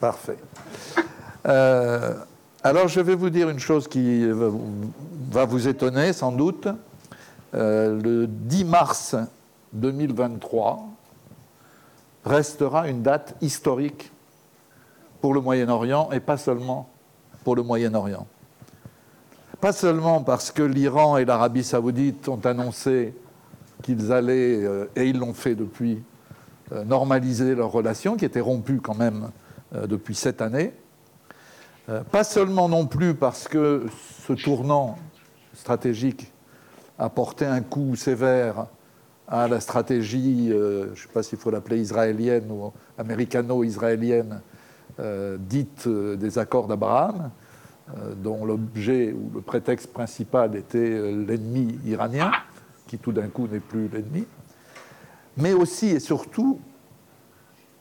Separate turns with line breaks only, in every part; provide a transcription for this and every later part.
Parfait. Euh, alors, je vais vous dire une chose qui va vous étonner sans doute. Euh, le 10 mars 2023 restera une date historique pour le Moyen-Orient et pas seulement pour le Moyen-Orient. Pas seulement parce que l'Iran et l'Arabie saoudite ont annoncé qu'ils allaient, euh, et ils l'ont fait depuis, normaliser leurs relations, qui étaient rompues quand même depuis sept années. Pas seulement non plus parce que ce tournant stratégique a porté un coup sévère à la stratégie, je ne sais pas s'il faut l'appeler israélienne ou américano-israélienne, dite des accords d'Abraham, dont l'objet ou le prétexte principal était l'ennemi iranien qui tout d'un coup n'est plus l'ennemi, mais aussi et surtout,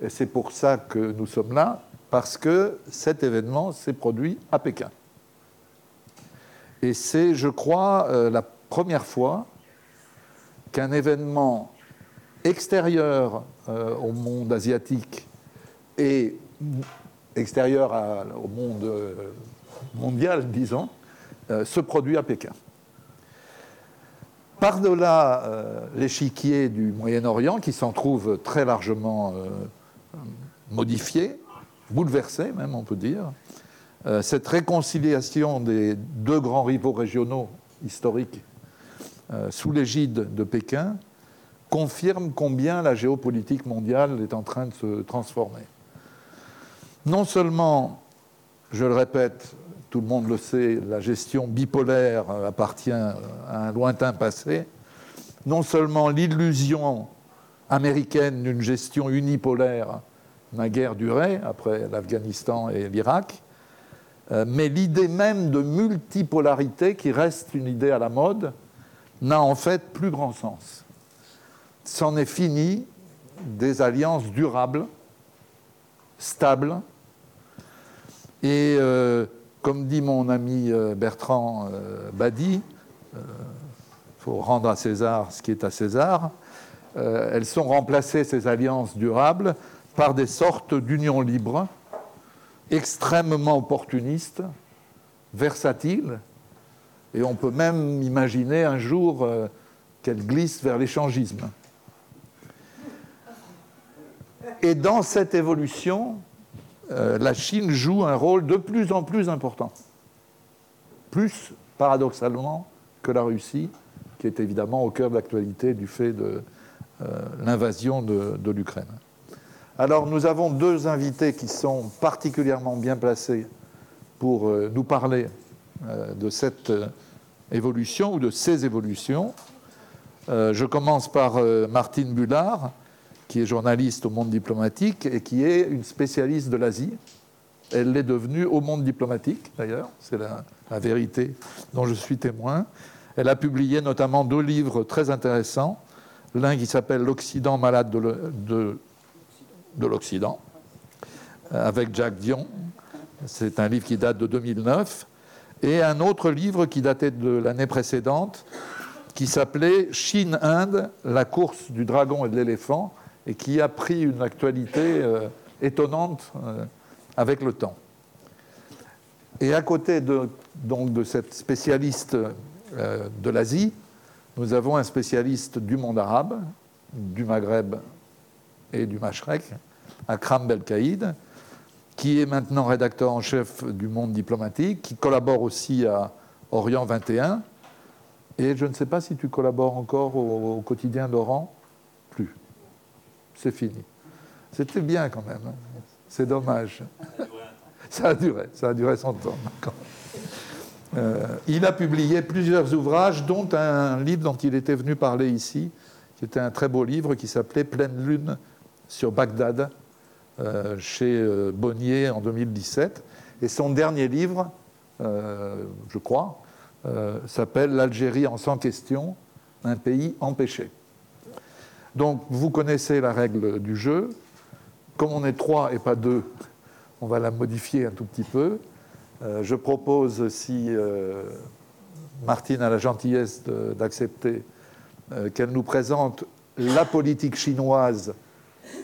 et c'est pour ça que nous sommes là, parce que cet événement s'est produit à Pékin. Et c'est, je crois, euh, la première fois qu'un événement extérieur euh, au monde asiatique et extérieur au monde euh, mondial, disons, se produit à Pékin. Par-delà l'échiquier du Moyen-Orient, qui s'en trouve très largement modifié, bouleversé même, on peut dire, euh, cette réconciliation des deux grands rivaux régionaux historiques sous l'égide de Pékin confirme combien la géopolitique mondiale est en train de se transformer. Non seulement, je le répète, tout le monde le sait, la gestion bipolaire appartient à un lointain passé. Non seulement l'illusion américaine d'une gestion unipolaire n'a guère duré, après l'Afghanistan et l'Irak, euh, mais l'idée même de multipolarité, qui reste une idée à la mode, n'a en fait plus grand sens. C'en est fini des alliances durables, stables, et euh, comme dit mon ami euh, Bertrand Badi, il faut rendre à César ce qui est à César, elles sont remplacées, ces alliances durables, par des sortes d'unions libres, extrêmement opportunistes, versatiles, et on peut même imaginer un jour qu'elles glissent vers l'échangisme. Et dans cette évolution, euh, la Chine joue un rôle de plus en plus important. Plus, paradoxalement, que la Russie, qui est évidemment au cœur de l'actualité du fait de euh, l'invasion de, l'Ukraine. Alors nous avons deux invités qui sont particulièrement bien placés pour euh, nous parler de cette évolution ou de ces évolutions. je commence par Martine Bullard, qui est journaliste au monde diplomatique et qui est une spécialiste de l'Asie. Elle l'est devenue au monde diplomatique, d'ailleurs, c'est la, vérité dont je suis témoin. Elle a publié notamment deux livres très intéressants. L'un qui s'appelle L'Occident malade de, l'Occident, avec Jacques Dion. C'est un livre qui date de 2009. Et un autre livre qui datait de l'année précédente, qui s'appelait Chine-Inde, la course du dragon et de l'éléphant, et qui a pris une actualité euh, étonnante euh, avec le temps. Et à côté de, donc, de cette spécialiste euh, de l'Asie, nous avons un spécialiste du monde arabe, du Maghreb et du Mashrek, Akram Belkaïd, qui est maintenant rédacteur en chef du monde diplomatique, qui collabore aussi à Orient 21. Et je ne sais pas si tu collabores encore au, au quotidien d'Oran c'est fini. C'était bien quand même. C'est dommage. Ça a duré, ça a duré son temps. Euh, il a publié plusieurs ouvrages, dont un livre dont il était venu parler ici, qui était un très beau livre qui s'appelait Pleine Lune sur Bagdad, euh, chez euh, Bonnier en 2017. Et son dernier livre, je crois, s'appelle L'Algérie en sans question, un pays empêché. Donc vous connaissez la règle du jeu. Comme on est trois et pas deux, on va la modifier un tout petit peu. Euh, je propose, si euh, Martine a la gentillesse d'accepter, euh, qu'elle nous présente la politique chinoise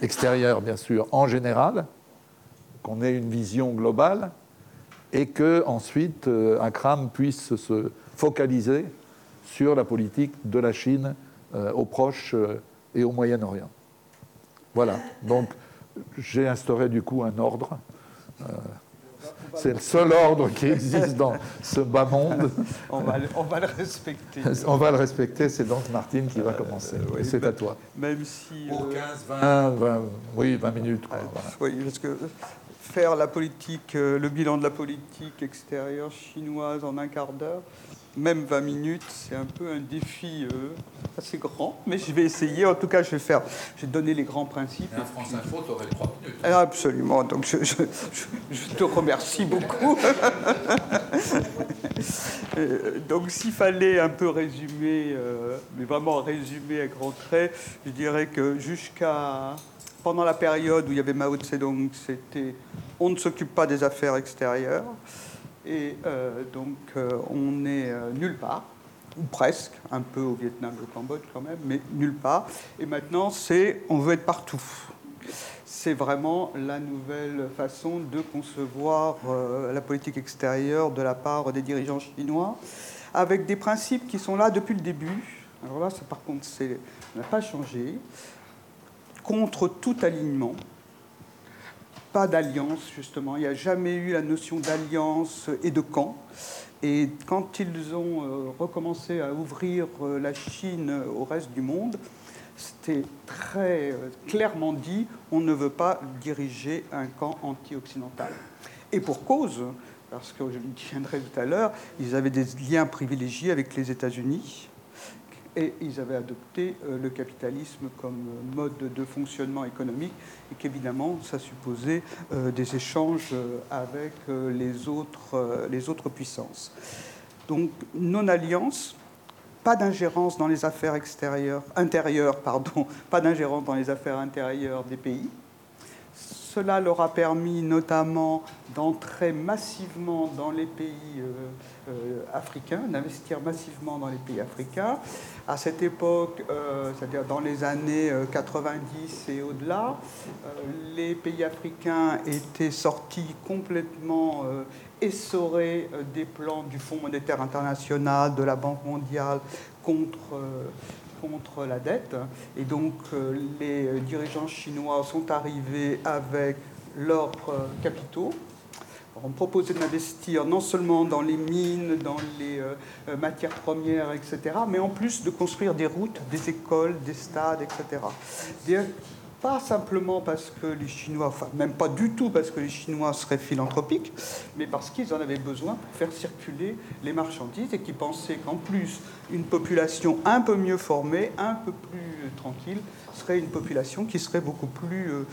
extérieure, bien sûr, en général, qu'on ait une vision globale et que ensuite Akram puisse se focaliser sur la politique de la Chine au Proche et au Moyen-Orient. Voilà. Donc j'ai instauré du coup un ordre. C'est le seul ordre qui existe dans ce bas monde.
on, va, le respecter.
on va le respecter, c'est donc Martine qui va commencer. c'est à toi.
Même si.
Pour 15, 20, 20, oui, 20 minutes.
Oui, parce que faire la politique, euh, le bilan de la politique extérieure chinoise en un quart d'heure, même 20 minutes, c'est un peu un défi euh, assez grand, mais je vais essayer. En tout cas, je vais faire, je vais donner les grands principes.
Et France Info, tu aurais 3 minutes.
Ah, absolument. Donc, je, je, te remercie beaucoup. Euh, donc, s'il fallait un peu résumer, euh, mais vraiment résumer à grands traits, je dirais que jusqu'à pendant la période où il y avait Mao Tse-tung, c'était on ne s'occupe pas des affaires extérieures. Et euh, donc, euh, on est euh, nulle part, ou presque, un peu au Vietnam et au Cambodge quand même, mais nulle part. Et maintenant, c'est on veut être partout. C'est vraiment la nouvelle façon de concevoir la politique extérieure de la part des dirigeants chinois, avec des principes qui sont là depuis le début. Alors là, ça, par contre, ça n'a pas changé. Contre tout alignement, pas d'alliance, justement. Il n'y a jamais eu la notion d'alliance et de camp. Et quand ils ont euh, recommencé à ouvrir euh, la Chine au reste du monde, c'était très euh, clairement dit, on ne veut pas diriger un camp anti-occidental. Et pour cause, parce que je le tiendrai tout à l'heure, ils avaient des liens privilégiés avec les États-Unis, et ils avaient adopté euh, le capitalisme comme euh, mode de fonctionnement économique et qu'évidemment ça supposait euh, des échanges avec les autres, les autres puissances. Donc non-alliance, pas d'ingérence dans les affaires extérieures, intérieures, pardon, pas d'ingérence dans les affaires intérieures des pays. Cela leur a permis notamment d'entrer massivement dans les pays africains, d'investir massivement dans les pays africains. À cette époque, euh, c'est-à-dire dans les années 90 euh, et au-delà, euh, les pays africains étaient sortis complètement essorés des plans du Fonds monétaire international, de la Banque mondiale contre, contre la dette. Et donc les dirigeants chinois sont arrivés avec leurs capitaux on proposait d'investir non seulement dans les mines, dans les euh, euh, matières premières, etc., mais en plus de construire des routes, des écoles, des stades, etc. pas simplement parce que les Chinois, enfin même pas du tout parce que les Chinois seraient philanthropiques, mais parce qu'ils en avaient besoin pour faire circuler les marchandises et qu'ils pensaient qu'en plus, une population un peu mieux formée, un peu plus tranquille, serait une population qui serait beaucoup plus euh,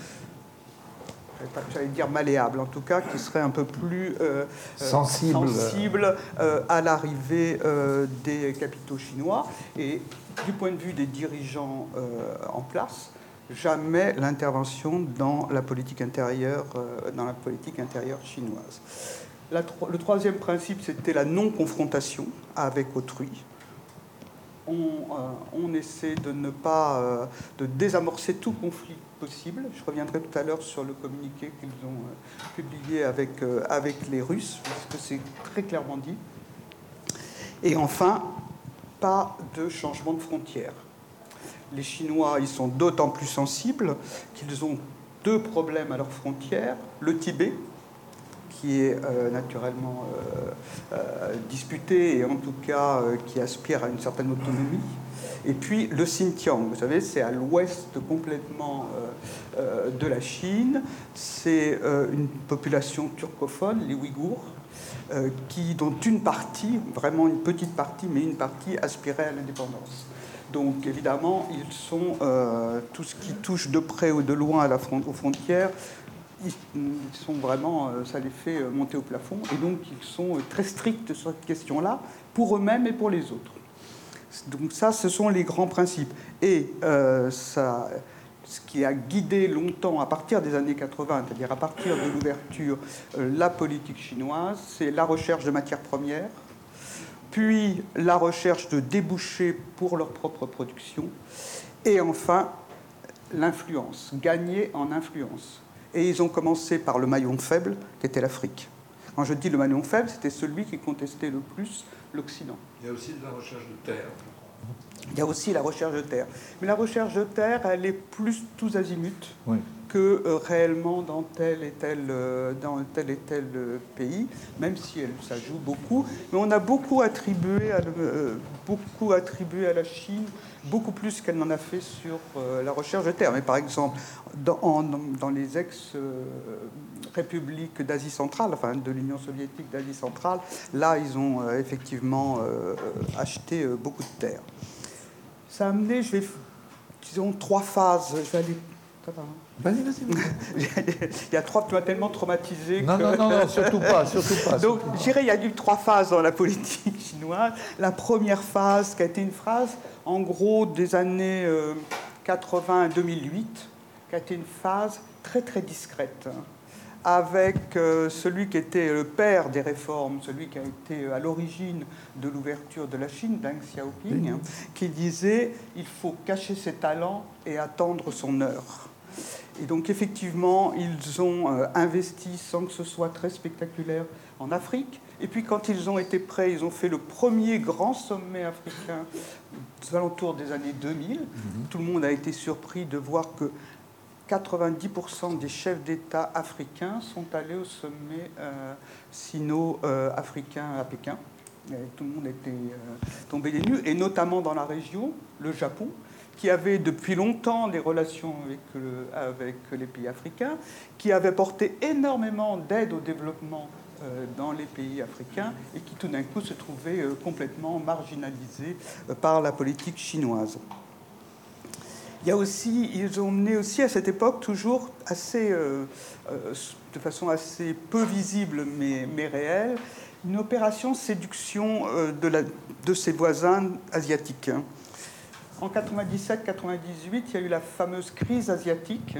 j'allais dire malléable, en tout cas, qui serait un peu plus euh,
euh, sensible,
euh, à l'arrivée des capitaux chinois. Et du point de vue des dirigeants en place, jamais l'intervention dans la politique intérieure, dans la politique intérieure chinoise. le troisième principe, c'était la non-confrontation avec autrui. On, on, essaie de ne pas de désamorcer tout conflit possible. Je reviendrai tout à l'heure sur le communiqué qu'ils ont euh, publié avec, euh, avec les Russes, parce que c'est très clairement dit. Et enfin, pas de changement de frontières. Les Chinois, ils sont d'autant plus sensibles qu'ils ont deux problèmes à leurs frontières. Le Tibet, qui est euh, naturellement disputé et en tout cas qui aspire à une certaine autonomie. Et puis le Xinjiang, vous savez, c'est à l'ouest complètement euh, euh, de la Chine. C'est euh, une population turcophone, les Ouïghours, qui, dont une partie, vraiment une petite partie, mais une partie aspirait à l'indépendance. Donc évidemment, ils sont tout ce qui touche de près ou de loin à la aux frontières. Ils sont vraiment, ça les fait monter au plafond, et donc ils sont très stricts sur cette question-là, pour eux-mêmes et pour les autres. Donc ça, ce sont les grands principes. Et euh, ce qui a guidé longtemps, à partir des années 80, c'est-à-dire à partir de l'ouverture, euh, la politique chinoise, c'est la recherche de matières premières, puis la recherche de débouchés pour leur propre production, et enfin l'influence, gagner en influence. Et ils ont commencé par le maillon faible, qui était l'Afrique. Quand je dis le maillon faible, c'était celui qui contestait le plus l'Occident.
Il y a aussi de la recherche de terre.
Il y a aussi la recherche de terre. Mais la recherche de terre, elle est plus tous azimuts
Oui.
que euh, réellement dans tel et tel, euh, dans tel, et tel euh, pays, même si elle, ça joue beaucoup. Mais on a beaucoup attribué à, beaucoup attribué à la Chine, beaucoup plus qu'elle n'en a fait sur la recherche de terre. Mais par exemple, dans, en- dans les ex-républiques d'Asie centrale, enfin de l'Union soviétique d'Asie centrale, là, ils ont effectivement acheté beaucoup de terre. Ça a amené, je vais, disons, trois phases. Je vais aller. Ça va,
Vas-y, vas-y.
il y a trois, tu m'as tellement traumatisé
Non,
que-
non, non, non, surtout pas, surtout pas.
Donc, je dirais, il y a eu trois phases dans la politique chinoise. La première phase, qui a été une phase, en gros, des années euh, 80 à 2008, qui a été une phase très, très discrète, avec euh, celui qui était le père des réformes, celui qui a été à l'origine de l'ouverture de la Chine, Deng Xiaoping, qui disait il faut cacher ses talents et attendre son heure. Et donc effectivement, ils ont euh, investi sans que ce soit très spectaculaire en Afrique. Et puis quand ils ont été prêts, ils ont fait le premier grand sommet africain aux alentours des années 2000. Tout le monde a été surpris de voir que 90% des chefs d'État africains sont allés au sommet euh, sino-africain à Pékin. Tout le monde était euh, tombé des nues, et notamment dans la région, le Japon, qui avait depuis longtemps des relations avec, le- avec les pays africains, qui avait porté énormément d'aide au développement euh, dans les pays africains et qui tout d'un coup se trouvait euh, complètement marginalisé euh, par la politique chinoise. Il y a aussi, ils ont mené aussi à cette époque toujours assez, euh, euh, de façon assez peu visible mais, réelle, une opération séduction euh, de, la- de ses voisins asiatiques. En 97-98, il y a eu la fameuse crise asiatique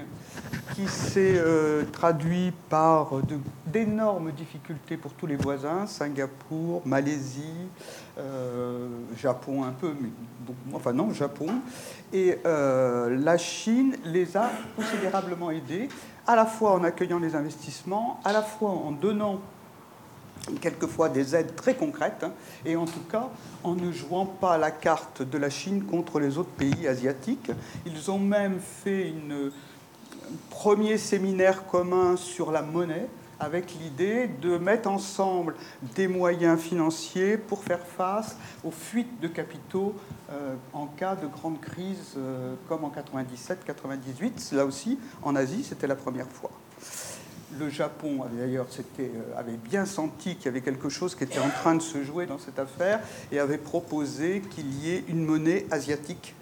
qui s'est euh, traduite par d'énormes difficultés pour tous les voisins, Singapour, Malaisie, euh, Japon un peu, mais beaucoup- enfin non, Japon. Et euh, la Chine les a considérablement aidés, à la fois en accueillant les investissements, à la fois en donnant quelquefois des aides très concrètes, hein, et en tout cas en ne jouant pas la carte de la Chine contre les autres pays asiatiques. Ils ont même fait un premier séminaire commun sur la monnaie avec l'idée de mettre ensemble des moyens financiers pour faire face aux fuites de capitaux euh, en cas de grande crise euh, comme en 97-98. Là aussi, en Asie, c'était la première fois. Le Japon avait d'ailleurs euh, avait bien senti qu'il y avait quelque chose qui était en train de se jouer dans cette affaire et avait proposé qu'il y ait une monnaie asiatique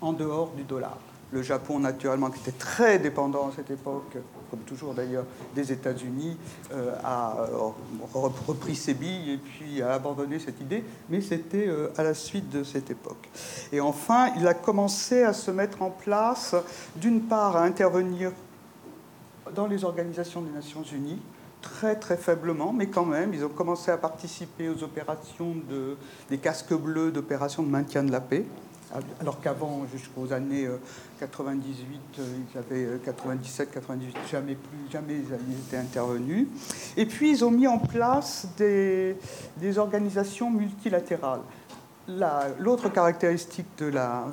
en dehors du dollar. Le Japon, naturellement, qui était très dépendant à cette époque, comme toujours d'ailleurs, des États-Unis, euh, a euh, re- repris ses billes et puis a abandonné cette idée, mais c'était à la suite de cette époque. Et enfin, il a commencé à se mettre en place, d'une part, à intervenir dans les organisations des Nations Unies, très très faiblement, mais quand même, ils ont commencé à participer aux opérations de, des casques bleus d'opérations de maintien de la paix, alors qu'avant, jusqu'aux années euh, 98, euh, ils avaient euh, 97, 98, jamais plus, jamais ils étaient intervenus. Et puis ils ont mis en place des, des organisations multilatérales. La- L'autre caractéristique de la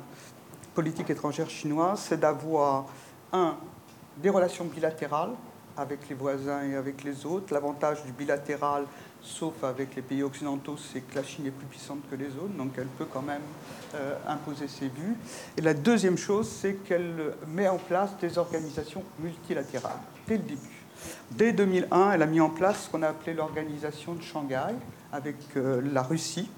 politique étrangère chinoise, c'est d'avoir un des relations bilatérales avec les voisins et avec les autres. L'avantage du bilatéral, sauf avec les pays occidentaux, c'est que la Chine est plus puissante que les autres, donc elle peut quand même euh, imposer ses vues. Et la deuxième chose, c'est qu'elle met en place des organisations multilatérales dès le début. Dès 2001, elle a mis en place ce qu'on a appelé l'organisation de Shanghai avec euh, la Russie,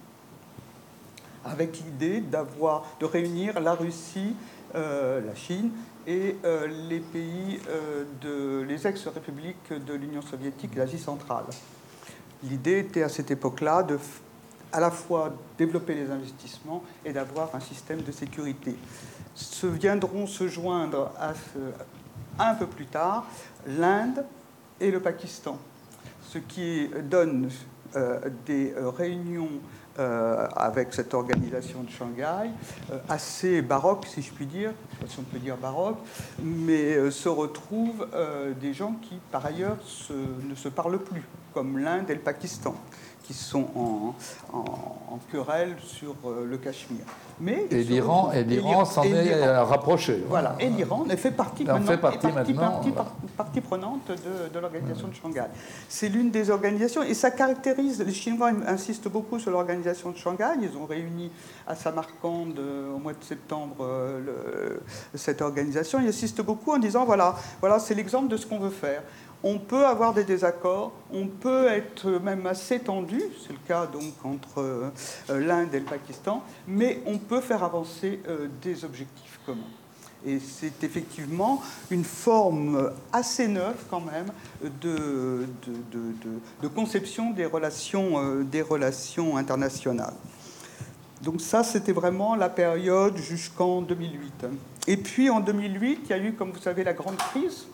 avec l'idée de réunir la Russie, euh, la Chine et euh, les pays euh, de les ex-républiques de l'Union soviétique et l'Asie centrale. L'idée était à cette époque-là de à la fois développer les investissements et d'avoir un système de sécurité. Se viendront se joindre à un peu plus tard l'Inde et le Pakistan, ce qui donne euh, des euh, avec cette organisation de Shanghai, assez baroque, si je puis dire, je ne si on peut dire baroque, mais se retrouvent des gens qui, par ailleurs, ne se parlent plus, comme l'Inde et le Pakistan qui sont en, en, querelle sur euh, le Cachemire.
Mais et l'Iran, et l'Iran s'en est rapproché.
Voilà, et l'Iran fait partie, maintenant, fait partie, partie, partie, partie, prenante de, de l'organisation de Shanghai. C'est l'une des organisations, et ça caractérise, les Chinois insistent beaucoup sur l'organisation de Shanghai, ils ont réuni à Samarcande euh, au mois de septembre euh, le, cette organisation, ils insistent beaucoup en disant, voilà, voilà c'est l'exemple de ce qu'on veut faire on peut avoir des désaccords, on peut être même assez tendu, c'est le cas donc entre euh, l'Inde et le Pakistan, mais on peut faire avancer euh, des objectifs communs. Et c'est effectivement une forme assez neuve quand même de, conception des relations, euh, des relations internationales. Donc ça, c'était vraiment la période jusqu'en 2008. Et puis en 2008, il y a eu, comme vous savez, la grande crise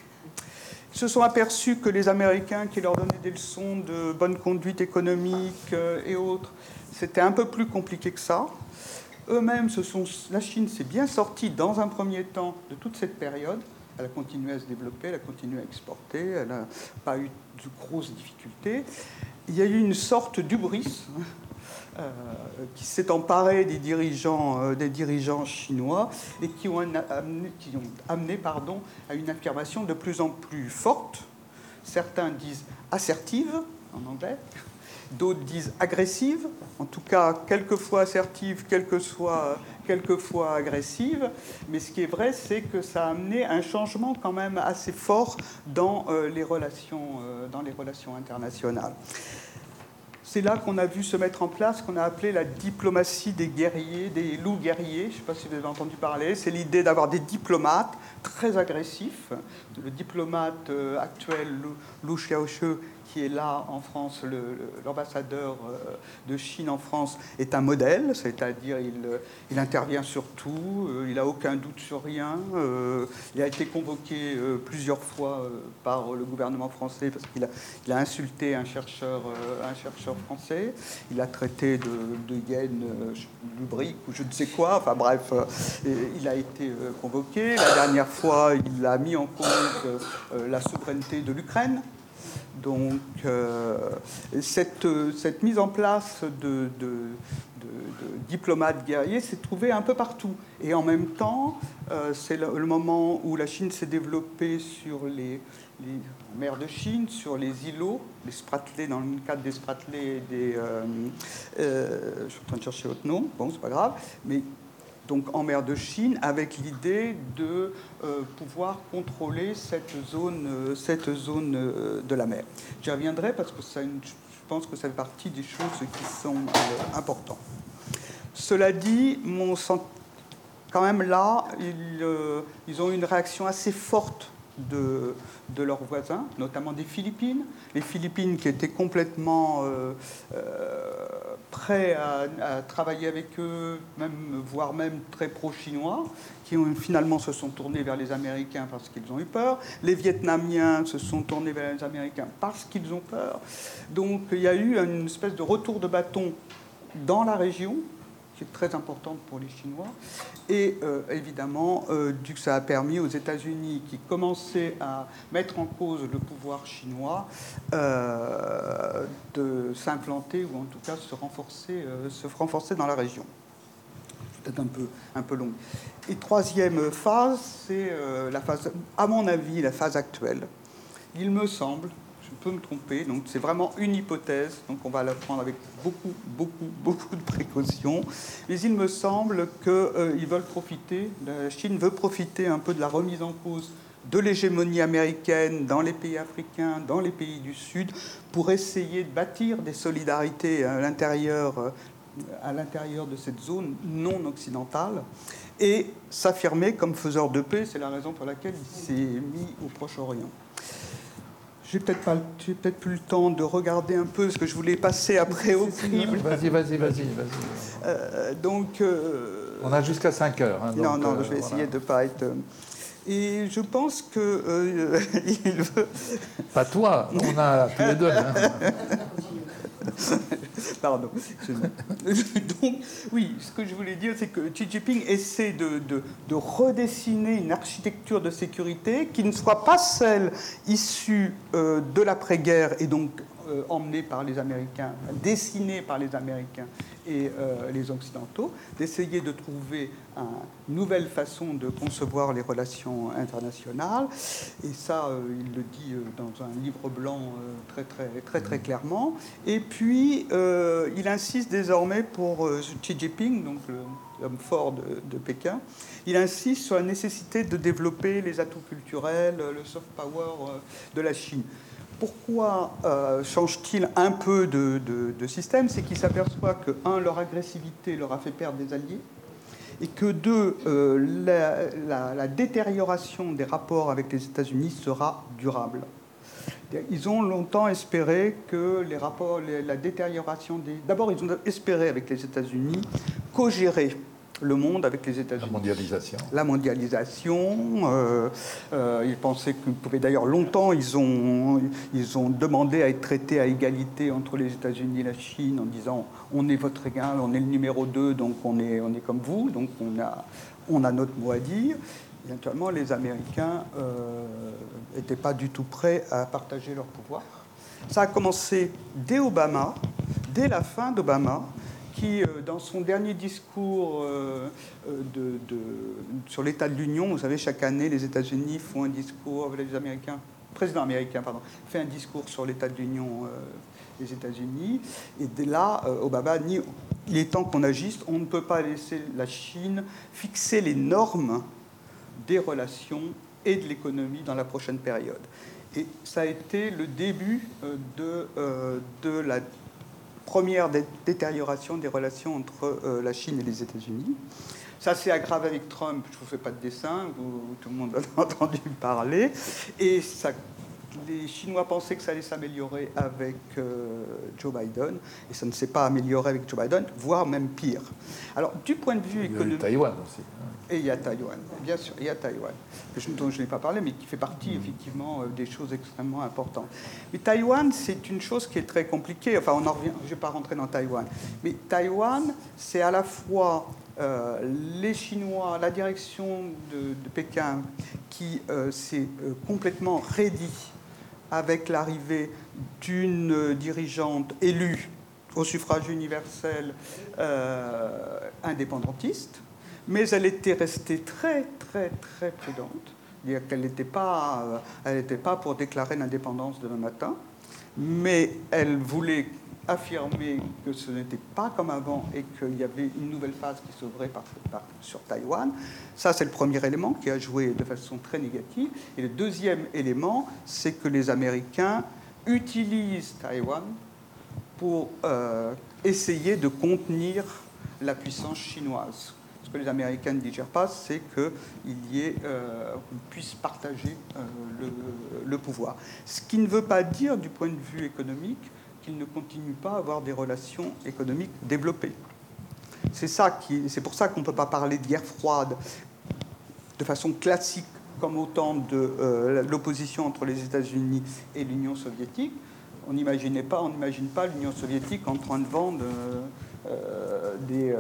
se sont aperçus que les Américains qui leur donnaient des leçons de bonne conduite économique euh, et autres, c'était un peu plus compliqué que ça. Eux-mêmes, la Chine s'est bien sortie dans un premier temps de toute cette période. Elle a continué à se développer, elle a continué à exporter, elle n'a pas eu de grosses difficultés. Il y a eu une sorte d'ubris euh, qui s'est emparé des dirigeants, euh, des dirigeants chinois et qui ont amené, qui ont amené pardon, à une affirmation de plus en plus forte. Certains disent assertive en anglais, d'autres disent agressive, en tout cas quelquefois assertive, quelquefois, agressive. Mais ce qui est vrai, c'est que ça a amené un changement quand même assez fort dans, euh, les, relations, dans les relations internationales. C'est là qu'on a vu se mettre en place ce qu'on a appelé la diplomatie des guerriers, des loups guerriers. Je ne sais pas si vous avez entendu parler. C'est l'idée d'avoir des diplomates très agressifs. Le diplomate euh, actuel, Lu Xiaoshi, qui est là en France, l'ambassadeur euh, de Chine en France, est un modèle, c'est-à-dire il, euh, intervient sur tout, euh, il n'a aucun doute sur rien. Il a été convoqué plusieurs fois par le gouvernement français parce qu'il a, insulté un chercheur, un chercheur français. Il a traité de, de hyène lubrique ou je ne sais quoi. Enfin bref, il a été convoqué. La dernière fois, il a mis en cause la souveraineté de l'Ukraine. Donc euh, cette, mise en place de, diplomates guerriers s'est trouvée un peu partout. Et en même temps, euh, c'est le, moment où la Chine s'est développée sur les, mers de Chine, sur les îlots, les Spratlés, dans le cadre des Spratlés des... Euh, je suis en train de chercher votre nom, bon, c'est pas grave, mais donc en mer de Chine, avec l'idée de euh, pouvoir contrôler cette zone, euh, cette zone euh, de la mer. J'y reviendrai parce que ça, je pense que ça fait partie des choses qui sont importantes. Cela dit, mon quand même là, ils, ils ont une réaction assez forte de, leurs voisins, notamment des Philippines. Les Philippines qui étaient complètement euh, euh, prêts à, travailler avec eux, même, voire même très pro-chinois, qui finalement se sont tournés vers les Américains parce qu'ils ont eu peur. Les Vietnamiens se sont tournés vers les Américains parce qu'ils ont peur. Donc il y a eu une espèce de retour de bâton dans la région qui est très importante pour les Chinois. Et euh, évidemment, euh, ça a permis aux États-Unis, qui commençaient à mettre en cause le pouvoir chinois, euh, de s'implanter ou en tout cas se renforcer, se renforcer dans la région. Peut-être un peu, un peu long. Et troisième phase, c'est la phase, à mon avis, la phase actuelle. Il me semble peux me tromper, donc c'est vraiment une hypothèse, donc on va la prendre avec beaucoup, beaucoup, beaucoup de précautions. Mais il me semble qu'ils euh, veulent profiter, la Chine veut profiter un peu de la remise en cause de l'hégémonie américaine dans les pays africains, dans les pays du Sud, pour essayer de bâtir des solidarités à l'intérieur, euh, à l'intérieur de cette zone non occidentale et s'affirmer comme faiseur de paix. C'est la raison pour laquelle il s'est mis au Proche-Orient. J'ai peut-être pas, peut-être plus le temps de regarder un peu ce que je voulais passer après au crible.
Vas-y, vas-y, vas-y, vas-y.
Euh, donc. Euh,
on a jusqu'à 5 heures. Hein,
non, non, je vais euh, essayer de ne pas être. Et je pense que il veut.
Pas toi, on a tous les deux. Hein.
Pardon. Donc, oui, ce que je voulais dire, c'est que Xi Jinping essaie de, de, redessiner une architecture de sécurité qui ne soit pas celle issue euh, de l'après-guerre et donc euh, emmenée par les Américains, dessinée par les Américains et euh, les Occidentaux, d'essayer de trouver une nouvelle façon de concevoir les relations internationales. Et ça, euh, il le dit euh, dans un livre blanc très, très, très, très clairement. Et puis, il insiste désormais pour Xi Jinping, donc l'homme fort de, Pékin, il insiste sur la nécessité de développer les atouts culturels, le soft power de la Chine pourquoi euh, change-t-il un peu de, système? C'est qu'il s'aperçoit que, un, leur agressivité leur a fait perdre des alliés, et que, deux, euh, la, détérioration des rapports avec les États-Unis sera durable. Ils ont longtemps espéré que les rapports, la détérioration des. D'abord, ils ont espéré avec les États-Unis co-gérer le monde avec les États-Unis.
La mondialisation.
La mondialisation. Euh, euh, ils pensaient qu'ils pouvaient d'ailleurs longtemps, ils ont, ils ont demandé à être traités à égalité entre les États-Unis et la Chine en disant on est votre égal, on est le numéro 2, donc on est, on est comme vous, donc on a, on a notre mot à dire. Éventuellement, les Américains n'étaient euh, pas du tout prêts à partager leur pouvoir. Ça a commencé dès Obama, dès la fin d'Obama qui, euh, dans son dernier discours euh, euh, sur l'état de l'Union, vous savez, chaque année, les États-Unis font un discours, les Américains, le président américain, pardon, fait un discours sur l'état de l'Union des États-Unis. Et là, Obama dit il est temps qu'on agisse, on ne peut pas laisser la Chine fixer les normes des relations et de l'économie dans la prochaine période. Et ça a été le début de, de la première détérioration des relations entre euh, la Chine et les États-Unis. Ça s'est aggravé avec Trump, je ne vous fais pas de dessin, tout le monde a entendu parler. Et ça, les Chinois pensaient que ça allait s'améliorer avec euh, Joe Biden, et ça ne s'est pas amélioré avec Joe Biden, voire même pire. Alors, du point de vue économique.
Taïwan aussi.
Et il y a Taïwan, bien sûr, il y a Taïwan, dont je n'ai pas parlé, mais qui fait partie mm. effectivement euh, des choses extrêmement importantes. Mais Taïwan, c'est une chose qui est très compliquée. Enfin, on en revient, je ne vais pas rentrer dans Taïwan. Mais Taïwan, c'est à la fois euh, les Chinois, la direction de, Pékin, qui euh, s'est complètement raidie avec l'arrivée d'une dirigeante élue au suffrage universel indépendantiste mais elle était restée très, très, très prudente. dire qu'elle n'était pas, n'était pas pour déclarer l'indépendance demain matin, mais elle voulait affirmer que ce n'était pas comme avant et qu'il y avait une nouvelle phase qui s'ouvrait sur Taïwan. Ça, c'est le premier élément qui a joué de façon très négative. Et le deuxième élément, c'est que les Américains utilisent Taïwan pour euh, essayer de contenir la puissance chinoise que les Américains ne digèrent pas, c'est qu'ils y ait, euh, puissent partager euh, le, pouvoir. Ce qui ne veut pas dire, du point de vue économique, qu'ils ne continuent pas à avoir des relations économiques développées. C'est ça qui, c'est pour ça qu'on ne peut pas parler de guerre froide de façon classique comme au temps de euh, l'opposition entre les États-Unis et l'Union soviétique. On n'imaginait pas, on n'imagine pas l'Union soviétique en train de vendre euh, euh, des,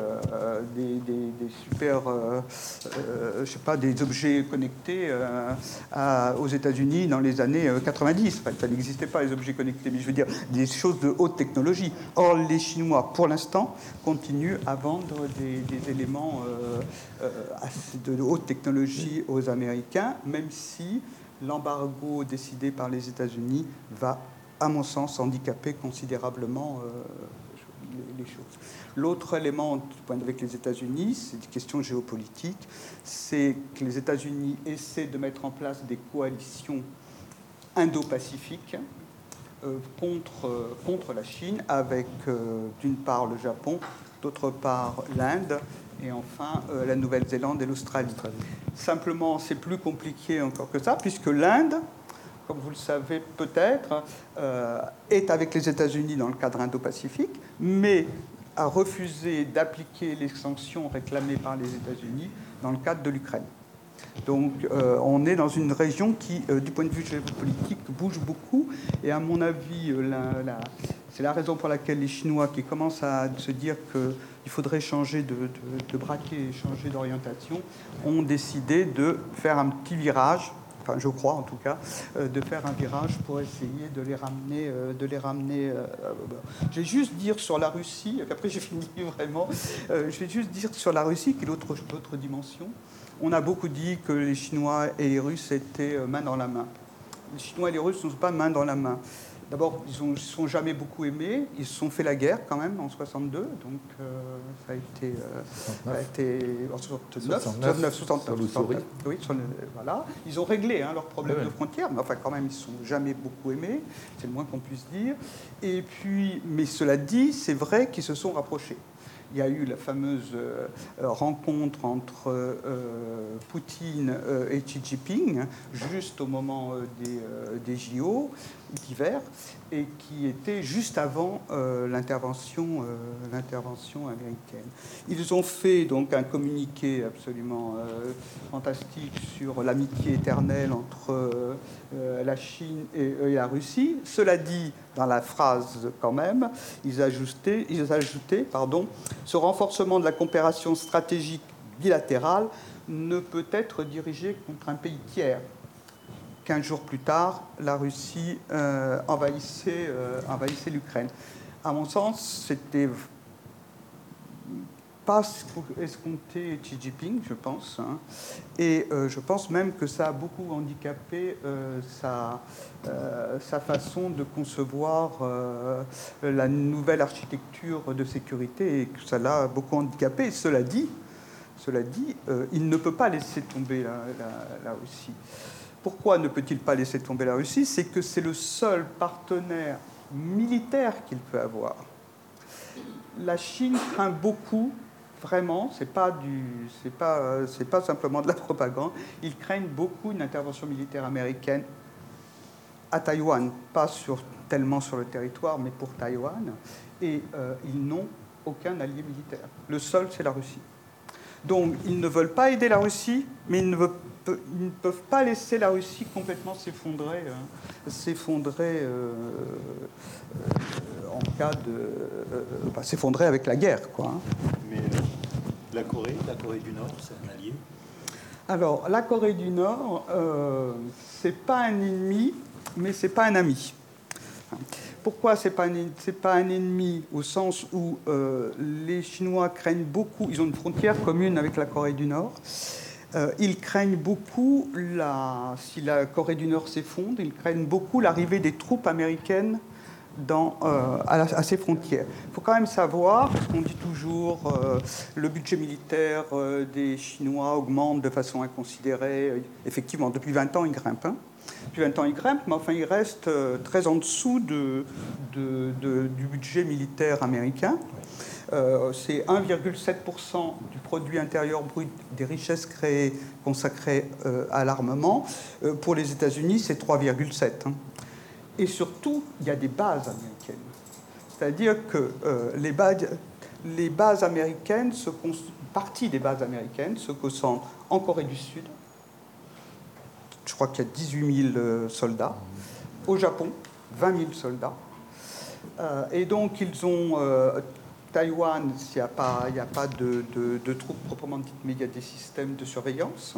des, super, euh, je sais pas, des objets connectés aux États-Unis dans les années 90. ça n'existait pas les objets connectés, mais je veux dire des choses de haute technologie. Or, les Chinois, pour l'instant, continuent à vendre des, éléments de haute technologie aux Américains, même si l'embargo décidé par les États-Unis va, à mon sens, handicaper considérablement les, choses. L'autre élément du point de vue avec les États-Unis, c'est une question géopolitique, c'est que les États-Unis essaient de mettre en place des coalitions indo-pacifiques euh, contre, euh, contre la Chine, avec euh, d'une part le Japon, d'autre part l'Inde, et enfin la Nouvelle-Zélande et l'Australie. Simplement, c'est plus compliqué encore que ça, puisque l'Inde, comme vous le savez peut-être, est avec les États-Unis dans le cadre indo-pacifique, mais a refusé d'appliquer les sanctions réclamées par les États-Unis dans le cadre de l'Ukraine. Donc euh, on est dans une région qui, euh, du point de vue géopolitique, bouge beaucoup. Et à mon avis, c'est la raison pour laquelle les Chinois qui commencent à se dire qu'il faudrait changer de, de, braquet, changer d'orientation, ont décidé de faire un petit virage enfin je crois en tout cas, de faire un virage pour essayer de les ramener. de les ramener je vais juste dire sur la Russie, après j'ai fini vraiment, je vais juste dire sur la Russie, qui est l'autre dimension. On a beaucoup dit que les Chinois et les Russes étaient euh, main dans la main. Les Chinois et les Russes ne sont pas main dans la main. D'abord, ils ne sont jamais beaucoup aimés. Ils se sont fait la guerre quand même en 62, donc euh, ça a été, euh, été en 69, 69, 69, oui, voilà. Ils ont réglé hein, leurs problèmes de frontières, mais enfin quand même, ils ne sont jamais beaucoup aimés, c'est le moins qu'on puisse dire. Et puis, mais cela dit, c'est vrai qu'ils se sont rapprochés. Il y a eu la fameuse euh, rencontre entre euh, Poutine euh, et Xi Jinping, juste au moment des, des JO d'hiver, et qui était juste avant l'intervention, l'intervention américaine. Ils ont fait donc un communiqué absolument fantastique sur l'amitié éternelle entre la Chine et, et, la Russie. Cela dit, dans la phrase quand même, ils ajoutaient, ils ajoutaient pardon, ce renforcement de la coopération stratégique bilatérale ne peut être dirigé contre un pays tiers. Quinze jours plus tard, la Russie euh, envahissait, euh, envahissait l'Ukraine. À mon sens, c'était pas escompté Xi Jinping, je pense. Hein. Et euh, je pense même que ça a beaucoup handicapé sa, façon de concevoir la nouvelle architecture de sécurité et que ça l'a beaucoup handicapé. cela dit, cela dit il ne peut pas laisser tomber la Russie. Pourquoi ne peut-il pas laisser tomber la Russie C'est que c'est le seul partenaire militaire qu'il peut avoir. La Chine craint beaucoup vraiment, pas du, c'est pas, pas simplement de la propagande. Ils craignent beaucoup une intervention militaire américaine à Taïwan, pas tellement sur le territoire, mais pour Taïwan. Et euh, ils n'ont aucun allié militaire. Le seul, c'est la Russie. Donc, ils ne veulent pas aider la Russie, mais ils ne, peuvent pas laisser la Russie complètement s'effondrer, hein. s'effondrer euh, euh, en cas de, s'effondrer avec la guerre, quoi. Hein.
Mais la Corée, la Corée du Nord, c'est un allié?
Alors, la Corée du Nord, euh, c'est pas un ennemi, mais c'est pas un ami. Pourquoi c'est pas pas un ennemi au sens où euh, les Chinois craignent beaucoup, ils ont une frontière commune avec la Corée du Nord. Euh, ils craignent beaucoup la, si la Corée du Nord s'effondre, ils craignent beaucoup l'arrivée des troupes américaines euh, à, ses frontières. Il faut quand même savoir, parce qu'on dit toujours euh, le budget militaire euh, des Chinois augmente de façon inconsidérée. Effectivement, depuis 20 ans, il grimpe. Hein. Depuis 20 ans, il grimpe, mais enfin, il reste très en dessous de, du budget militaire américain. C'est 1,7% du produit intérieur brut des richesses créées consacrées à l'armement. pour les États-Unis, c'est 3,7%. Et surtout, il y a des bases américaines. C'est-à-dire que euh, les, bases, américaines, se partie des bases américaines se concentrent en Corée du Sud. Je crois qu'il y a 18 000 euh, soldats. Au Japon, 20 000 soldats. Euh, et donc, ils ont. Taïwan, il n'y a pas, a pas de, troupes proprement dites, mais il y a des systèmes de surveillance.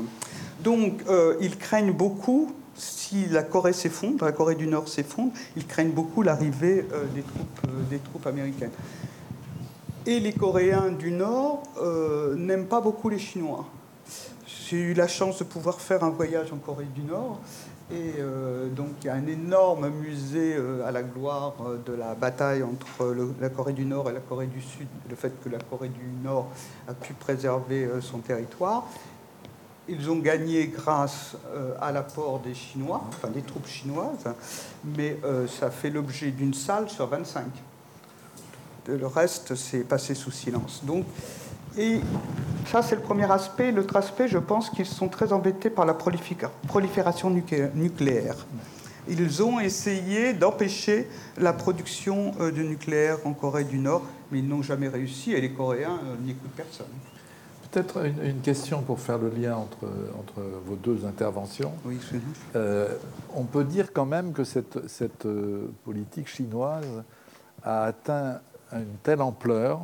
Donc, ils craignent beaucoup si la Corée s'effondre, la Corée du Nord s'effondre, ils craignent beaucoup l'arrivée euh, des, troupes, euh, des troupes américaines. Et les Coréens du Nord euh, n'aiment pas beaucoup les Chinois. J'ai eu la chance de pouvoir faire un voyage en Corée du Nord. Et donc il y a un énorme musée à la gloire de la bataille entre la Corée du Nord et la Corée du Sud, le fait que la Corée du Nord a pu préserver son territoire. Ils ont gagné grâce euh, à l'apport des Chinois, enfin des troupes chinoises, mais euh, ça fait l'objet d'une salle sur 25. Le reste, c'est passé sous silence. Donc, et ça, c'est le premier aspect. L'autre aspect, je pense qu'ils sont très embêtés par la prolifération nucléaire. Ils ont essayé d'empêcher la production euh, de nucléaire en Corée du Nord, mais ils n'ont jamais réussi et les Coréens n'écoutent personne.
Peut-être une, question pour faire le lien entre, entre vos deux interventions.
Oui,
euh, on peut dire quand même que cette, cette euh, politique chinoise a atteint une telle ampleur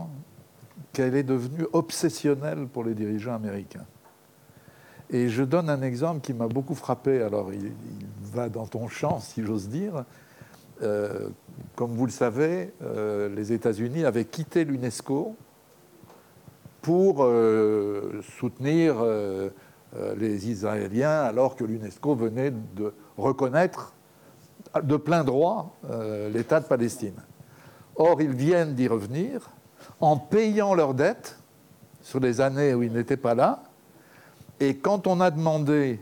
qu'elle est devenue obsessionnelle pour les dirigeants américains. Et je donne un exemple qui m'a beaucoup frappé. Alors, il, va dans ton champ, si j'ose dire. Euh, comme vous le savez, euh, les États-Unis avaient quitté l'UNESCO pour euh, soutenir les Israéliens, alors que l'UNESCO venait de reconnaître de plein droit l'État de Palestine. Or, ils viennent d'y revenir en payant leurs dettes sur les années où ils n'étaient pas là. Et quand on a demandé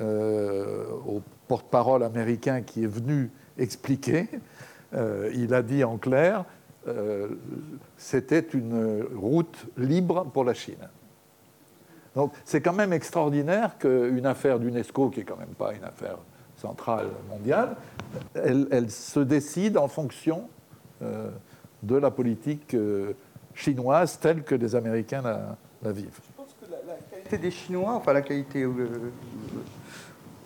euh, au porte-parole américain qui est venu expliquer, euh, il a dit en clair, euh, c'était une route libre pour la Chine. Donc c'est quand même extraordinaire qu'une affaire d'UNESCO, qui est quand même pas une affaire centrale mondiale, elle, se décide en fonction de la politique chinoise telle que les Américains la, vivent.
Je pense que la, qualité des Chinois, enfin la qualité, euh, euh,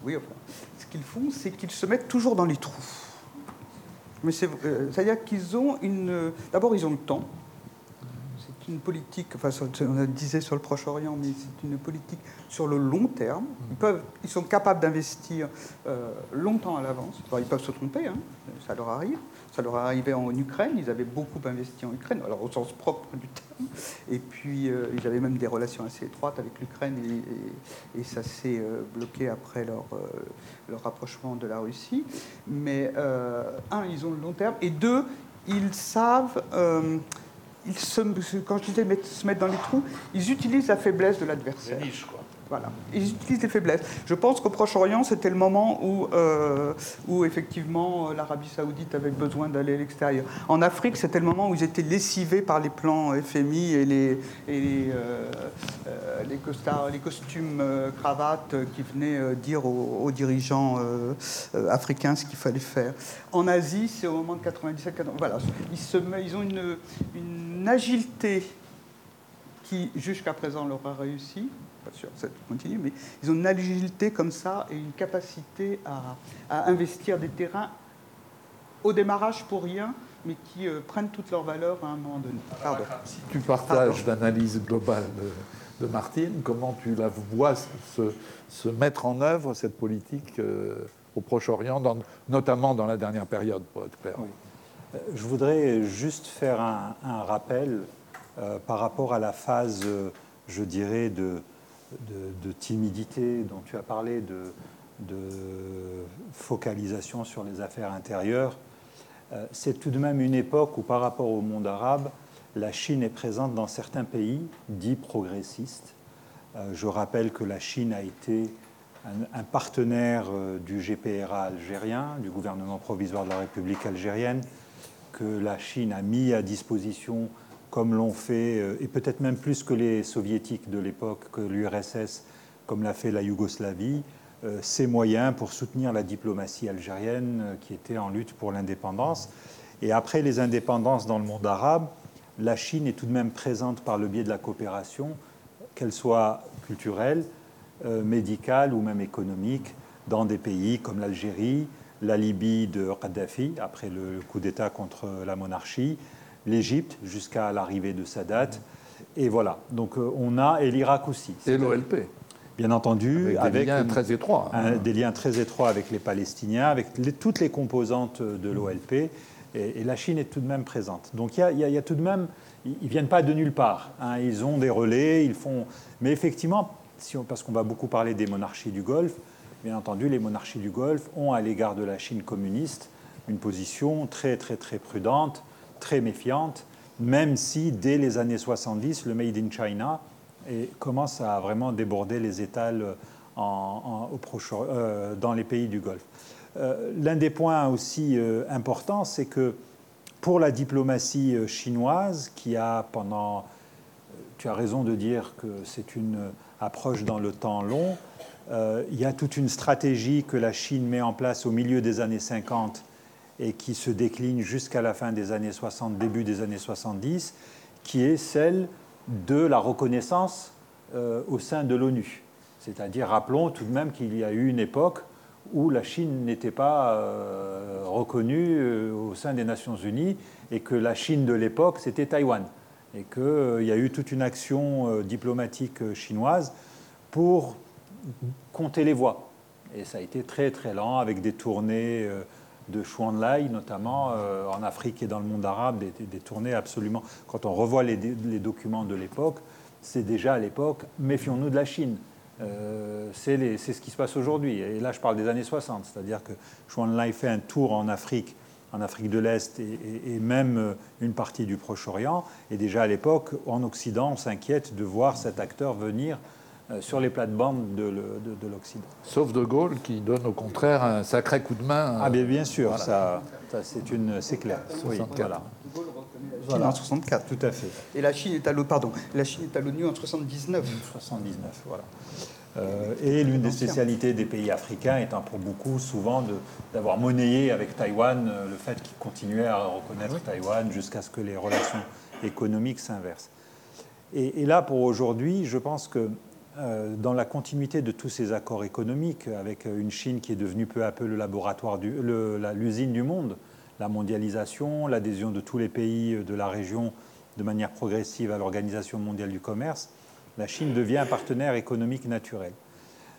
oui, enfin, ce qu'ils font, c'est qu'ils se mettent toujours dans les trous. Mais euh, c'est-à-dire qu'ils ont une. D'abord, ils ont le temps. C'est une politique, enfin, on le disait sur le Proche-Orient, mais c'est une politique sur le long terme. Ils, peuvent, ils sont capables d'investir longtemps à l'avance. ils peuvent se tromper, hein, ça leur arrive. Ça leur est arrivé en Ukraine, ils avaient beaucoup investi en Ukraine, alors au sens propre du terme. Et puis euh, ils avaient même des relations assez étroites avec l'Ukraine et, ça s'est euh, bloqué après leur, euh, leur, rapprochement de la Russie. Mais un, ils ont le long terme, et deux, ils savent. ils se, quand je disais se mettre dans les trous, ils utilisent la faiblesse de l'adversaire. Ils utilisent les faiblesses. Je pense qu'au Proche-Orient, c'était le moment où, euh, où effectivement, euh, l'Arabie saoudite avait besoin d'aller à l'extérieur. En Afrique, c'était le moment où ils étaient lessivés par les plans FMI et les, euh, les, costumes cravates qui venaient dire aux, dirigeants africains ce qu'il fallait faire. En Asie, c'est au moment de 97 Voilà. Ils, se, ils ont une, une agilité qui, jusqu'à présent, leur a réussi pas sûr que ça continue, mais ils ont une agilité comme ça et une capacité à, investir des terrains au démarrage pour rien, mais qui euh, prennent toute leur valeur à un moment donné.
Pardon. Si tu partages l'analyse globale de, Martine, comment tu la vois se, mettre en œuvre, cette politique euh, au Proche-Orient, notamment dans la dernière période, pour être clair?
Euh, Je voudrais juste faire un, rappel par rapport à la phase, je dirais, de, de, timidité dont tu as parlé, de, focalisation sur les affaires intérieures, euh, c'est tout de même une époque où par rapport au monde arabe, la Chine est présente dans certains pays dits progressistes. Euh, je rappelle que la Chine a été un, partenaire euh, du GPRA algérien, du gouvernement provisoire de la République algérienne, que la Chine a mis à disposition comme l'ont fait, euh, et peut-être même plus que les soviétiques de l'époque, que l'URSS, comme l'a fait la Yougoslavie, euh, ces moyens pour soutenir la diplomatie algérienne euh, qui était en lutte pour l'indépendance. Et après les indépendances dans le monde arabe, la Chine est tout de même présente par le biais de la coopération, qu'elle soit culturelle, médicale ou même économique, dans des pays comme l'Algérie, la Libye de Kadhafi, après le coup d'État contre la monarchie, l'Égypte jusqu'à l'arrivée de Sadat. Et voilà, donc euh, on a, et l'Irak aussi.
Et l'OLP.
Bien entendu,
avec, des liens très étroits.
Hein. des liens très étroits avec les Palestiniens, avec toutes les composantes de l'OLP. Et, la Chine est tout de même présente. Donc il y, a, tout de même, ils ne viennent pas de nulle part. Hein. Ils ont des relais, ils font. Mais effectivement, si parce qu'on va beaucoup parler des monarchies du Golfe, bien entendu, les monarchies du Golfe ont à l'égard de la Chine communiste une position très très très prudente très méfiante, même si dès les années 70, le Made in China commence à vraiment déborder les étals proche, euh, dans les pays du Golfe. Euh, l'un des points aussi euh, importants, c'est que pour la diplomatie chinoise, qui a pendant, tu as raison de dire que c'est une approche dans le temps long, il y a toute une stratégie que la Chine met en place au milieu des années 50 et qui se décline jusqu'à la fin des années 60, début des années 70, qui est celle de la reconnaissance au sein de l'ONU. C'est-à-dire, rappelons tout de même qu'il y a eu une époque où la Chine n'était pas reconnue au sein des Nations Unies et que la Chine de l'époque, c'était Taïwan. Et qu'il y a eu toute une action diplomatique chinoise pour compter les voix. Et ça a été très très lent avec des tournées euh, de Lai, notamment euh, en Afrique et dans le monde arabe, des, tournées absolument. Quand on revoit les, documents de l'époque, c'est déjà à l'époque, méfions-nous de la Chine. Euh, c'est ce qui se passe aujourd'hui. Et là, je parle des années 60, c'est-à-dire que Lai fait un tour en Afrique, en Afrique de l'Est et, et, même une partie du Proche-Orient. Et déjà à l'époque, en Occident, on s'inquiète de voir cet acteur venir euh, sur les plates-bandes de, l'Occident.
Sauf De Gaulle qui donne au contraire un sacré coup de main.
Ah bien, bien sûr, ça, c'est, clair. Oui,
voilà. La Chine en 64.
Tout à fait.
Et la Chine est à l'ONU, pardon, la Chine est à l'ONU en 79.
79, voilà. Euh, et l'une des spécialités des pays africains étant pour beaucoup souvent d'avoir monnayé avec Taïwan euh, le fait qu'ils continuaient à reconnaître Taïwan jusqu'à ce que les relations économiques s'inversent. Et, et, là, pour aujourd'hui, je pense que euh, dans la continuité de tous ces accords économiques, avec une Chine qui est devenue peu à peu le laboratoire, l'usine du monde, la mondialisation, l'adhésion de tous les pays de la région de manière progressive à l'Organisation mondiale du commerce, la Chine devient un partenaire économique naturel.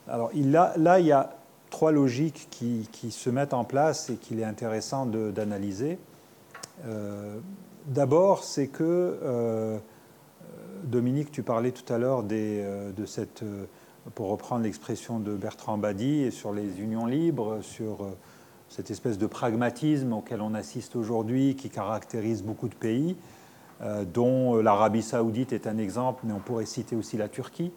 Alors là, il y a trois logiques qui, se mettent en place et qu'il est intéressant d'analyser. Euh, d'abord, c'est que euh, Dominique, tu parlais tout à l'heure euh, de cette, euh, pour reprendre l'expression de Bertrand Badi, sur les unions libres, sur euh, cette espèce de pragmatisme auquel on assiste aujourd'hui, qui caractérise beaucoup de pays, dont l'Arabie saoudite est un exemple, mais on pourrait citer aussi la Turquie.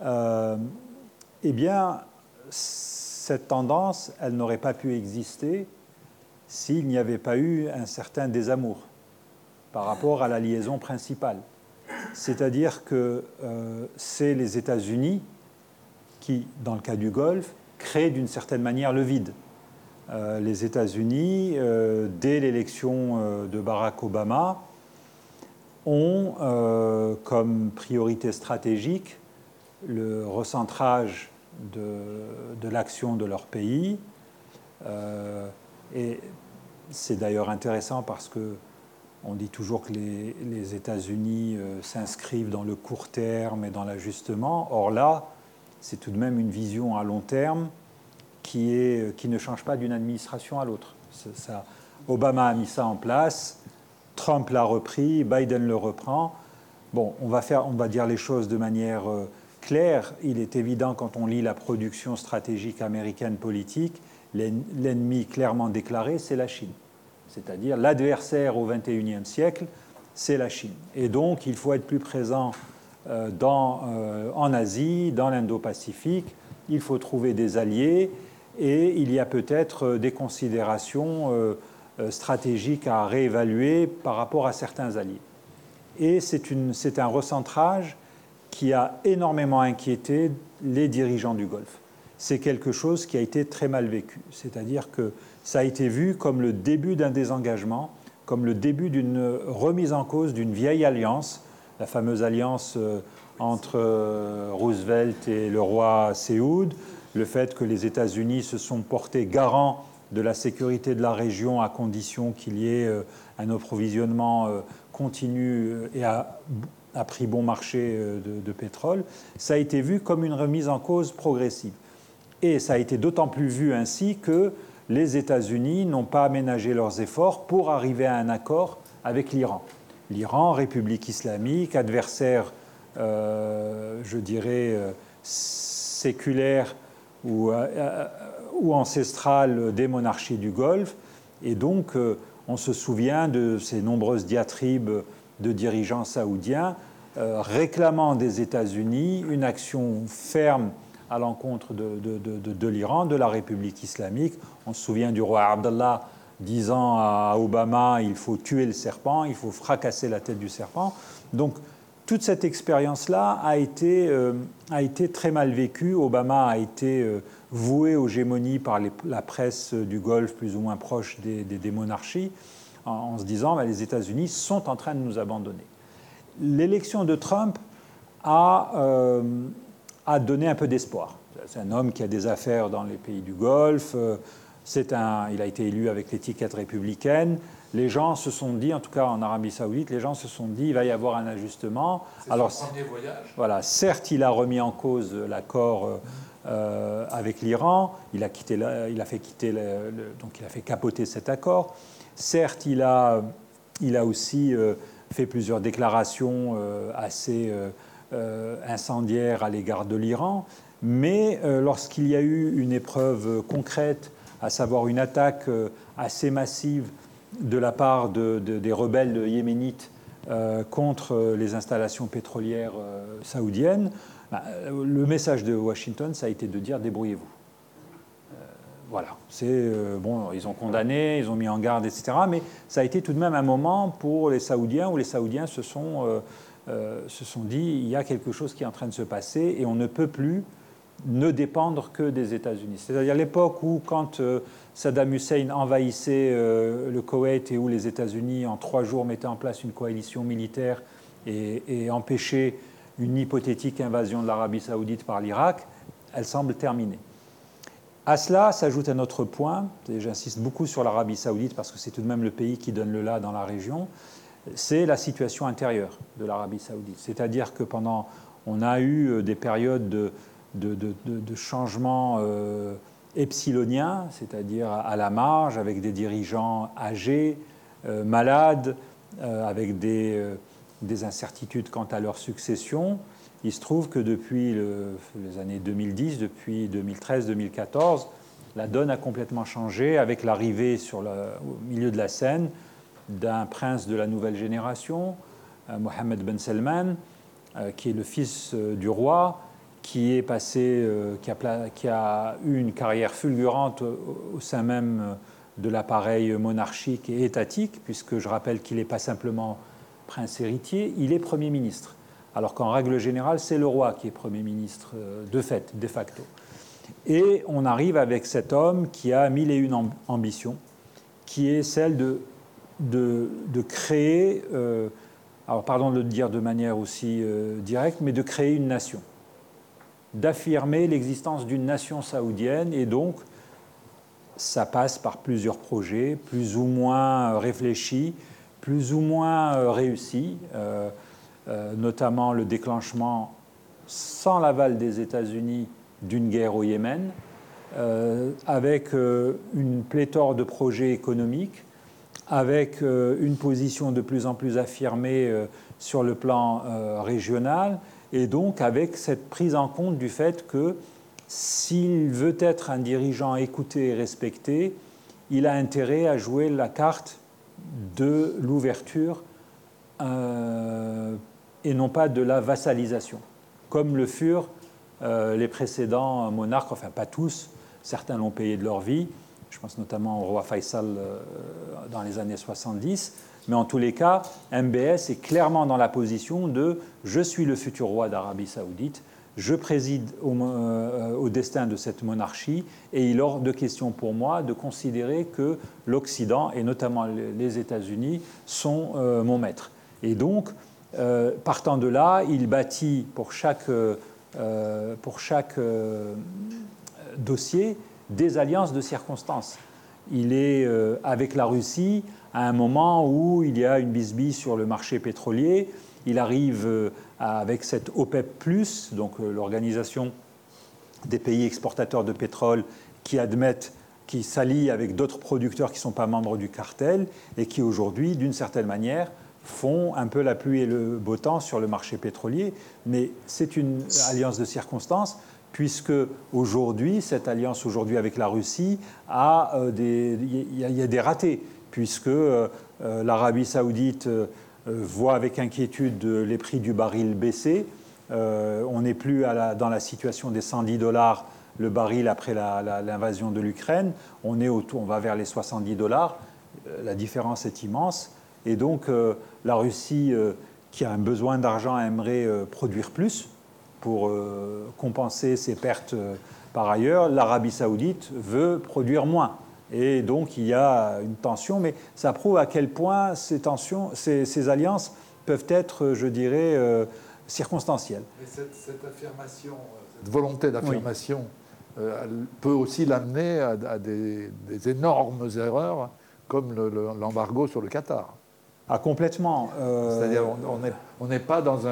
eh bien, cette tendance, elle n'aurait pas pu exister s'il n'y avait pas eu un certain désamour par rapport à la liaison principale. C'est-à-dire que euh, c'est les États-Unis qui, dans le cas du Golfe, créent d'une certaine manière le vide. Euh, les États-Unis, euh, dès l'élection de Barack Obama, ont comme priorité stratégique le recentrage de l'action de leur pays. et c'est d'ailleurs intéressant parce que on dit toujours que les, États-Unis euh, s'inscrivent dans le court terme et dans l'ajustement. Or là, c'est tout de même une vision à long terme qui, est, qui ne change pas d'une administration à l'autre. Obama a mis ça en place, Trump l'a repris, Biden le reprend. Bon, on va, faire, on va dire les choses de manière euh, claire. Il est évident quand on lit la production stratégique américaine politique, l'ennemi clairement déclaré, c'est la Chine c'est-à-dire l'adversaire au XXIe siècle, c'est la Chine. Et donc, il faut être plus présent euh, euh, en Asie, dans l'Indo-Pacifique, il faut trouver des alliés, et il y a peut-être euh, des considérations stratégiques à réévaluer par rapport à certains alliés. Et c'est un recentrage qui a énormément inquiété les dirigeants du Golfe. C'est quelque chose qui a été très mal vécu. C'est-à-dire que ça a été vu comme le début d'un désengagement, comme le début d'une remise en cause d'une vieille alliance, la fameuse alliance euh, entre euh, Roosevelt et le roi Séoud, le fait que les États-Unis se sont portés garants de la sécurité de la région à condition qu'il y ait euh, un approvisionnement continu et à, prix bon marché de, de, pétrole, ça a été vu comme une remise en cause progressive. Et ça a été d'autant plus vu ainsi que les États-Unis n'ont pas aménagé leurs efforts pour arriver à un accord avec l'Iran. L'Iran, République islamique, adversaire, euh, je dirais, euh, séculaire ou, euh, ou, ancestral des monarchies du Golfe. Et donc, on se souvient de ces nombreuses diatribes de dirigeants saoudiens réclamant des États-Unis une action ferme à l'encontre de, l'Iran, de la République islamique. On se souvient du roi Abdallah disant à Obama il faut tuer le serpent, il faut fracasser la tête du serpent. Donc toute cette expérience-là a, été, euh, a été très mal vécue. Obama a été euh, voué aux gémonies par la presse du Golfe plus ou moins proche des, monarchies, en, se disant bah, les États-Unis sont en train de nous abandonner. L'élection de Trump a, a donné un peu d'espoir. C'est un homme qui a des affaires dans les pays du Golfe. Un, il a été élu avec l'étiquette républicaine. Les gens se sont dit, en tout cas en Arabie Saoudite, les gens se sont dit, il va y avoir un ajustement.
Alors, son premier voyage.
Voilà, certes, il a remis en cause l'accord euh, avec l'Iran. Il a quitté, il a fait quitter, donc il a fait capoter cet accord. Certes, il a, il a aussi euh, fait plusieurs déclarations euh, assez incendiaires à l'égard de l'Iran. Mais lorsqu'il y a eu une épreuve concrète, à savoir une attaque assez massive de la part des rebelles yéménites contre les installations pétrolières saoudiennes, bah, le message de Washington, ça a été de dire débrouillez-vous. Euh, voilà, c'est euh, bon, ils ont condamné, ils ont mis en garde, etc. Mais ça a été tout de même un moment pour les Saoudiens où les Saoudiens se sont, euh, se sont dit il y a quelque chose qui est en train de se passer et on ne peut plus ne dépendre que des États-Unis. C'est-à-dire l'époque où, quand Saddam Hussein envahissait le Koweït et où les États-Unis, en trois jours, mettaient en place une coalition militaire et, et empêchaient une hypothétique invasion de l'Arabie saoudite par l'Irak, elle semble terminée. À cela s'ajoute un autre point, et j'insiste beaucoup sur l'Arabie saoudite parce que c'est tout de même le pays qui donne le là dans la région, c'est la situation intérieure de l'Arabie saoudite. C'est-à-dire que pendant, on a eu euh, des périodes de, de, de, changement euh, epsilonien, c'est-à-dire à la marge, avec des dirigeants âgés, euh, malades, avec des des incertitudes quant à leur succession. Il se trouve que depuis les années 2010, depuis 2013-2014, la donne a complètement changé avec l'arrivée sur le, au milieu de la scène d'un prince de la nouvelle génération, euh, Mohammed Ben Salman, euh, qui est le fils euh, du roi, qui est passé, a, qui, a, eu une carrière fulgurante au sein même de l'appareil monarchique et étatique, puisque je rappelle qu'il n'est pas simplement prince héritier, il est Premier ministre. Alors qu'en règle générale, c'est le roi qui est Premier ministre euh, de fait, de facto. Et on arrive avec cet homme qui a mille et une ambitions, qui est celle de, créer, euh, alors pardon de le dire de manière aussi euh, directe, mais de créer une nation, d'affirmer l'existence d'une nation saoudienne, et donc ça passe par plusieurs projets, plus ou moins réfléchis, plus ou moins euh, réussi, euh, euh, notamment le déclenchement sans l'aval des États-Unis d'une guerre au Yémen, avec une pléthore de projets économiques, avec une position de plus en plus affirmée sur le plan régional, et donc avec cette prise en compte du fait que s'il veut être un dirigeant écouté et respecté, il a intérêt à jouer la carte de l'ouverture euh, et non pas de la vassalisation, comme le furent euh, les précédents monarques, enfin pas tous, certains l'ont payé de leur vie, je pense notamment au roi Faisal euh, dans les années 70, mais en tous les cas, MBS est clairement dans la position de je suis le futur roi d'Arabie saoudite, je préside euh, au, destin de cette monarchie et il est hors de question pour moi de considérer que l'Occident, et notamment les États-Unis, sont euh, mon maître. Et donc, euh, partant de là, il bâtit pour chaque, pour chaque dossier des alliances de circonstances. Il est avec la Russie à un moment où il y a une bisbille sur le marché pétrolier. Il arrive avec cette OPEP, donc euh, l'organisation des pays exportateurs de pétrole qui admettent qui s'allient avec d'autres producteurs qui ne sont pas membres du cartel et qui aujourd'hui, d'une certaine manière, font un peu la pluie et le beau temps sur le marché pétrolier. Mais c'est une alliance de circonstances puisque aujourd'hui, cette alliance aujourd'hui avec la Russie a euh, des, il y, a des ratés, puisque euh, l'Arabie saoudite euh, voit avec inquiétude les prix du baril baisser. Euh, on n'est plus dans la situation des 110 dollars le baril après l'invasion de l'Ukraine. On, est on va vers les 70 dollars. Euh, la différence est immense. Et donc la Russie, qui a un besoin d'argent, aimerait produire plus pour compenser ses pertes par ailleurs. L'Arabie saoudite veut produire moins. Et donc il y a une tension, mais ça prouve à quel point ces tensions, ces, alliances peuvent être, je dirais, euh, circonstancielle.
Mais cette, affirmation, cette volonté d'affirmation peut aussi l'amener à, des, énormes erreurs comme l'embargo sur le Qatar.
Ah, complètement.
C'est-à-dire, on n'est pas dans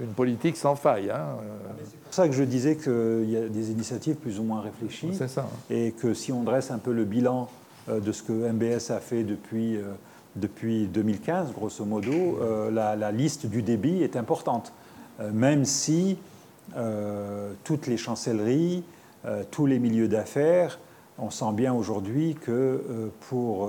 une politique sans faille. Hein.
C'est pour ça que je disais qu'il y a des initiatives plus ou moins réfléchies.
C'est ça.
Et que si on dresse un peu le bilan de ce que MBS a fait depuis depuis 2015, grosso modo, euh, la, liste du débit est importante, euh, même si euh, toutes les chancelleries, tous les milieux d'affaires, on sent bien aujourd'hui que, pour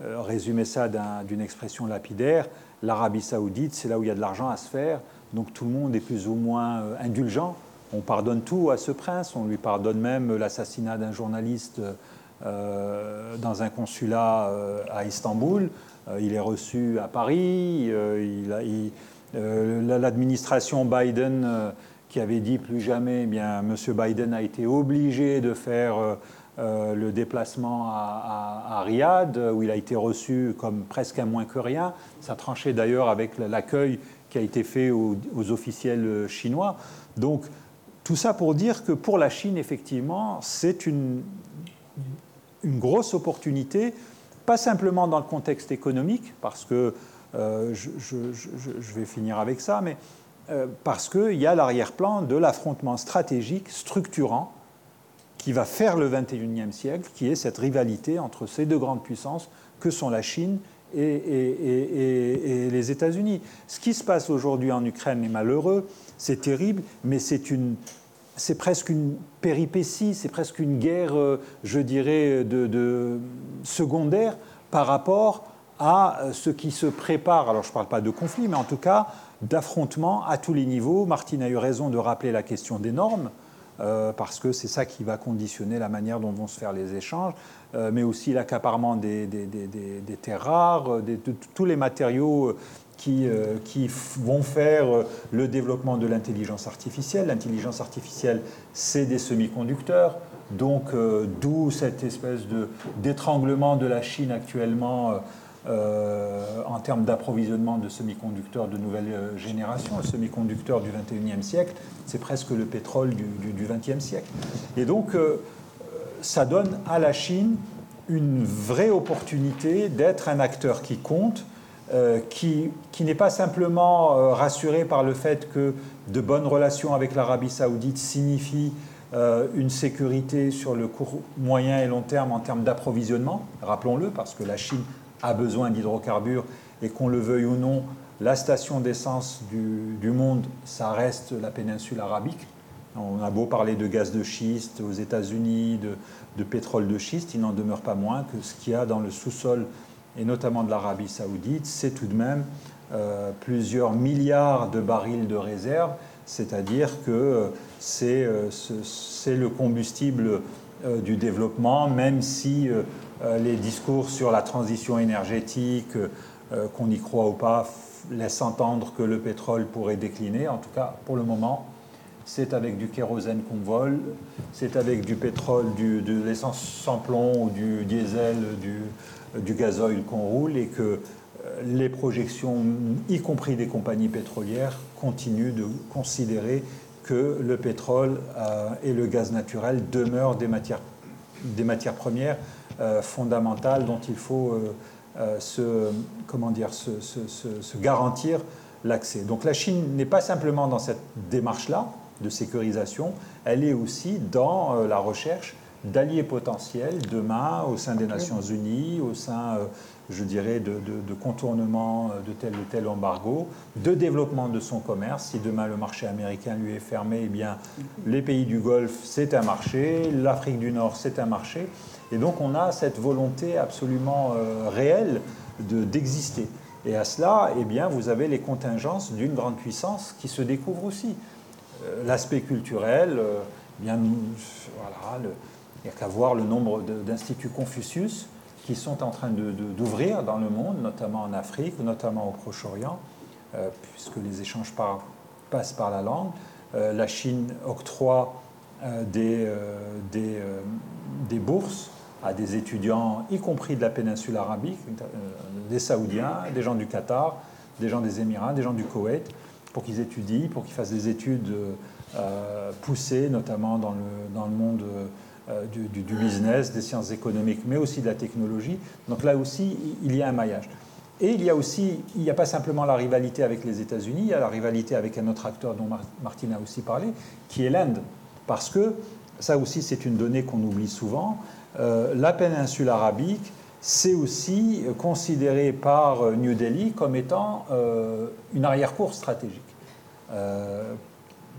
résumer ça d'une expression lapidaire, l'Arabie saoudite, c'est là où il y a de l'argent à se faire, donc tout le monde est plus ou moins indulgent. On pardonne tout à ce prince, on lui pardonne même l'assassinat d'un journaliste dans un consulat à Istanbul. Euh, il est reçu à Paris. Euh, euh, l'administration Biden qui avait dit plus jamais, eh bien, M. Biden a été obligé de faire le déplacement à, Riyad, où il a été reçu comme presque un moins que rien. Ça tranchait d'ailleurs avec l'accueil qui a été fait aux, officiels chinois. Donc, tout ça pour dire que pour la Chine, effectivement, c'est une, une grosse opportunité pas simplement dans le contexte économique, parce que euh, je, vais finir avec ça, mais euh, parce qu'il y a l'arrière-plan de l'affrontement stratégique structurant qui va faire le 21e siècle, qui est cette rivalité entre ces deux grandes puissances que sont la Chine et, les États-Unis. Ce qui se passe aujourd'hui en Ukraine est malheureux, c'est terrible, mais c'est une, c'est presque une péripétie, c'est presque une guerre, euh, je dirais, de, secondaire par rapport à euh, ce qui se prépare. Alors je ne parle pas de conflit, mais en tout cas d'affrontement à tous les niveaux. Martine a eu raison de rappeler la question des normes. Euh, parce que c'est ça qui va conditionner la manière dont vont se faire les échanges, mais aussi l'accaparement des, terres rares, de, tous les matériaux qui, euh, vont faire euh, le développement de l'intelligence artificielle. L'intelligence artificielle, c'est des semi-conducteurs. Donc, euh, d'où cette espèce d'étranglement de, la Chine actuellement en termes d'approvisionnement de semi-conducteurs de nouvelle génération. Le semi-conducteur du 21e siècle, c'est presque le pétrole du, du, 20e siècle. Et donc, ça donne à la Chine une vraie opportunité d'être un acteur qui compte, euh, qui, n'est pas simplement euh, rassuré par le fait que de bonnes relations avec l'Arabie saoudite signifient euh, une sécurité sur le court, moyen et long terme en termes d'approvisionnement, rappelons-le, parce que la Chine a besoin d'hydrocarbures et qu'on le veuille ou non, la station d'essence du, monde, ça reste la péninsule arabique. On a beau parler de gaz de schiste aux États-Unis, de, de pétrole de schiste, il n'en demeure pas moins que ce qu'il y a dans le sous-sol et notamment de l'Arabie saoudite, c'est tout de même euh, plusieurs milliards de barils de réserve, c'est-à-dire que euh, euh, c'est le combustible du développement, même si les discours sur la transition énergétique, qu'on y croit ou pas, laissent entendre que le pétrole pourrait décliner. En tout cas, pour le moment, c'est avec du kérosène qu'on vole, c'est avec du pétrole, de l'essence sans plomb ou du diesel, du, du gazoil qu'on roule et que euh, les projections, y compris des compagnies pétrolières, continuent de considérer que le pétrole euh, et le gaz naturel demeurent des matières, des matières premières euh, fondamentales dont il faut se, comment dire, se, garantir l'accès. Donc la Chine n'est pas simplement dans cette démarche-là de sécurisation, elle est aussi dans la recherche d'alliés potentiels demain au sein des Nations Unies, au sein, euh, je dirais, de, contournement euh, de tel ou tel embargo, de développement de son commerce. Si demain le marché américain lui est fermé, eh bien, les pays du Golfe, c'est un marché, l'Afrique du Nord, c'est un marché. Et donc on a cette volonté absolument euh, réelle d'exister. et à cela, eh bien, vous avez les contingences d'une grande puissance qui se découvre aussi. L'aspect culturel, eh bien, voilà, il n'y a qu'à voir le nombre d'instituts Confucius qui sont en train d'ouvrir dans le monde, notamment en Afrique, notamment au Proche-Orient, euh, puisque les échanges passent par la langue. Euh, la Chine octroie euh, des, des, des, bourses à des étudiants, y compris de la péninsule arabique, des Saoudiens, des gens du Qatar, des gens des Émirats, des gens du Koweït, pour qu'ils étudient, pour qu'ils fassent des études poussées, notamment dans le, dans le monde du, du, business, des sciences économiques, mais aussi de la technologie. Donc là aussi, il y a un maillage. Et il y a aussi, il n'y a pas simplement la rivalité avec les États-Unis, il y a la rivalité avec un autre acteur dont Martine a aussi parlé, qui est l'Inde. Parce que, ça aussi c'est une donnée qu'on oublie souvent, euh, la péninsule arabique, c'est aussi considéré par euh, New Delhi comme étant euh, une arrière-cour stratégique.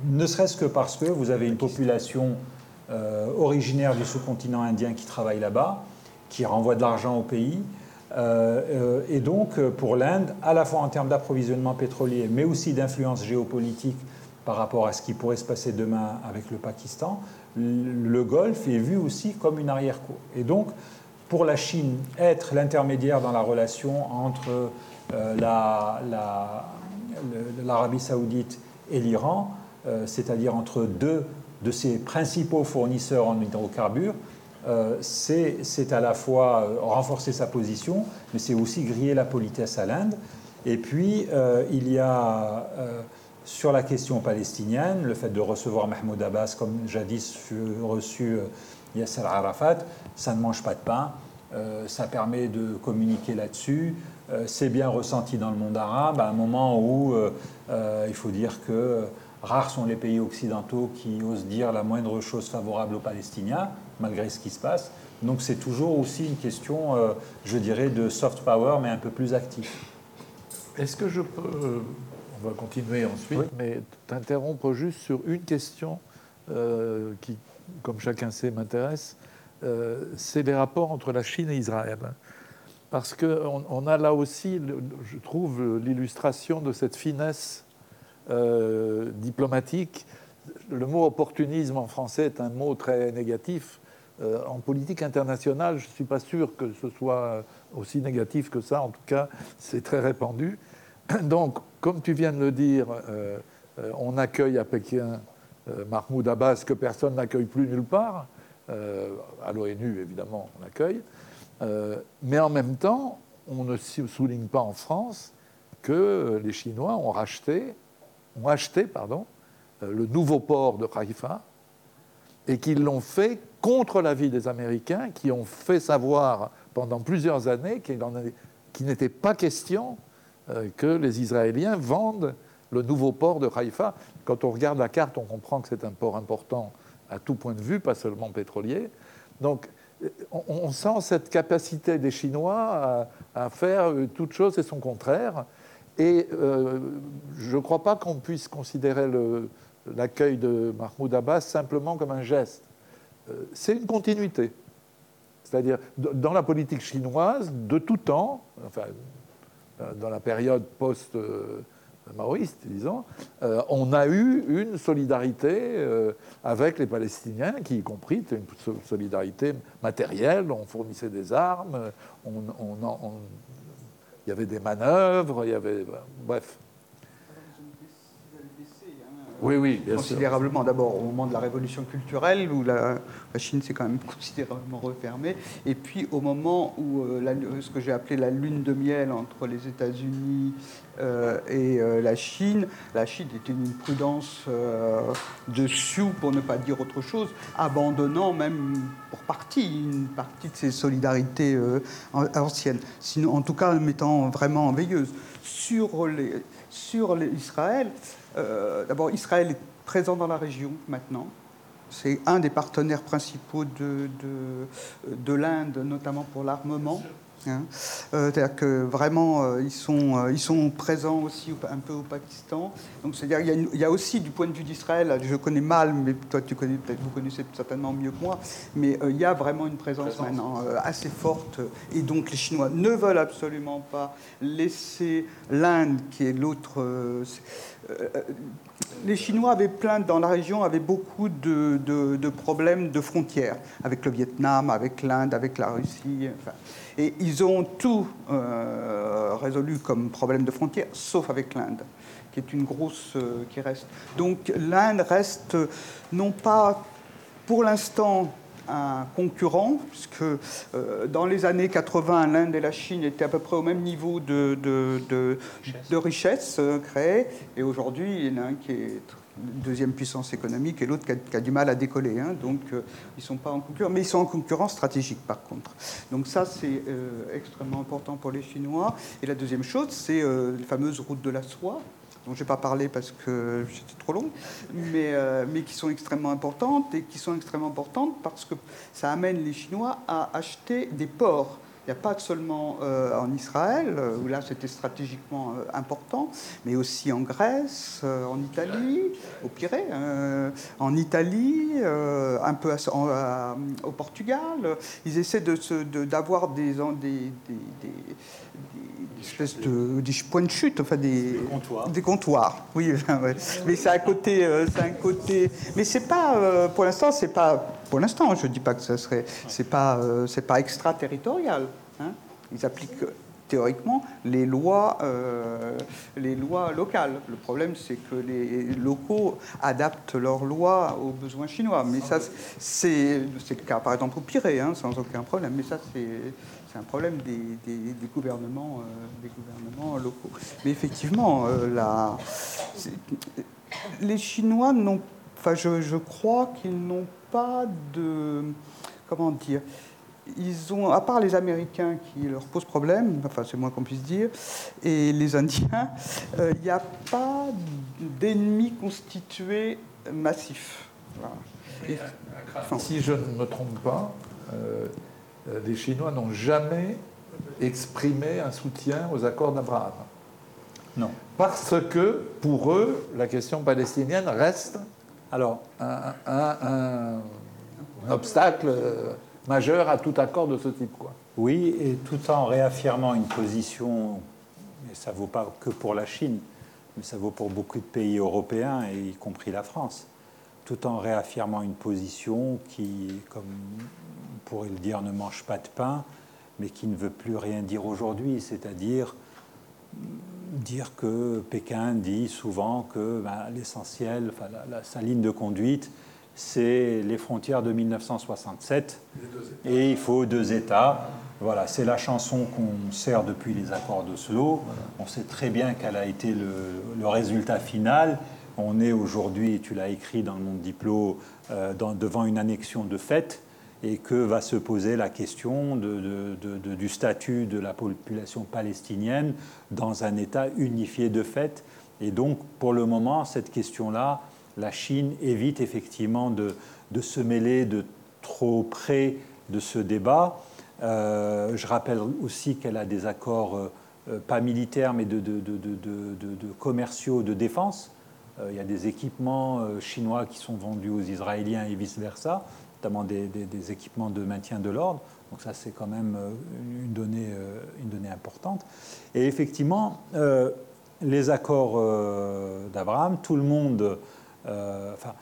ne serait-ce que parce que vous avez une population originaire du sous-continent indien qui travaille là-bas, qui renvoie de l'argent au pays, euh, euh, et donc, euh, pour l'Inde, à la fois en termes d'approvisionnement pétrolier, mais aussi d'influence géopolitique par rapport à ce qui pourrait se passer demain avec le Pakistan, le Golfe est vu aussi comme une arrière-cour. Et donc, pour la Chine, être l'intermédiaire dans la relation entre l'Arabie saoudite et l'Iran, c'est-à-dire entre deux de ses principaux fournisseurs en hydrocarbures, euh, c'est à la fois euh, renforcer sa position, mais c'est aussi griller la politesse à l'Inde. Et puis, euh, il y a sur la question palestinienne, le fait de recevoir Mahmoud Abbas comme jadis fut reçu Yasser Arafat, ça ne mange pas de pain, ça permet de communiquer là-dessus, c'est bien ressenti dans le monde arabe, à un moment où il faut dire que rares sont les pays occidentaux qui osent dire la moindre chose favorable aux Palestiniens malgré ce qui se passe. Donc c'est toujours aussi une question, euh, je dirais, de soft power, mais un peu plus actif.
Est-ce que je peux, on va continuer ensuite, mais t'interrompre juste sur une question euh, qui, comme chacun sait, m'intéresse, euh, c'est les rapports entre la Chine et Israël. Parce qu'on on a là aussi, je trouve, l'illustration de cette finesse diplomatique. Le mot opportunisme en français est un mot très négatif. Euh, en politique internationale, je ne suis pas sûr que ce soit aussi négatif que ça. En tout cas, c'est très répandu. Donc, comme tu viens de le dire, euh, euh, on accueille à Pékin Mahmoud Abbas que personne n'accueille plus nulle part. à l'ONU, évidemment, on l'accueille. mais en même temps, on ne souligne pas en France que les Chinois ont racheté, ont acheté pardon, le nouveau port de Haïfa et qu'ils l'ont fait contre l'avis des Américains qui ont fait savoir pendant plusieurs années qu'il n'était pas question euh, que les Israéliens vendent le nouveau port de Haïfa. Quand on regarde la carte, on comprend que c'est un port important à tout point de vue, pas seulement pétrolier. Donc on, sent cette capacité des Chinois à, faire euh, toute chose et son contraire. Et euh, je ne crois pas qu'on puisse considérer l'accueil de Mahmoud Abbas simplement comme un geste. Euh, c'est une continuité. C'est-à-dire, dans la politique chinoise, de tout temps, enfin, dans la période post-maoïste, disons, euh, on a eu une solidarité avec les Palestiniens, qui, y compris, était une solidarité matérielle. On fournissait des armes, il y avait des manœuvres, il y avait. Bref. Oui, oui,
considérablement. D'abord au moment de la révolution culturelle, où la, Chine s'est quand même considérablement refermée, et puis au moment où euh, ce que j'ai appelé la lune de miel entre les États-Unis euh, et euh, la Chine, la Chine était une prudence de Sioux, pour ne pas dire autre chose, abandonnant même pour partie une partie de ses solidarités anciennes, en tout cas mettant vraiment en veilleuse. Sur, les, Israël, d'abord, Israël est présent dans la région maintenant. C'est un des partenaires principaux de, de, l'Inde, notamment pour l'armement. Hein. Euh, c'est-à-dire que vraiment, euh, ils, sont, ils sont présents aussi un peu au Pakistan. Donc, c'est-à-dire qu'il y, y, a aussi, du point de vue d'Israël, je connais mal, mais toi, tu connais peut-être, vous connaissez certainement mieux que moi, mais il y a vraiment une présence, maintenant assez forte. Et donc, les Chinois ne veulent absolument pas laisser l'Inde, qui est l'autre euh, les Chinois avaient plein, dans la région, avaient beaucoup de, problèmes de frontières, avec le Vietnam, avec l'Inde, avec la Russie. Et ils ont tout euh, résolu comme problème de frontières, sauf avec l'Inde, qui est une grosse. Euh, qui reste. Donc l'Inde reste, non pas pour l'instant, un concurrent, puisque euh, dans les années 80, l'Inde et la Chine étaient à peu près au même niveau de, de, de, richesse euh, créée, et aujourd'hui, il y en a un qui est deuxième puissance économique et l'autre qui, a du mal à décoller. Hein. donc ils ne sont pas en concurrence, mais ils sont en concurrence stratégique par contre. Donc ça c'est extrêmement important pour les Chinois. Et la deuxième chose, c'est les fameuses routes de la soie dont je n'ai pas parlé parce que c'était trop long, mais, euh, mais qui sont extrêmement importantes et qui sont extrêmement importantes parce que ça amène les Chinois à acheter des ports il n'y a pas seulement euh, en Israël, euh, où là c'était stratégiquement euh, important, mais aussi en Grèce, en Italie, au Pirée, en Italie, un peu au Portugal. Ils essaient d'avoir de, des, des, des, espèces de des points de chute, enfin des,
comptoirs.
Des comptoirs, oui. mais c'est un côté, c'est un côté. Mais c'est pas, pour l'instant, c'est pas pour l'instant, je ne dis pas que ce serait, c'est pas, euh, c'est pas extraterritorial. Hein. Ils appliquent théoriquement les lois, euh, les lois locales. Le problème, c'est que les locaux adaptent leurs lois aux besoins chinois. Mais ça, c'est, le cas, par exemple, au Pirée, hein, sans aucun problème. Mais ça, c'est, c'est un problème des, des, gouvernements, euh, des gouvernements locaux. Mais effectivement, la, les Chinois n'ont, enfin, je, je crois qu'ils n'ont pas de. Comment dire ils ont, à part les Américains qui leur posent problème, enfin c'est moins qu'on puisse dire, et les Indiens, euh, il n'y a pas d'ennemis constitués massifs.
si je ne me trompe pas, euh, euh, les Chinois n'ont jamais exprimé un soutien aux accords d'Abraham.
Non.
Parce que pour eux, la question palestinienne reste alors, un, obstacle majeur à tout accord de ce type. Quoi.
Oui, et tout en réaffirmant une position, et ça ne vaut pas que pour la Chine, mais ça vaut pour beaucoup de pays européens, y compris la France, tout en réaffirmant une position qui, comme on pourrait le dire, ne mange pas de pain, mais qui ne veut plus rien dire aujourd'hui, c'est-à-dire dire que Pékin dit souvent que ben, l'essentiel, enfin, sa ligne de conduite, c'est les frontières de 1967 et il faut deux États. Voilà, c'est la chanson qu'on sert depuis les accords d'Oslo. On sait très bien quel a été le, résultat final. On est aujourd'hui, tu l'as écrit dans monde diplôme, euh, devant une annexion de fait et que va se poser la question du statut de la population palestinienne dans un État unifié de fait. Et donc, pour le moment, cette question-là, la Chine évite effectivement de, se mêler de trop près de ce débat. Euh, je rappelle aussi qu'elle a des accords, euh, pas militaires, mais de, commerciaux de défense. Euh, il y a des équipements chinois qui sont vendus aux Israéliens et vice-versa notamment des, équipements de maintien de l'ordre. Donc ça, c'est quand même euh, une donnée, euh, une donnée importante. Et effectivement, euh, les accords d'Abraham, tout le monde, enfin,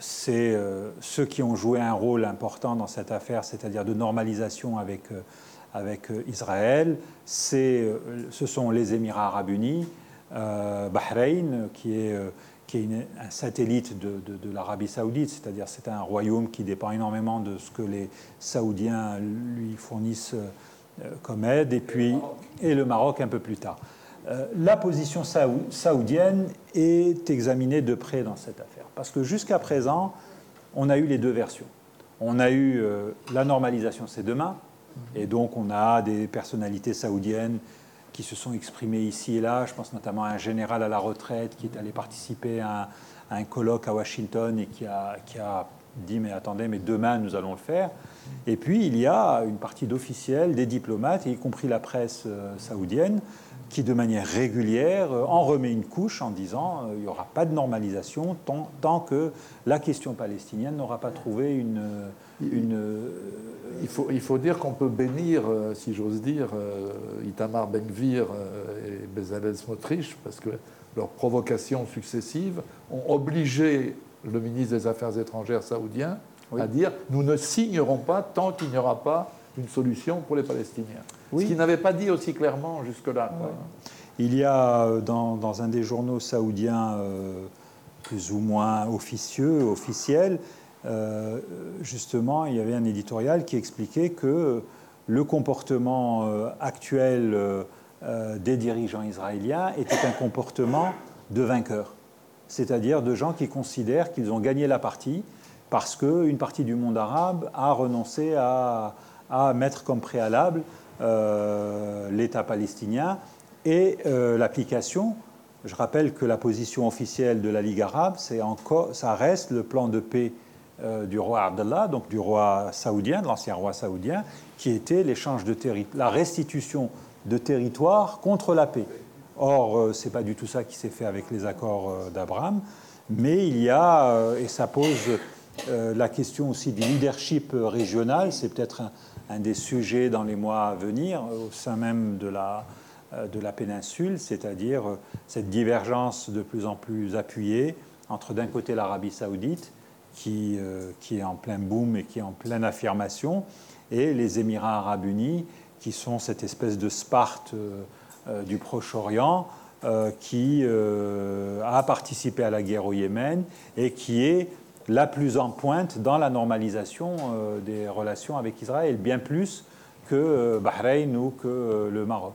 c'est ceux qui ont joué un rôle important dans cette affaire, c'est-à-dire de normalisation avec, avec Israël, ce sont les Émirats arabes unis, Bahreïn, qui est qui est un satellite de, l'Arabie saoudite, c'est-à-dire c'est un royaume qui dépend énormément de ce que les Saoudiens lui fournissent euh, comme aide, et puis et le Maroc un peu plus tard. Euh, la position saoudienne est examinée de près dans cette affaire, parce que jusqu'à présent, on a eu les deux versions. On a eu euh, la normalisation, c'est demain, et donc on a des personnalités saoudiennes qui se sont exprimés ici et là. Je pense notamment à un général à la retraite qui est allé participer à un, colloque à Washington et qui a, qui a, dit mais attendez, mais demain nous allons le faire. Et puis il y a une partie d'officiels, des diplomates, y compris la presse euh, saoudienne, qui de manière régulière euh, en remet une couche en disant euh, il n'y aura pas de normalisation tant, tant que la question palestinienne n'aura pas trouvé une... une
il, faut, il faut dire qu'on peut bénir, euh, si j'ose dire, Itamar Ben-Gvir et Bezalel Smotrich, parce que leurs provocations successives ont obligé le ministre des Affaires étrangères saoudien à dire nous ne signerons pas tant qu'il n'y aura pas une solution pour les Palestiniens. Ce qu'il n'avait pas dit aussi clairement jusque-là.
Il y a euh, dans, un des journaux saoudiens euh, plus ou moins officieux, officiels, justement, il y avait un éditorial qui expliquait que le comportement actuel des dirigeants israéliens était un comportement de vainqueur, c'est-à-dire de gens qui considèrent qu'ils ont gagné la partie parce qu'une partie du monde arabe a renoncé à, mettre comme préalable l'État palestinien et l'application je rappelle que la position officielle de la Ligue arabe, c'est encore, ça reste le plan de paix euh, du roi Abdallah, donc du roi saoudien, de l'ancien roi saoudien, qui était l'échange de la restitution de territoire contre la paix. Or, euh, ce n'est pas du tout ça qui s'est fait avec les accords euh, d'Abraham, mais il y a, et ça pose la question aussi du leadership régional, c'est peut-être un, des sujets dans les mois à venir au sein même de la, euh, de la péninsule, c'est-à-dire euh, cette divergence de plus en plus appuyée entre d'un côté l'Arabie saoudite, qui, euh, qui, est en plein boom et qui est en pleine affirmation, et les Émirats arabes unis, qui sont cette espèce de Sparte du Proche-Orient, qui a participé à la guerre au Yémen et qui est la plus en pointe dans la normalisation des relations avec Israël, bien plus que Bahreïn ou que le Maroc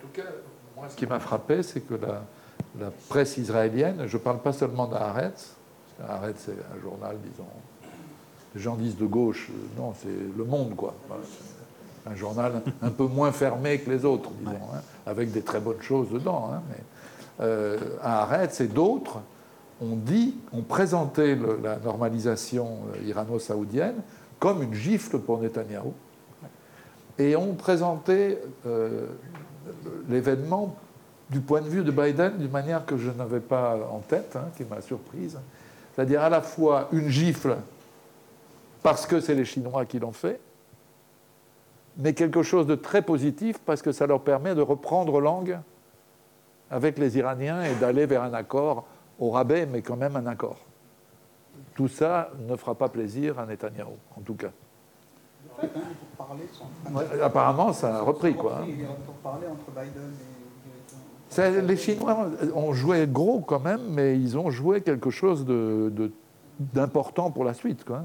tout cas, moi, ce qui m'a frappé, c'est que la, presse israélienne, je ne parle pas seulement d'Haaretz, parce qu'Haaretz, c'est un journal, disons, les gens disent de gauche, non, c'est Le Monde, quoi. Un journal un peu moins fermé que les autres, disons, hein, avec des très bonnes choses dedans. Hein, mais euh, Haaretz et d'autres ont dit, ont présenté la normalisation euh, irano-saoudienne comme une gifle pour Netanyahou et ont présenté euh, l'événement du point de vue de Biden d'une manière que je n'avais pas en tête, hein, qui m'a surprise. C'est-à-dire à la fois une gifle parce que c'est les Chinois qui l'ont fait, mais quelque chose de très positif parce que ça leur permet de reprendre langue avec les Iraniens et d'aller vers un accord au rabais, mais quand même un accord. Tout ça ne fera pas plaisir à Netanyahu, en tout cas apparemment, ça a repris. Quoi. les Chinois ont joué gros quand même, mais ils ont joué quelque chose d'important pour la suite. Quoi.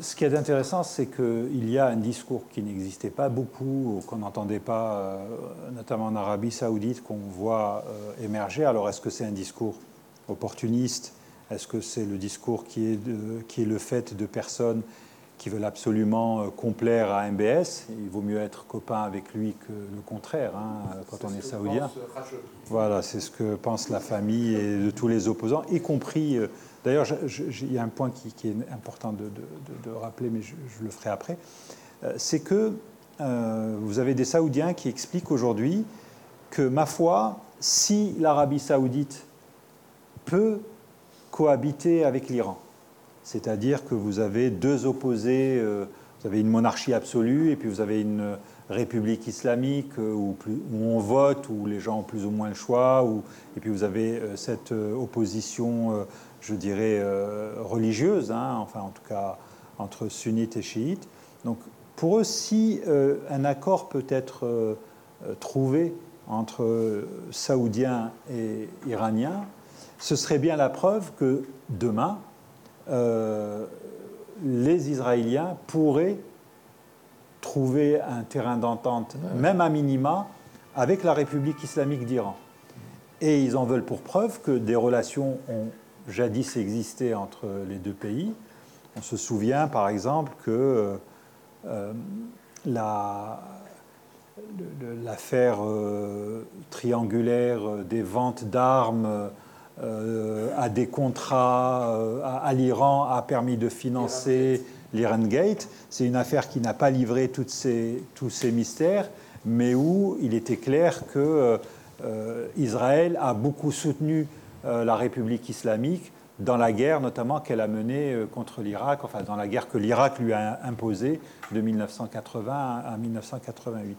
Ce qui est intéressant, c'est qu'il y a un discours qui n'existait pas beaucoup, qu'on n'entendait pas, euh, notamment en Arabie saoudite, qu'on voit euh, émerger. Alors est-ce que c'est un discours opportuniste? Est-ce que c'est le discours qui est, qui est le fait de personnes qui veulent absolument euh, complaire à MBS. Il vaut mieux être copain avec lui que le contraire hein, quand on est saoudien. Voilà, c'est ce que pense la famille et de tous les opposants, y compris. Euh, d'ailleurs, il y a un point qui, est important de, rappeler, mais je, le ferai après. Euh, c'est que vous avez des Saoudiens qui expliquent aujourd'hui que, ma foi, si l'Arabie saoudite peut cohabiter avec l'Iran, c'est-à-dire que vous avez deux opposés, euh, vous avez une monarchie absolue et puis vous avez une république islamique euh, où, on vote, où les gens ont plus ou moins le choix, et puis vous avez euh, cette opposition, je dirais, religieuse, hein, enfin en tout cas entre sunnites et chiites. Donc pour eux, si un accord peut être trouvé entre saoudiens et iraniens, ce serait bien la preuve que demain, euh, les Israéliens pourraient trouver un terrain d'entente, même à minima, avec la République islamique d'Iran. Et ils en veulent pour preuve que des relations ont jadis existé entre les deux pays. On se souvient par exemple que euh, l'affaire euh, triangulaire des ventes d'armes euh, à des contrats à, l'Iran a permis de financer l'Iran Gate. C'est une affaire qui n'a pas livré tous ces mystères, mais où il était clair que Israël a beaucoup soutenu la République islamique dans la guerre notamment qu'elle a menée contre l'Irak, enfin dans la guerre que l'Irak lui a imposée de 1980 à 1988.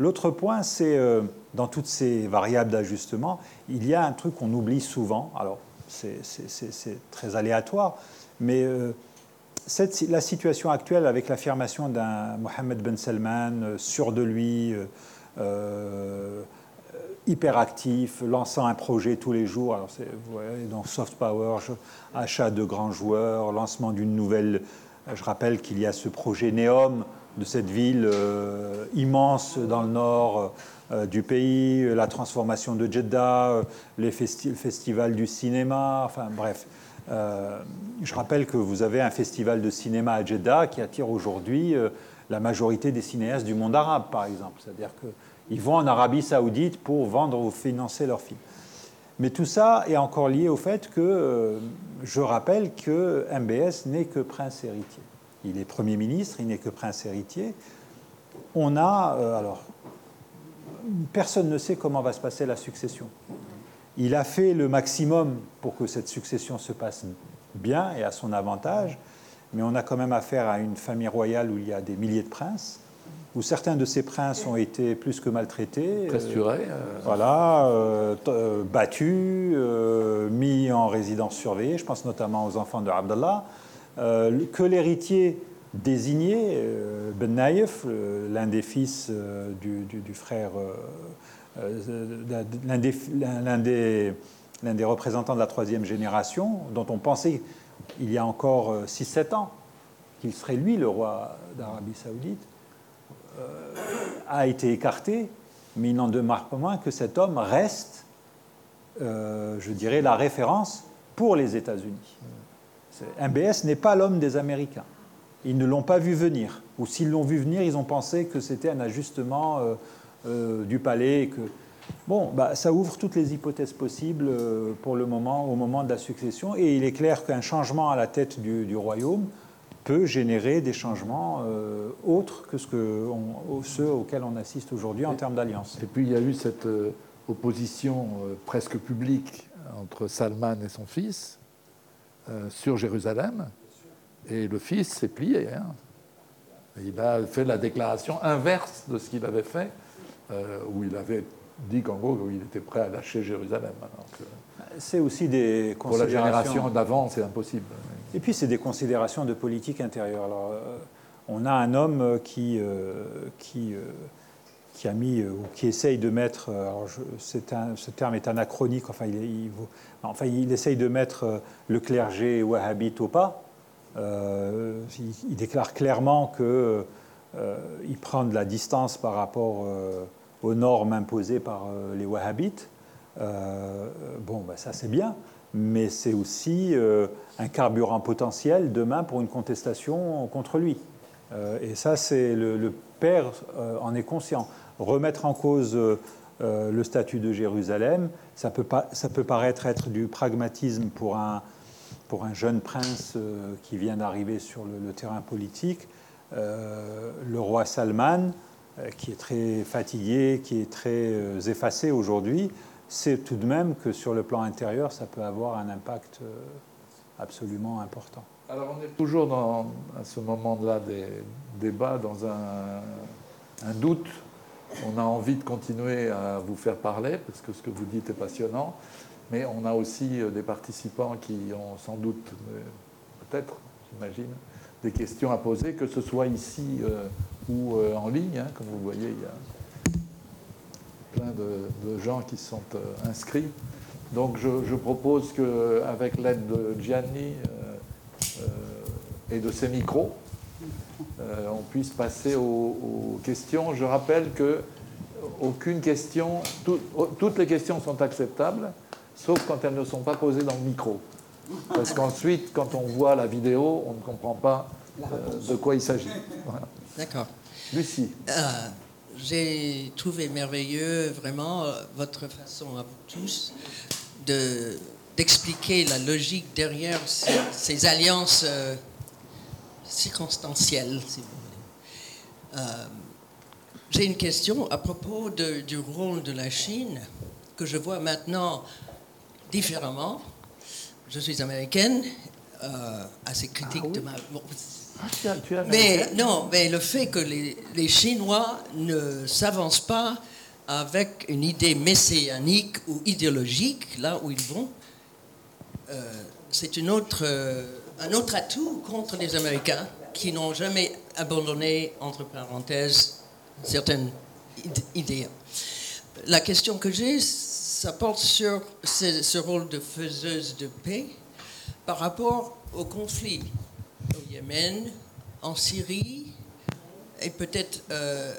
L'autre point, c'est euh, dans toutes ces variables d'ajustement, il y a un truc qu'on oublie souvent. Alors, c'est très aléatoire, mais euh, la situation actuelle avec l'affirmation d'un Mohammed Ben Salman euh, sûr de lui, hyperactif, lançant un projet tous les jours. Alors vous voyez, donc soft power, achat de grands joueurs, lancement d'une nouvelle. Je rappelle qu'il y a ce projet Neom de cette ville euh, immense dans le nord euh, du pays, la transformation de Jeddah, les festivals du cinéma, enfin bref. je rappelle que vous avez un festival de cinéma à Jeddah qui attire aujourd'hui la majorité des cinéastes du monde arabe, par exemple. C'est-à-dire que ils vont en Arabie saoudite pour vendre ou financer leurs films. Mais tout ça est encore lié au fait que euh, je rappelle que MBS n'est que prince héritier. Il est Premier ministre, il n'est que prince héritier. On a, euh, alors, personne ne sait comment va se passer la succession. Il a fait le maximum pour que cette succession se passe bien et à son avantage, mais on a quand même affaire à une famille royale où il y a des milliers de princes où certains de ces princes ont été plus que maltraités.
Presturés.
Euh, euh. voilà, euh, battus, mis en résidence surveillée. Je pense notamment aux enfants de Abdallah. que l'héritier désigné, Ben Naïf, l'un des fils du, du, frère, l'un des, des, des, représentants de la troisième génération, dont on pensait il y a encore 6-7 ans qu'il serait lui le roi d'Arabie saoudite, euh, a été écarté, mais il n'en demeure pas moins que cet homme reste, euh, je dirais, la référence pour les États-Unis. MBS n'est pas l'homme des Américains. Ils ne l'ont pas vu venir. Ou s'ils l'ont vu venir, ils ont pensé que c'était un ajustement euh, du palais. Que... Bon, bah, ça ouvre toutes les hypothèses possibles pour le moment, au moment de la succession. Et il est clair qu'un changement à la tête du royaume peut générer des changements euh, autres que, ce que ceux auxquels on assiste aujourd'hui en termes d'alliance.
Et puis il y a eu cette euh, opposition euh, presque publique entre Salman et son fils sur Jérusalem, et le fils s'est plié. Hein. Il a fait la déclaration inverse de ce qu'il avait fait, où il avait dit qu'en gros, il était prêt à lâcher Jérusalem.
C'est aussi des
Pour la génération d'avant, c'est impossible.
Et puis, c'est des considérations de politique intérieure. Alors, euh, on a un homme qui, euh, qui, euh, qui a mis, ou qui essaye de mettre, alors ce terme est anachronique, enfin il, enfin, il essaye de mettre le clergé wahhabite au pas. il, déclare clairement qu'il il prend de la distance par rapport aux normes imposées par les wahhabites. Bon, ben, ça c'est bien mais c'est aussi euh, un carburant potentiel demain pour une contestation contre lui. Euh, et ça, c'est le, père euh, en est conscient. Remettre en cause le statut de Jérusalem, ça peut, pas, ça peut paraître être du pragmatisme pour un, pour un jeune prince qui vient d'arriver sur le, terrain politique. le roi Salman, qui est très fatigué, qui est très effacé aujourd'hui, c'est tout de même que sur le plan intérieur, ça peut avoir un impact euh, absolument important.
Alors on est toujours à ce moment-là des débats, dans un, doute. On a envie de continuer à vous faire parler, parce que ce que vous dites est passionnant, mais on a aussi euh, des participants qui ont sans doute, euh, peut-être, j'imagine, des questions à poser, que ce soit ici ou en ligne. Hein, comme vous voyez, il y a plein de, gens qui sont euh, inscrits. Donc je, propose qu'avec l'aide de Gianni euh, euh, et de ses micros, on puisse passer aux, questions. Je rappelle que aucune question, toutes les questions sont acceptables, sauf quand elles ne sont pas posées dans le micro. Parce qu'ensuite, quand on voit la vidéo, on ne comprend pas de quoi il s'agit.
D'accord.
Lucie
j'ai trouvé merveilleux vraiment euh, votre façon à vous tous de, d'expliquer la logique derrière ces, alliances euh, circonstancielles, si vous voulez. Euh, j'ai une question à propos du rôle de la Chine que je vois maintenant différemment. Je suis américaine, assez critique ah de ma... Ah, mais non, mais le fait que les, Chinois ne s'avancent pas avec une idée messianique ou idéologique là où ils vont, euh, c'est une autre, euh, un autre atout contre les Américains qui n'ont jamais abandonné, entre parenthèses, certaines idées. la question que j'ai, ça porte sur ce, rôle de faiseuse de paix par rapport au conflit au Yémen, en Syrie et peut-être euh,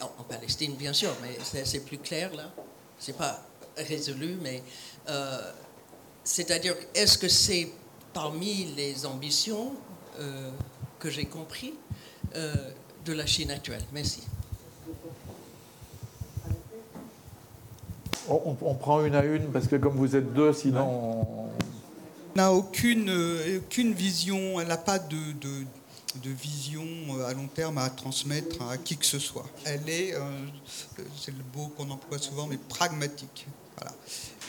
en Palestine, bien sûr, mais c'est plus clair là. C'est pas résolu, mais euh, c'est-à-dire, est-ce que c'est parmi les ambitions euh, que j'ai compris de la Chine actuelle? Merci.
On, prend une à une parce que comme vous êtes deux, sinon...
On n'a aucune, aucune vision, elle n'a pas de, de, vision euh, à long terme à transmettre à qui que ce soit. Elle est, euh, c'est le mot qu'on emploie souvent, mais pragmatique. Voilà.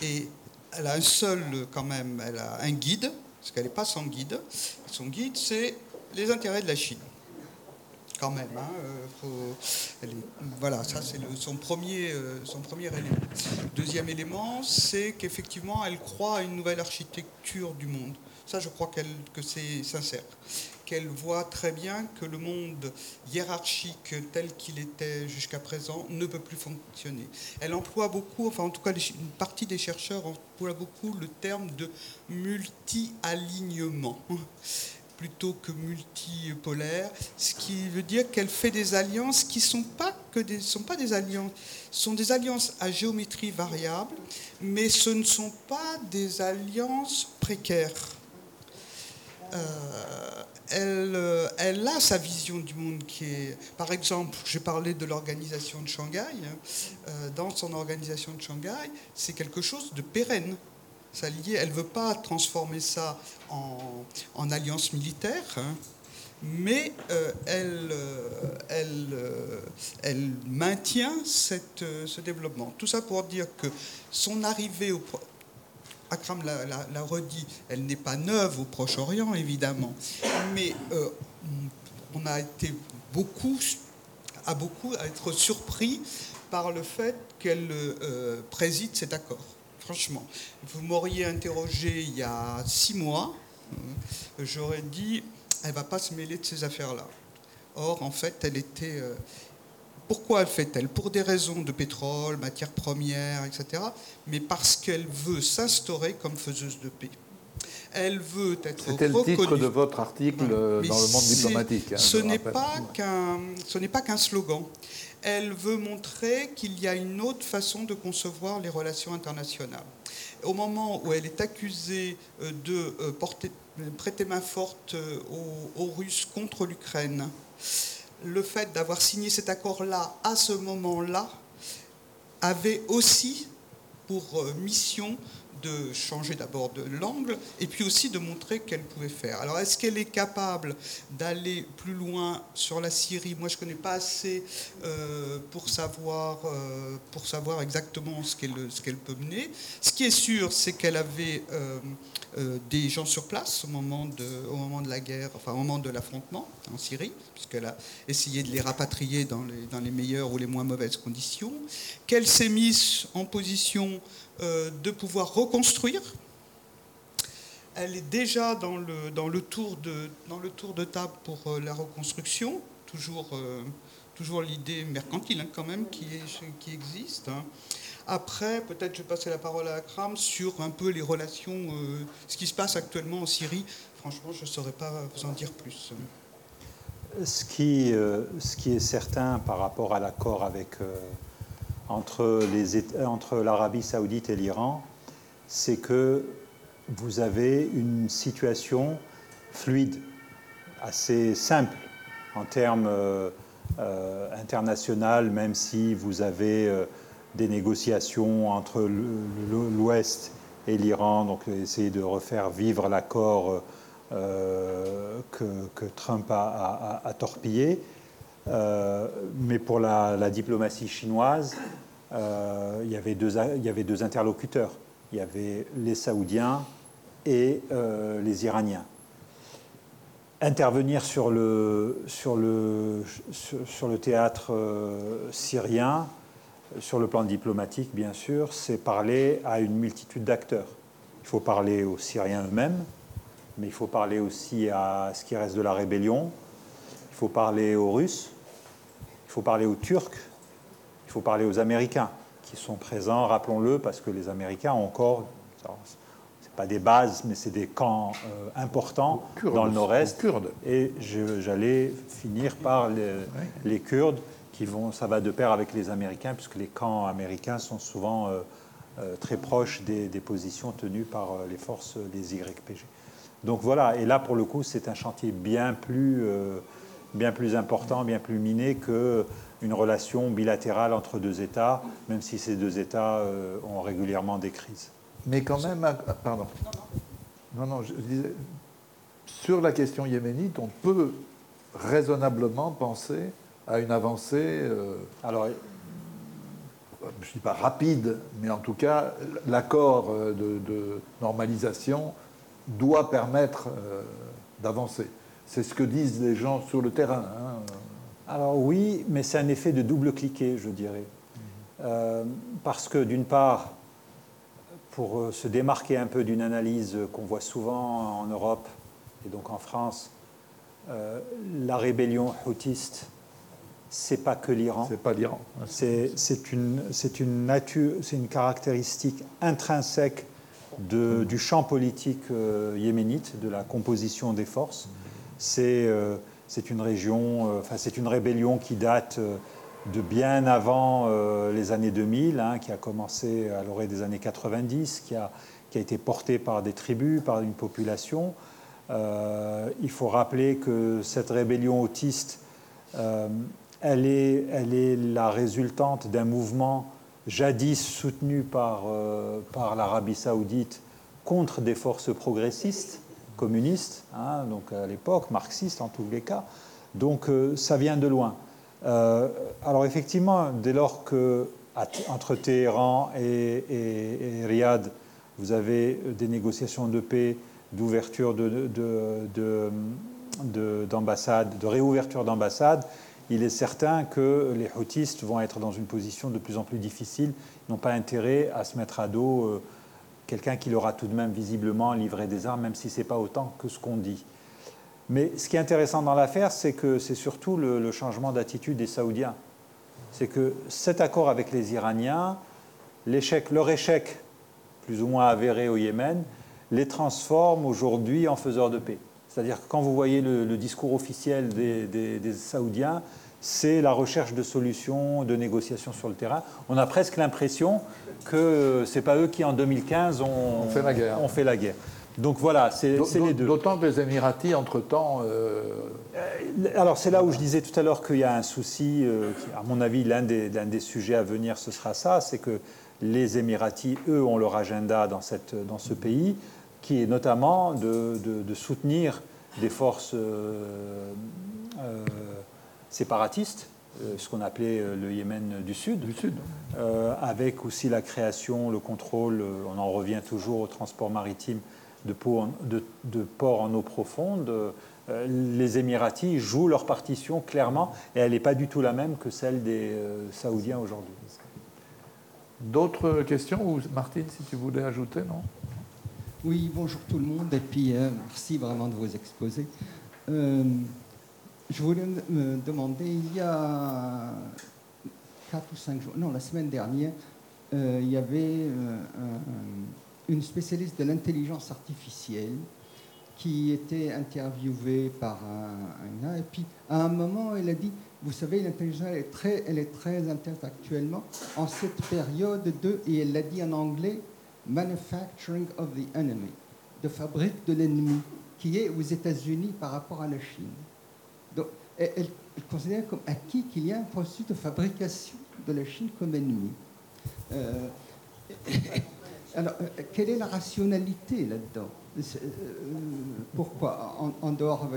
Et elle a un seul, quand même, elle a un guide, parce qu'elle n'est pas sans guide. Son guide, c'est les intérêts de la Chine même. Hein, euh, voilà, ça c'est son, premier, euh, son premier élément. Deuxième élément, c'est qu'effectivement, elle croit à une nouvelle architecture du monde. Ça, je crois qu'elle, que c'est sincère. Qu'elle voit très bien que le monde hiérarchique tel qu'il était jusqu'à présent ne peut plus fonctionner. Elle emploie beaucoup, enfin en tout cas une partie des chercheurs emploient beaucoup le terme de multi-alignement plutôt que multipolaire, ce qui veut dire qu'elle fait des alliances qui sont pas des sont pas des alliances, sont des alliances à géométrie variable, mais ce ne sont pas des alliances précaires. Euh, elle, euh, elle, a sa vision du monde qui est, par exemple, j'ai parlé de l'organisation de Shanghai. Hein, euh, dans son organisation de Shanghai, c'est quelque chose de pérenne elle ne veut pas transformer ça en, alliance militaire, hein, mais euh, elle, euh, euh, elle, maintient ce développement. Tout ça pour dire que son arrivée au... Akram l'a redit, elle n'est pas neuve au Proche-Orient, évidemment, mais on a été beaucoup, à beaucoup à être surpris par le fait qu'elle préside cet accord franchement. Vous m'auriez interrogé il y a six mois, euh, j'aurais dit, elle ne va pas se mêler de ces affaires-là. Or, en fait, elle était... Euh, pourquoi elle fait-elle? Pour des raisons de pétrole, matières premières, etc. Mais parce qu'elle veut s'instaurer comme faiseuse de paix. Elle veut être
C'était le titre de votre article dans le monde diplomatique. Hein,
ce n'est pas qu'un, ce n'est pas qu'un slogan elle veut montrer qu'il y a une autre façon de concevoir les relations internationales. Au moment où elle est accusée euh, de euh, porter, prêter main forte euh, aux, Russes contre l'Ukraine, le fait d'avoir signé cet accord-là à ce moment-là avait aussi pour mission de changer d'abord de l'angle et puis aussi de montrer qu'elle pouvait faire. Alors est-ce qu'elle est capable d'aller plus loin sur la Syrie? Moi je ne connais pas assez euh, pour, savoir, euh, pour savoir exactement ce qu'elle, peut mener. Ce qui est sûr, c'est qu'elle avait euh, des gens sur place au moment, de, au moment de la guerre, enfin au moment de l'affrontement en Syrie, puisqu'elle a essayé de les rapatrier dans les, dans les meilleures ou les moins mauvaises conditions, qu'elle s'est mise en position de pouvoir reconstruire. Elle est déjà dans le, dans le, tour, de, dans le tour de table pour euh, la reconstruction, toujours, euh, toujours l'idée mercantile hein, quand même qui existe. Hein. Après, peut-être je vais passer la parole à Akram sur un peu les relations, ce qui se passe actuellement en Syrie. Franchement, je ne saurais pas vous en dire plus.
Ce qui, ce qui est certain par rapport à l'accord avec entre l'Arabie saoudite et l'Iran, c'est que vous avez une situation fluide, assez simple en termes euh, internationaux, même si vous avez euh, des négociations entre l'Ouest et l'Iran, donc essayer de refaire vivre l'accord euh, que, Trump a, torpillé. Mais pour la, diplomatie chinoise, euh, il, y avait deux, interlocuteurs. Il y avait les Saoudiens et euh, les Iraniens. Intervenir sur le, théâtre euh, syrien, sur le plan diplomatique, bien sûr, c'est parler à une multitude d'acteurs. Il faut parler aux Syriens eux-mêmes, mais il faut parler aussi à ce qui reste de la rébellion. Il faut parler aux Russes, faut parler aux Turcs, il faut parler aux Américains. qui sont présents, rappelons-le, parce que les Américains ont encore, c'est pas des bases, mais c'est des camps euh, importants dans le nord-est. Et j'allais finir par les, les, Kurdes, qui vont, ça va de pair avec les Américains, puisque les camps américains sont souvent euh, euh, très proches des, des, positions tenues par les forces des YPG. Donc voilà, et là pour le coup, c'est un chantier bien plus, bien plus important, bien plus miné que une relation bilatérale entre deux États, même si ces deux États euh, ont régulièrement des crises.
Mais quand même, ah, pardon. Non, non, je disais, sur la question yéménite, on peut raisonnablement penser à une avancée. Euh, Alors, je ne dis pas rapide, mais en tout cas, l'accord euh, de, normalisation doit permettre d'avancer. C'est ce que disent les gens sur le terrain. Hein.
Alors oui, mais c'est un effet de double cliquet, je dirais. Euh, parce que d'une part, pour euh, se démarquer un peu d'une analyse qu'on voit souvent en Europe et donc en France, euh, la rébellion houtiste, c'est pas que l'Iran.
C'est pas l'Iran.
C'est une, une, nature, c'est une caractéristique intrinsèque de, du champ politique yéménite, de la composition des forces. C'est c'est une région, euh, enfin c'est une rébellion qui date euh, de bien avant euh, les années 2000, hein, qui a commencé à l'orée des années 90, qui a, été portée par des tribus, par une population. il faut rappeler que cette rébellion autiste, elle, est, la résultante d'un mouvement jadis soutenu par l'Arabie saoudite contre des forces progressistes communiste, hein, donc à l'époque, marxiste en tous les cas. Donc euh, ça vient de loin. Euh, alors effectivement, dès lors que entre Téhéran et, et, Riyad, vous avez des négociations de paix, d'ouverture de, de, de, réouverture d'ambassades, il est certain que les houtistes vont être dans une position de plus en plus difficile, ils n'ont pas intérêt à se mettre à dos euh, quelqu'un qui leur tout de même visiblement livré des armes, même si ce n'est pas autant que ce qu'on dit. Mais ce qui est intéressant dans l'affaire, c'est que c'est surtout le, changement d'attitude des Saoudiens. C'est que cet accord avec les Iraniens, leur échec plus ou moins avéré au Yémen, les transforme aujourd'hui en faiseurs de paix. C'est-à-dire que quand vous voyez le, discours officiel des Saoudiens, c'est la recherche de solutions, de négociations sur le terrain. On a presque l'impression que ce n'est pas eux qui, en 2015, ont,
fait la guerre.
Ont fait la guerre. Donc voilà, c'est les deux.
D'autant que les Émiratis, entre-temps... Euh,
alors c'est là où je disais tout à l'heure qu'il y a un souci, euh, à mon avis, l'un des, des, sujets à venir, ce sera ça, c'est que les Émiratis, eux, ont leur agenda dans, cette, dans ce pays, qui est notamment de, soutenir des forces... Euh, séparatistes, euh, ce qu'on appelait euh, le Yémen du Sud,
du Sud.
Euh, avec aussi la création, le contrôle, on en revient toujours au transport maritime de, de, ports en eau profonde. les Émiratis jouent leur partition clairement et elle n'est pas du tout la même que celle des Saoudiens aujourd'hui.
D'autres questions ou Martine, si tu voulais ajouter, non?
Oui, bonjour tout le monde et puis merci vraiment de vos exposés. Je voulais me demander, il y a 4 ou 5 jours, non, la semaine dernière, euh, il y avait euh, une spécialiste de l'intelligence artificielle qui était interviewée par un, un, et puis à un moment, elle a dit, vous savez, l'intelligence elle est très, elle est très actuellement en cette période de, et elle l'a dit en anglais, manufacturing of the enemy, de fabrique de l'ennemi, qui est aux États-Unis par rapport à la Chine. Elle, considère comme acquis qu'il y a un processus de fabrication de la Chine comme ennemi. Euh, alors, euh, quelle est la rationalité là-dedans? Euh, Pourquoi en, dehors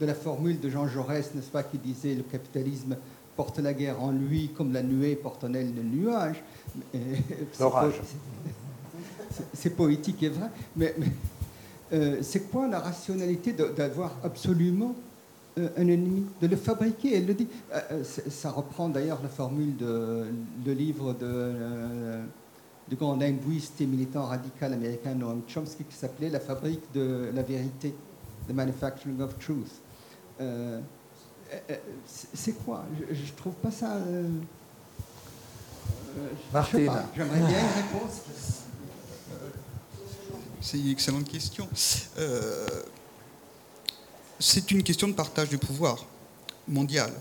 de, la formule de Jean Jaurès, n'est-ce pas, qui disait le capitalisme porte la guerre en lui comme la nuée porte en elle le nuage.
L'orage.
C'est poétique et vrai, mais c'est quoi la rationalité d'avoir absolument un ennemi, de le fabriquer. Elle le dit. Euh, euh, ça reprend d'ailleurs la formule de le livre de, du grand linguiste et militant radical américain Noam Chomsky qui s'appelait La fabrique de la vérité, The Manufacturing of Truth. c'est quoi? Je, ne trouve pas ça.
Martine.
J'aimerais bien une réponse.
C'est une excellente question. Euh, c'est une question de partage du pouvoir mondial.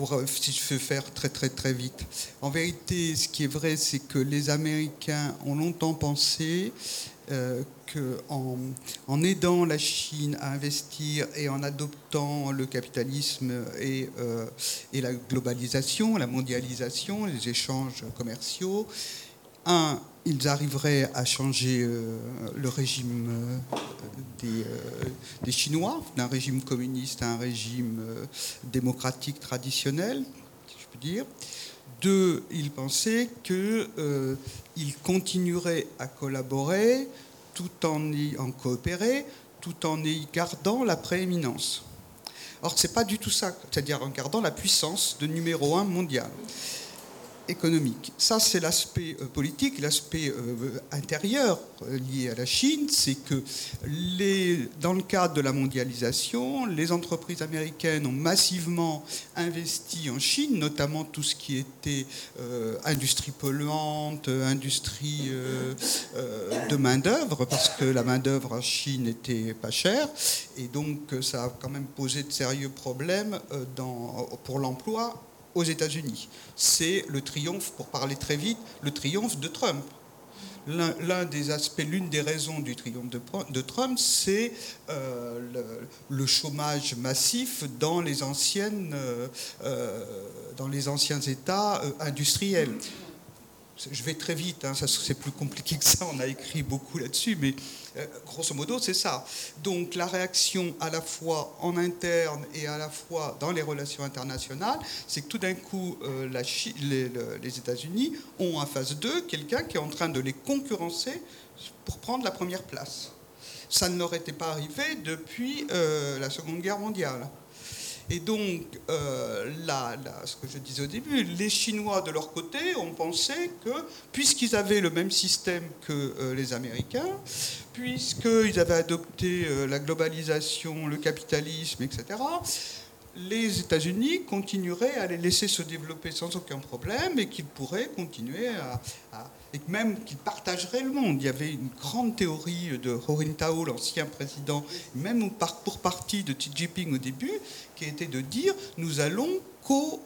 Euh, si je veux faire très très très vite. En vérité, ce qui est vrai, c'est que les Américains ont longtemps pensé euh, qu'en en aidant la Chine à investir et en adoptant le capitalisme et, euh, et la globalisation, la mondialisation, les échanges commerciaux, un, ils arriveraient à changer euh, le régime euh, des, euh, des, Chinois, d'un régime communiste à un régime démocratique traditionnel, si je peux dire. Deux, ils pensaient qu'ils continueraient à collaborer tout en y tout en y gardant la prééminence. Or, ce n'est pas du tout ça, c'est-à-dire en gardant la puissance de numéro un mondial Ça, c'est l'aspect euh, politique. L'aspect euh, intérieur euh, lié à la Chine, c'est que dans le cadre de la mondialisation, les entreprises américaines ont massivement investi en Chine, notamment tout ce qui était industrie polluante, industrie de main-d'œuvre, parce que la main-d'œuvre en Chine n'était pas chère. Et donc, ça a quand même posé de sérieux problèmes pour l'emploi aux États-Unis. C'est le triomphe, pour parler très vite, le triomphe de Trump. L'un des aspects, l'une des raisons du triomphe de, Trump, c'est euh, le, chômage massif dans les, anciennes, euh, euh, dans les anciens États industriels je vais très vite, hein, c'est plus compliqué que ça, on a écrit beaucoup là-dessus, mais grosso modo, c'est ça. Donc la réaction à la fois en interne et à la fois dans les relations internationales, c'est que tout d'un coup, euh, les États-Unis ont en phase 2 quelqu'un qui est en train de les concurrencer pour prendre la première place. Ça ne leur était pas arrivé depuis euh, la Seconde Guerre mondiale. Et donc, euh, là, ce que je disais au début, les Chinois de leur côté ont pensé que, puisqu'ils avaient le même système que euh, les Américains, puisqu'ils avaient adopté euh, la globalisation, le capitalisme, etc., les États-Unis continueraient à les laisser se développer sans aucun problème et qu'ils pourraient continuer à, et même qu'ils partageraient le monde. Il y avait une grande théorie de Ho Tao, l'ancien président, même pour partie de Xi Jinping au début, qui était de dire nous allons co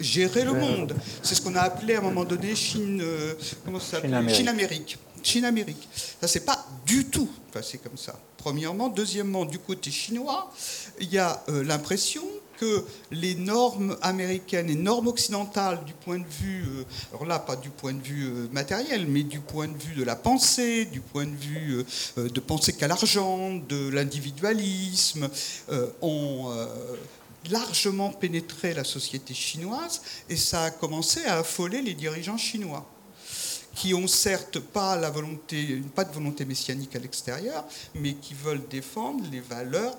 gérer le monde. C'est ce qu'on a appelé à un moment donné Chine, euh, comment ça Chine-Amérique. Chine-Amérique. Ça, c'est pas du tout passé comme ça. Premièrement. Deuxièmement, du côté chinois, il y a euh, l'impression les normes américaines et normes occidentales du point de vue, euh, alors là pas du point de vue euh, matériel, mais du point de vue de la pensée, du point de vue de penser qu'à l'argent, de l'individualisme, ont largement pénétré la société chinoise et ça a commencé à affoler les dirigeants chinois qui ont certes pas la volonté, pas de volonté messianique à l'extérieur, mais qui veulent défendre les valeurs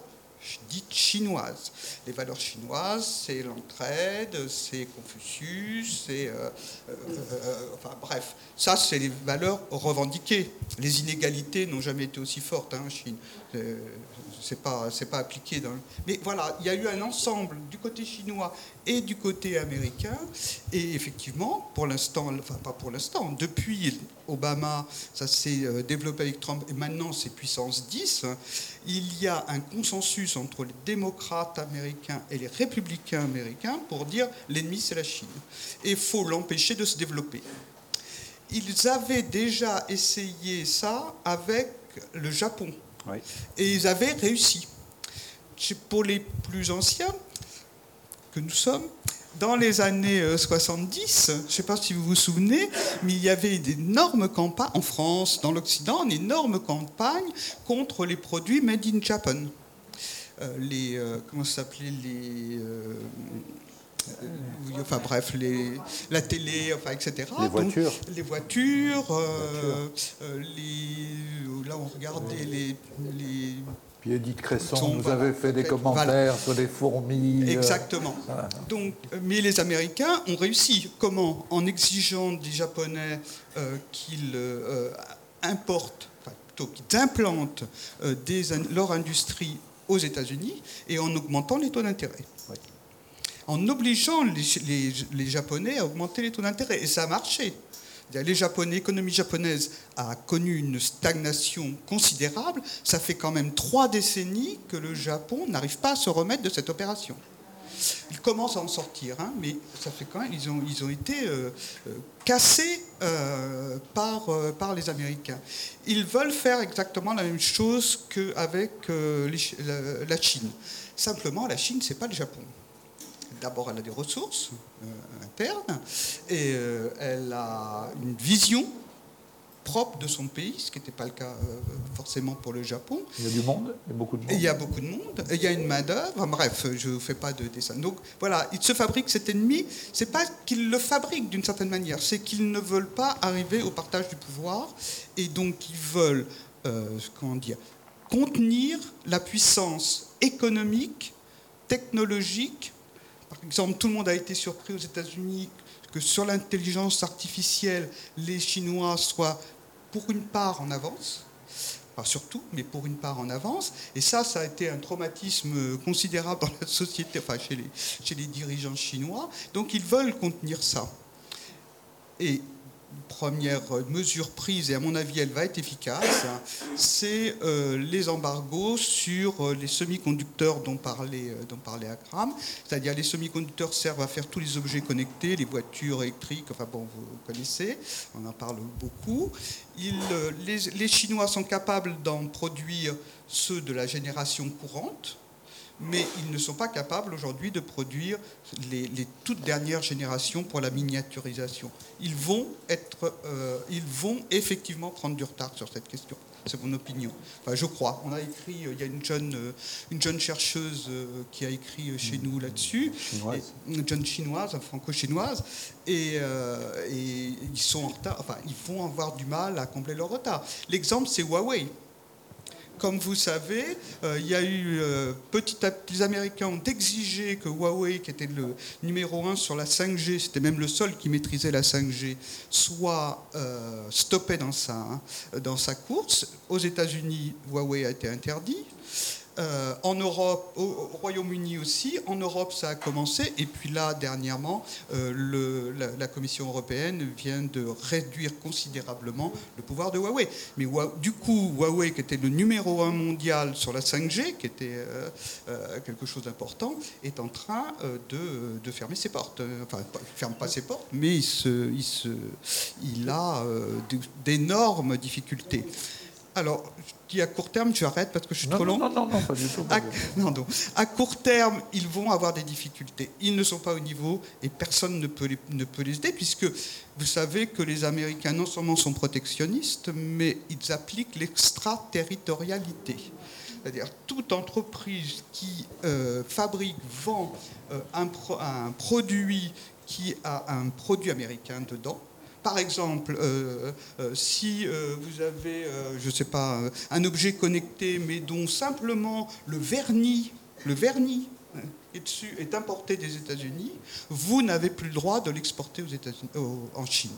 dites chinoises. Les valeurs chinoises, c'est l'entraide, c'est Confucius, c'est... Euh, euh, euh, enfin bref, ça c'est les valeurs revendiquées. Les inégalités n'ont jamais été aussi fortes hein, en Chine c'est pas c'est pas appliqué dans mais voilà il y a eu un ensemble du côté chinois et du côté américain. Et effectivement pour l'instant enfin pas pour l'instant depuis Obama ça s'est euh, développé avec Trump et maintenant c'est puissance 10 il y a un consensus entre les démocrates américains et les républicains américains pour dire l'ennemi c'est la Chine. Et il faut l'empêcher de se développer. Ils avaient déjà essayé ça avec le Japon et ils avaient réussi. Pour les plus anciens que nous sommes, dans les années 70, euh, je ne sais pas si vous vous souvenez, mais il y avait d'énormes campagnes, en France, dans l'Occident, une énorme campagne contre les produits made in Japan. Euh, les, euh, comment s'appelait les enfin bref, les, la télé, enfin, etc.
Les voitures.
les voitures, les, là on regardait les, les
puis Edith Cresson nous avait fait des commentaires sur les fourmis.
Exactement. Donc, mais les Américains ont réussi. Comment? En exigeant des Japonais euh, qu'ils euh, importent, enfin, plutôt qu'ils implantent des, leur industrie aux États-Unis et en augmentant les taux d'intérêt. En obligeant les, Japonais à augmenter les taux d'intérêt. Et ça a marché. Les Japonais, l'économie japonaise a connu une stagnation considérable. Ça fait quand même trois décennies que le Japon n'arrive pas à se remettre de cette opération. Ils commencent à en sortir, hein, mais ça fait quand même, ils ont, été euh, euh, cassés euh, par, les Américains. Ils veulent faire exactement la même chose qu'avec la, la Chine. Simplement, la Chine, c'est pas le Japon. D'abord, elle a des ressources internes et elle a une vision propre de son pays, ce qui n'était pas le cas euh, forcément pour le Japon.
Il y a du monde, il y a beaucoup de monde.
il y a beaucoup de monde, il y a une main-d'œuvre. bref, je ne fais pas de dessin. Donc voilà, ils se fabriquent cet ennemi. C'est pas qu'ils le fabriquent d'une certaine manière, c'est qu'ils ne veulent pas arriver au partage du pouvoir et donc ils veulent, euh, comment dire, contenir la puissance économique, technologique. Par exemple, tout le monde a été surpris aux États-Unis que sur l'intelligence artificielle, les Chinois soient pour une part en avance, pas surtout, mais pour une part en avance. Et ça, ça a été un traumatisme considérable dans la société, enfin chez les, dirigeants chinois. Donc ils veulent contenir ça. Première mesure prise, et à mon avis elle va être efficace, c'est euh, les embargos sur euh, les semi-conducteurs dont parlait, euh, Akram. C'est-à-dire les semi-conducteurs servent à faire tous les objets connectés, les voitures électriques, enfin bon, vous connaissez, on en parle beaucoup. les Chinois sont capables d'en produire ceux de la génération courante, mais ils ne sont pas capables aujourd'hui de produire les, toutes dernières générations pour la miniaturisation. Ils vont, être, euh, ils vont effectivement prendre du retard sur cette question. C'est mon opinion. Enfin, je crois. On a écrit, euh, il y a une jeune, euh, une jeune chercheuse qui a écrit chez nous là-dessus.
Chinoise.
Une jeune chinoise, franco-chinoise. Et, et, ils sont en retard. Enfin, ils vont avoir du mal à combler leur retard. L'exemple, c'est Huawei. Comme vous savez, euh, il y a eu euh, petit à petit, les Américains ont exigé que Huawei, qui était le numéro un sur la 5G, c'était même le seul qui maîtrisait la 5G, soit euh, stoppé dans sa, dans sa course. Aux États-Unis, Huawei a été interdit. Euh, en Europe, au, Royaume-Uni aussi, en Europe ça a commencé, et puis là dernièrement, euh, la, Commission européenne vient de réduire considérablement le pouvoir de Huawei. Mais du coup, Huawei, qui était le numéro un mondial sur la 5G, qui était euh, quelque chose d'important, est en train de, fermer ses portes. Enfin, il ne ferme pas ses portes, mais il, a d'énormes difficultés. Alors, je dis à court terme, tu arrêtes parce que je suis trop long.
Non, non, non, pas du tout.
À, à court terme, ils vont avoir des difficultés. Ils ne sont pas au niveau et personne ne peut les, ne peut les aider puisque vous savez que les Américains non seulement sont protectionnistes, mais ils appliquent l'extraterritorialité. C'est-à-dire toute entreprise qui euh, fabrique, vend euh, un, un produit qui a un produit américain dedans, par exemple, euh, euh, si euh, vous avez, je ne sais pas, un objet connecté, mais dont simplement le vernis, le vernis est, dessus, est importé des États-Unis, vous n'avez plus le droit de l'exporter aux États-Unis, en Chine.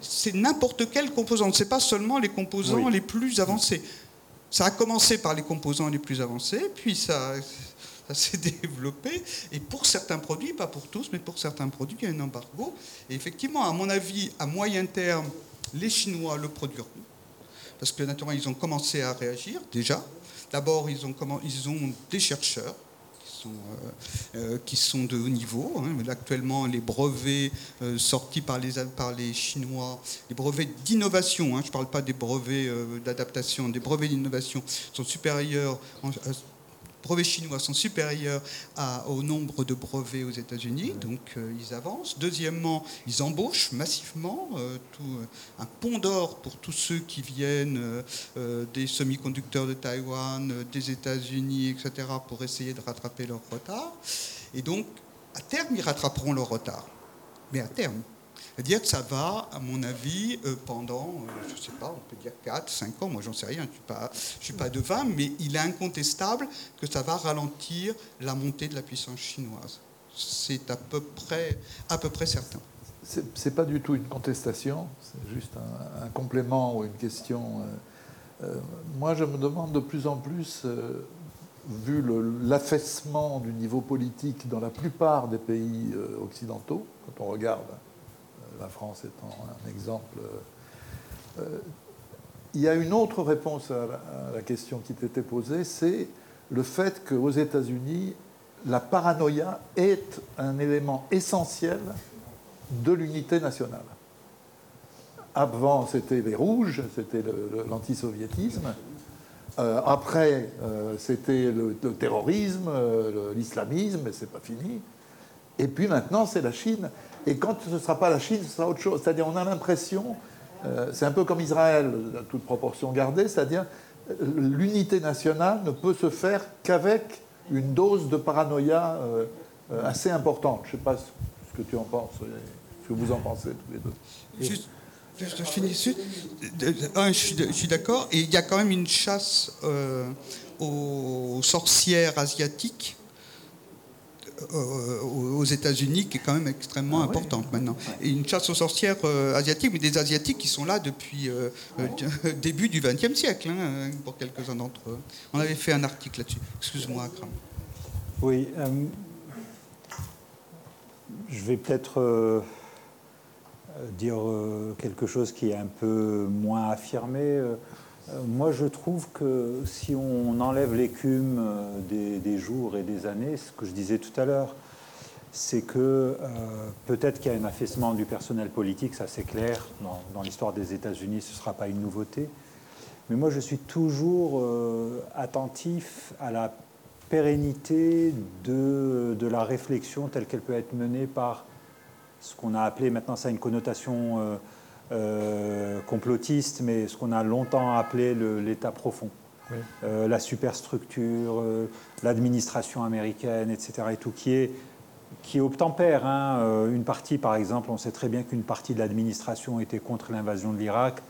C'est n'importe quelle composante, ce n'est pas seulement les composants les plus avancés. Ça a commencé par les composants les plus avancés, puis ça, s'est développé. Et pour certains produits, pas pour tous, mais pour certains produits, il y a un embargo. Et effectivement, à mon avis, à moyen terme, les Chinois le produiront. Parce que naturellement, ils ont commencé à réagir déjà. D'abord, ils ont, des chercheurs qui sont, euh, euh, qui sont de haut niveau. Hein. Actuellement, les brevets euh, sortis par les, Chinois, les brevets d'innovation, hein, je ne parle pas des brevets d'adaptation, des brevets d'innovation sont supérieurs brevets chinois sont supérieurs au nombre de brevets aux États-Unis, donc euh, ils avancent. Deuxièmement, ils embauchent massivement, euh, tout, euh, un pont d'or pour tous ceux qui viennent des semi-conducteurs de Taïwan, des États-Unis, etc., pour essayer de rattraper leur retard. Et donc, à terme, ils rattraperont leur retard. Mais à terme, c'est-à-dire que ça va, à mon avis, euh, pendant, euh, je ne sais pas, on peut dire 4, 5 ans, moi j'en sais rien, je ne suis, pas, suis pas devin, mais il est incontestable que ça va ralentir la montée de la puissance chinoise. C'est à peu près, à peu près certain.
Ce n'est pas du tout une contestation, c'est juste un, complément ou une question. Euh, moi, je me demande de plus en plus, vu l'affaissement du niveau politique dans la plupart des pays occidentaux, quand on regarde euh, la France étant un exemple, il y a une autre réponse à la, question qui t'était posée, c'est le fait qu'aux États-Unis, la paranoïa est un élément essentiel de l'unité nationale. Avant, c'était les rouges, c'était l'antisoviétisme. Euh, après, euh, c'était le, terrorisme, euh, l'islamisme, mais c'est pas fini. Et puis maintenant, c'est la Chine. Et quand ce ne sera pas la Chine, ce sera autre chose. C'est-à-dire, on a l'impression, c'est un peu comme Israël, toute proportion gardée, c'est-à-dire, l'unité nationale ne peut se faire qu'avec une dose de paranoïa assez importante. Je ne sais pas ce que tu en penses, ce que vous en pensez tous les deux.
Je finis je suis d'accord. Et il y a quand même une chasse euh, aux sorcières asiatiques euh, aux États-Unis qui est quand même extrêmement ah importante maintenant. Et une chasse aux sorcières euh, asiatiques, mais des Asiatiques qui sont là depuis ah début du XXe siècle, hein, pour quelques-uns d'entre eux. On avait fait un article là-dessus. Excuse-moi, Akram.
Oui. je vais peut-être dire euh, quelque chose qui est un peu moins affirmé. Euh, moi, je trouve que si on enlève l'écume euh, des, jours et des années, ce que je disais tout à l'heure, c'est que peut-être qu'il y a un affaissement du personnel politique, ça c'est clair. Dans, l'histoire des États-Unis, ce ne sera pas une nouveauté. Mais moi, je suis toujours attentif à la pérennité de, la réflexion telle qu'elle peut être menée par ce qu'on a appelé, maintenant ça a une connotation euh, euh, complotiste, mais ce qu'on a longtemps appelé l'État profond. Euh, la superstructure, l'administration américaine, etc. et tout, qui est, qui obtempère. Hein. une partie, par exemple, on sait très bien qu'une partie de l'administration était contre l'invasion de l'Irak,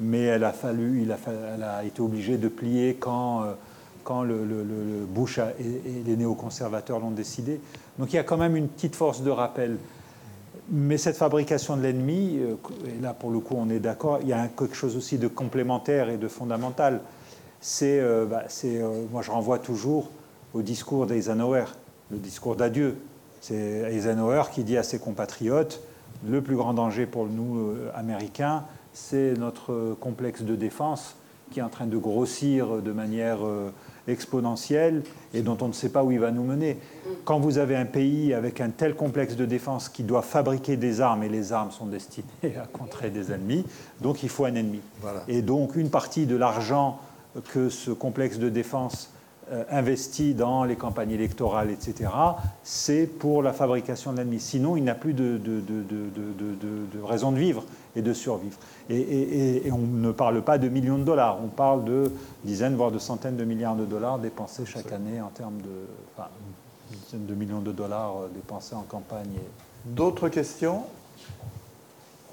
mais elle a, fallu, il a, elle a été obligée de plier quand, quand le, Bush et, et les néoconservateurs l'ont décidé. Donc il y a quand même une petite force de rappel. Mais cette fabrication de l'ennemi, euh, et là pour le coup on est d'accord, il y a quelque chose aussi de complémentaire et de fondamental. C'est, euh, bah, euh, moi je renvoie toujours au discours d'Eisenhower, le discours d'adieu. C'est Eisenhower qui dit à ses compatriotes, le plus grand danger pour nous Américains, c'est notre complexe de défense qui est en train de grossir de manière exponentielle et dont on ne sait pas où il va nous mener. Quand vous avez un pays avec un tel complexe de défense qui doit fabriquer des armes, et les armes sont destinées à contrer des ennemis, donc il faut un ennemi. Et donc une partie de l'argent que ce complexe de défense euh, investit dans les campagnes électorales, etc., c'est pour la fabrication de l'ennemi. Sinon, il n'a plus de, de, de, raison de vivre et de survivre. Et, on ne parle pas de millions de dollars, on parle de dizaines, voire de centaines de milliards de dollars dépensés chaque année en termes de... Enfin, dizaines de millions de dollars euh, dépensés en campagne.
D'autres questions?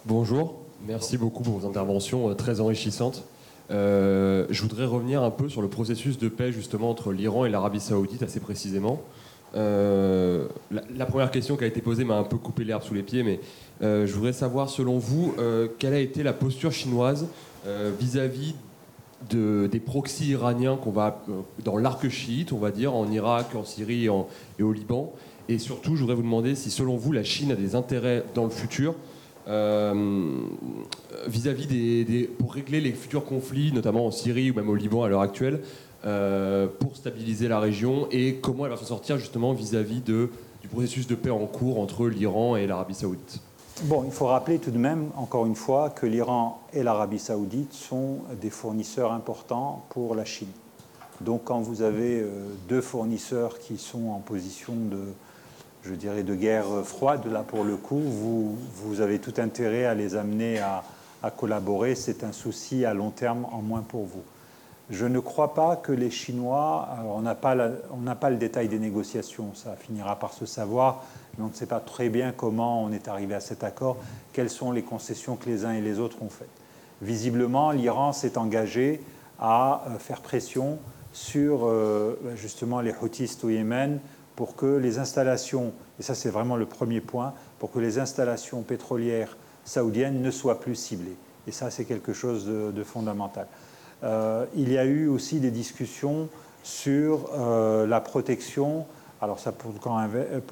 Bonjour, merci beaucoup pour vos interventions euh, très enrichissantes. Euh, je voudrais revenir un peu sur le processus de paix justement entre l'Iran et l'Arabie saoudite assez précisément. Euh, la, première question qui a été posée m'a un peu coupé l'herbe sous les pieds, mais euh, je voudrais savoir selon vous quelle a été la posture chinoise vis-à-vis de, des proxys iraniens qu'on va dans l'arc chiite, on va dire, en Irak, en Syrie et au Liban. Et surtout, je voudrais vous demander si selon vous la Chine a des intérêts dans le futur euh, vis-à-vis des, pour régler les futurs conflits, notamment en Syrie ou même au Liban à l'heure actuelle, euh, pour stabiliser la région et comment elle va s'en sortir justement vis-à-vis du processus de paix en cours entre l'Iran et l'Arabie saoudite.
Bon, il faut rappeler tout de même, encore une fois, que l'Iran et l'Arabie saoudite sont des fournisseurs importants pour la Chine. Donc quand vous avez euh, deux fournisseurs qui sont en position de, je dirais, de guerre froide, là pour le coup, vous, avez tout intérêt à les amener à, collaborer. C'est un souci à long terme en moins pour vous. Je ne crois pas que les Chinois, on n'a pas, pas, le détail des négociations, ça finira par se savoir, mais on ne sait pas très bien comment on est arrivé à cet accord, quelles sont les concessions que les uns et les autres ont faites. Visiblement, l'Iran s'est engagé à euh, faire pression sur euh, justement les Houthis au Yémen pour que les installations, et ça c'est vraiment le premier point, pour que les installations pétrolières saoudiennes ne soient plus ciblées. Et ça c'est quelque chose de, fondamental. Euh, il y a eu aussi des discussions sur euh, la protection, alors ça pour,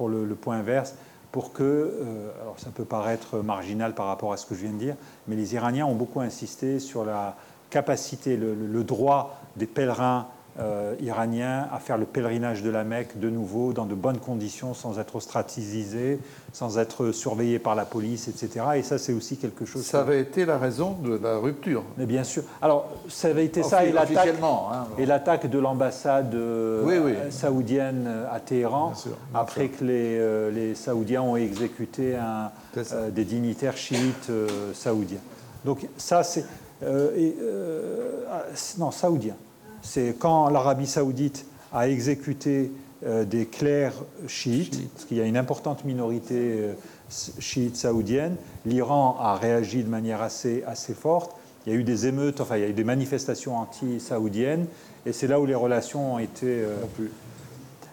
le, point inverse, pour que, euh, alors ça peut paraître marginal par rapport à ce que je viens de dire, mais les Iraniens ont beaucoup insisté sur la capacité, le droit des pèlerins euh, iraniens à faire le pèlerinage de la Mecque de nouveau dans de bonnes conditions, sans être ostracisés, sans être surveillés par la police, etc. Et ça, c'est aussi quelque chose.
Ça avait été la raison de la rupture.
Mais bien sûr. Alors, ça avait été ça et l'attaque
hein.
et l'attaque de l'ambassade euh,
Oui, oui.
saoudienne à Téhéran,
sûr,
après que les, euh, les Saoudiens ont exécuté un, euh, des dignitaires chiites saoudiens. Donc ça, c'est... ah, c'est- non, saoudien. C'est quand l'Arabie saoudite a exécuté euh, des clercs chiites, parce qu'il y a une importante minorité euh, chiite saoudienne, l'Iran a réagi de manière assez, assez forte. Il y a eu des émeutes, enfin il y a eu des manifestations anti-saoudiennes, et c'est là où les relations ont été... euh,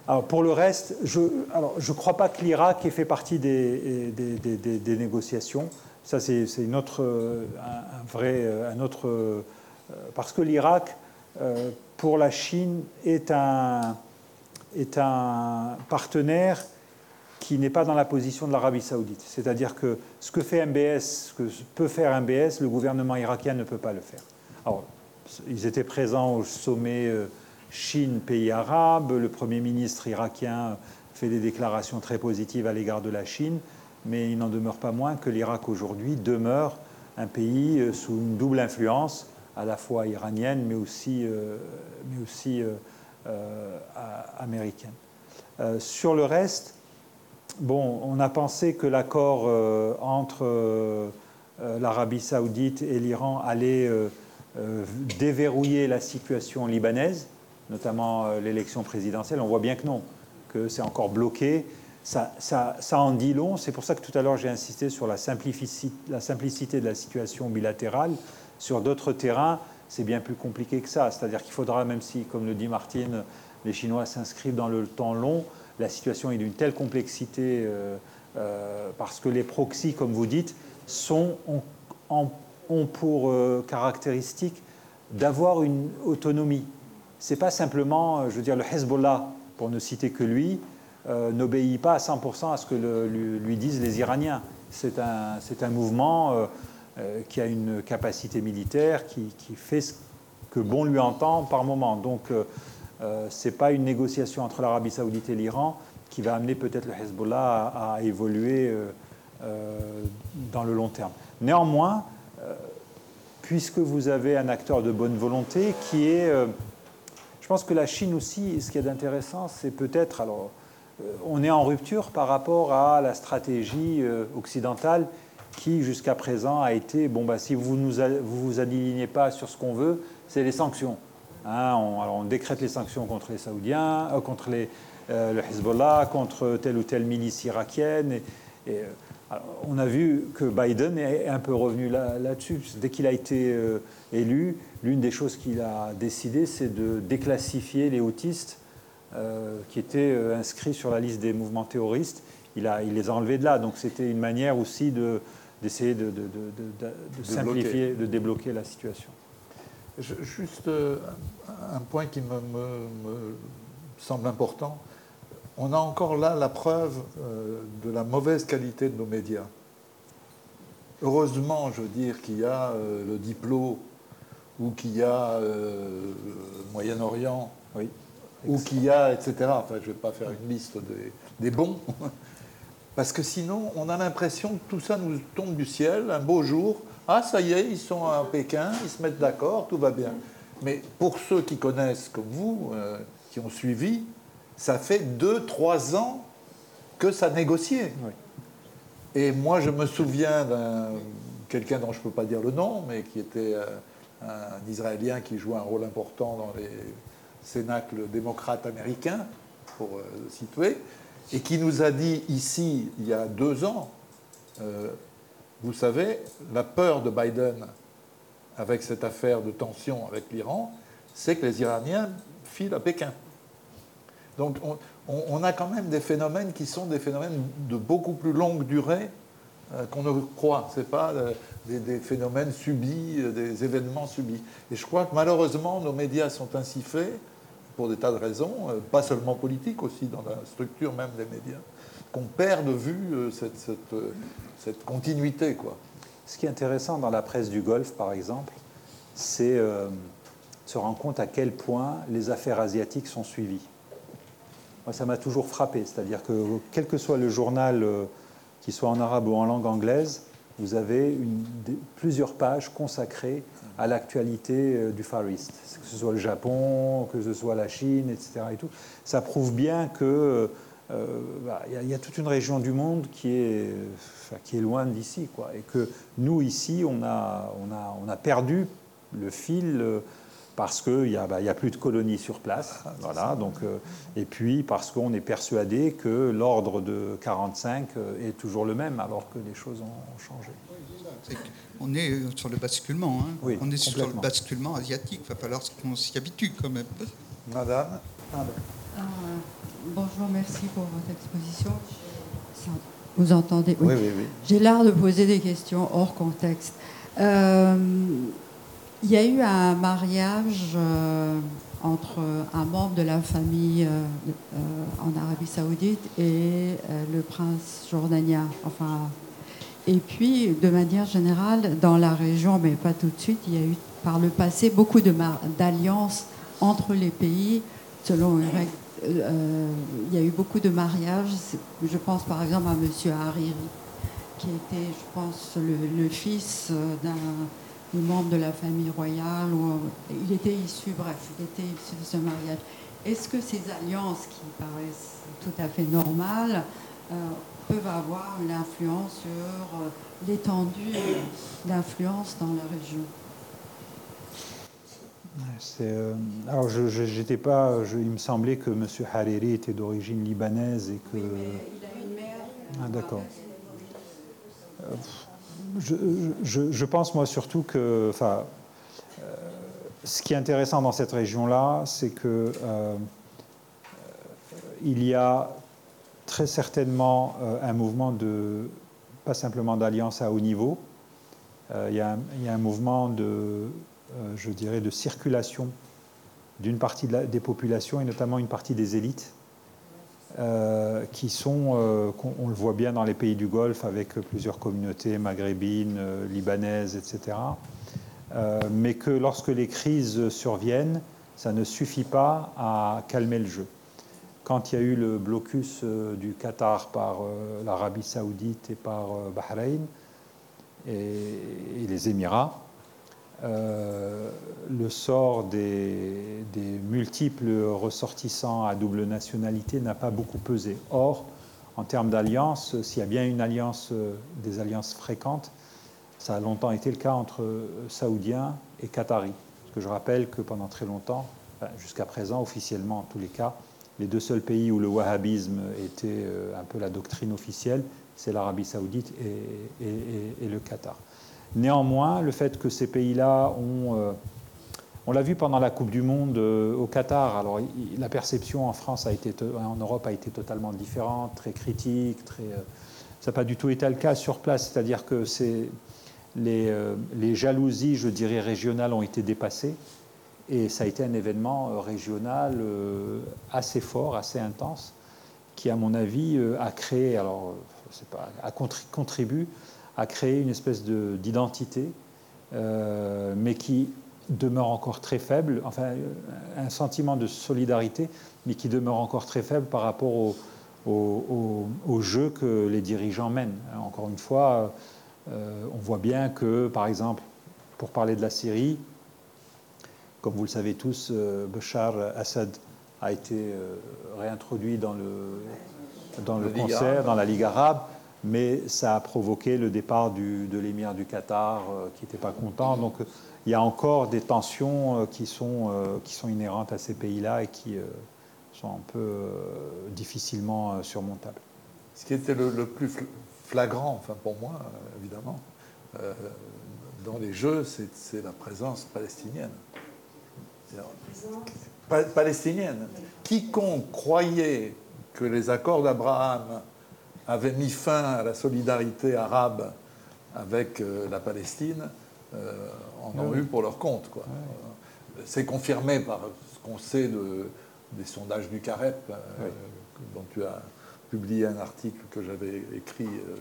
alors pour le reste, je ne crois pas que l'Irak ait fait partie des, des, des- des- des négociations. Ça, c'est c'est une autre, euh, un, un vrai, un autre, parce que l'Irak, pour la Chine, est un, est un partenaire qui n'est pas dans la position de l'Arabie saoudite. C'est-à-dire que ce que fait MBS, ce que peut faire MBS, le gouvernement irakien ne peut pas le faire. Alors, ils étaient présents au sommet euh, Chine-pays arabe. Le Premier ministre irakien fait des déclarations très positives à l'égard de la Chine, mais il n'en demeure pas moins que l'Irak aujourd'hui demeure un pays euh, sous une double influence, à la fois iranienne, mais aussi, euh, mais aussi euh, euh, américaine. Sur le reste, Bon, on a pensé que l'accord entre l'Arabie saoudite et l'Iran allait déverrouiller la situation libanaise, notamment l'élection présidentielle. On voit bien que non, que c'est encore bloqué. Ça, ça- ça en dit long. C'est pour ça que tout à l'heure j'ai insisté sur la, simplifici- la simplicité de la situation bilatérale. Sur d'autres terrains, c'est bien plus compliqué que ça. C'est-à-dire qu'il faudra, même si, comme le dit Martine, les Chinois s'inscrivent dans le temps long, la situation est d'une telle complexité euh, euh, parce que les proxys, comme vous dites, ont, pour euh, caractéristique d'avoir une autonomie. C'est pas simplement, je veux dire, le Hezbollah, pour ne citer que lui, n'obéit pas à 100% à ce que lui, disent les Iraniens. C'est un mouvement euh, qui a une capacité militaire, qui, fait ce que bon lui entend par moment. Donc, euh, euh, ce n'est pas une négociation entre l'Arabie saoudite et l'Iran qui va amener peut-être le Hezbollah à, à évoluer dans le long terme. Néanmoins, puisque vous avez un acteur de bonne volonté qui est... je pense que la Chine aussi, ce qui est d'intéressant, c'est peut-être... Alors, on est en rupture par rapport à la stratégie occidentale qui, jusqu'à présent, a été, bon, bah, si vous ne vous, vous alignez pas sur ce qu'on veut, c'est les sanctions. Hein, alors on décrète les sanctions contre les Saoudiens, euh, contre les, euh, le Hezbollah, contre telle ou telle milice irakienne. Et, euh, on a vu que Biden est un peu revenu là- là-dessus. Dès qu'il a été élu, l'une des choses qu'il a décidé, c'est de déclassifier les autistes qui étaient inscrits sur la liste des mouvements terroristes. Il les a enlevés de là. Donc c'était une manière aussi de- d'essayer de, de- de- de- simplifier, de débloquer la situation.
Je- Juste euh, un point qui me, me- me semble important. On a encore là la preuve euh, de la mauvaise qualité de nos médias. Heureusement, je veux dire, qu'il y a euh, le diplôme ou qu'il y a Moyen-Orient
Oui.
ou qu'il y a, etc. Enfin, je ne vais pas faire une liste des, des bons. Parce que sinon, on a l'impression que tout ça nous tombe du ciel un beau jour. Ah, ça y est, ils sont à Pékin, ils se mettent d'accord, tout va bien. Mais pour ceux qui connaissent, comme vous, euh, qui ont suivi, ça fait deux, trois ans que ça négociait.
Oui.
Et moi, je me souviens d'un quelqu'un dont je ne peux pas dire le nom, mais qui était euh, un Israélien qui jouait un rôle important dans les cénacles démocrates américains, pour euh, le situer, et qui nous a dit ici, il y a deux ans, euh, vous savez, la peur de Biden avec cette affaire de tension avec l'Iran, c'est que les Iraniens filent à Pékin. Donc on, a quand même des phénomènes qui sont des phénomènes de beaucoup plus longue durée euh, qu'on ne croit. Ce n'est pas euh, des, phénomènes subis, des événements subis. Et je crois que malheureusement, nos médias sont ainsi faits pour des tas de raisons, euh, pas seulement politiques, aussi dans la structure même des médias, qu'on perd de vue euh, euh, cette continuité. Quoi.
Ce qui est intéressant dans la presse du Golfe, par exemple, c'est euh, se rendre compte à quel point les affaires asiatiques sont suivies. Moi, ça m'a toujours frappé, c'est-à-dire que quel que soit le journal, euh, qui soit en arabe ou en langue anglaise, vous avez plusieurs pages consacrées à l'actualité euh, du Far East, que ce soit le Japon, que ce soit la Chine, etc. Et tout. Ça prouve bien que euh, bah, il y a- il y, a toute une région du monde qui est, euh, enfin, qui est loin d'ici, quoi, et que nous ici, on a, on a, on a perdu le fil. euh, parce qu'il n'y a, bah, il y a plus de colonies sur place, voilà, donc, euh, et puis parce qu'on est persuadé que l'ordre de 45 euh, est toujours le même, alors que les choses ont changé.
C'est On est euh, sur le basculement. hein.
Oui,
On est sur le basculement asiatique. Il va falloir qu'on s'y habitue quand même.
Madame
Ah, bonjour, merci pour votre exposition. Vous entendez?
Oui, oui, oui.
J'ai l'art de poser des questions hors contexte. Euh, il y a eu un mariage euh, entre un membre de la famille euh, euh, en Arabie Saoudite et euh, le prince jordanien. Enfin, et puis, de manière générale, dans la région, mais pas tout de suite, il y a eu par le passé beaucoup d'alliances entre les pays selon une règle. euh, il y a eu beaucoup de mariages. Je pense par exemple à M. Hariri, qui était, je pense, le, fils euh, d'un des membres de la famille royale. Euh, il était issu, bref, il était issu de ce mariage. Est-ce que ces alliances qui paraissent tout à fait normales peuvent avoir une influence sur euh, l'étendue d'influence dans la région
C'est, euh, alors, je, j'étais pas, je- il me semblait que M. Hariri était d'origine libanaise et que.
il a une mère.
Ah, d'accord. Euh, Je, je- je pense, moi, surtout que. Enfin, euh, ce qui est intéressant dans cette région-là, c'est que. euh, il y a très certainement euh, un mouvement de. pas simplement d'alliance à haut niveau. Euh, il, y a un, mouvement de. euh, je dirais, de circulation d'une partie des populations et notamment une partie des élites qui sont, on le voit bien dans les pays du Golfe avec plusieurs communautés maghrébines, libanaises, etc. Mais que lorsque les crises surviennent, ça ne suffit pas à calmer le jeu. Quand il y a eu le blocus euh, du Qatar par euh, l'Arabie saoudite et par euh, Bahreïn et, les Émirats, le sort des, multiples ressortissants à double nationalité n'a pas beaucoup pesé. Or, en termes d'alliance, s'il y a bien une alliance, des alliances fréquentes, ça a longtemps été le cas entre Saoudiens et Qataris. Parce que je rappelle que pendant très longtemps, jusqu'à présent, officiellement en tous les cas, les deux seuls pays où le wahhabisme était euh, un peu la doctrine officielle, c'est l'Arabie saoudite et, le Qatar. Néanmoins, le fait que ces pays-là ont... euh, on l'a vu pendant la Coupe du Monde euh, au Qatar. Alors, la perception en France a en Europe a été totalement différente, très critique. Très, ça n'a pas du tout été le cas sur place. C'est-à-dire que les, les jalousies, je dirais, régionales ont été dépassées. Et ça a été un événement euh, régional euh, assez fort, assez intense, qui, à mon avis, euh, a créé, alors, je sais pas, a contri- contribue à créer une espèce de- d'identité, mais qui demeure encore très faible, enfin, un sentiment de solidarité, mais qui demeure encore très faible par rapport au, au- jeu que les dirigeants mènent. Encore une fois, on voit bien que, par exemple, pour parler de la Syrie, comme vous le savez tous, euh, Bachar Assad a été euh, réintroduit dans le, dans le
Ligue
concert,
arabe.
dans la Ligue arabe, mais ça a provoqué le départ du- de l'émir du Qatar euh, qui n'était pas content. Donc il y a encore des tensions qui, sont, qui sont inhérentes à ces pays-là et qui sont un peu difficilement surmontables.
Ce qui était le, le plus fl- flagrant, enfin pour moi, évidemment, euh, dans les Jeux, c'est la présence palestinienne. Palestinienne. Quiconque croyait que les accords d'Abraham avaient mis fin à la solidarité arabe avec euh, la Palestine euh, en ont
Oui.
eu pour leur compte. quoi. C'est confirmé par ce qu'on sait de, des sondages du CAREP, euh, dont tu as publié un article que j'avais écrit euh,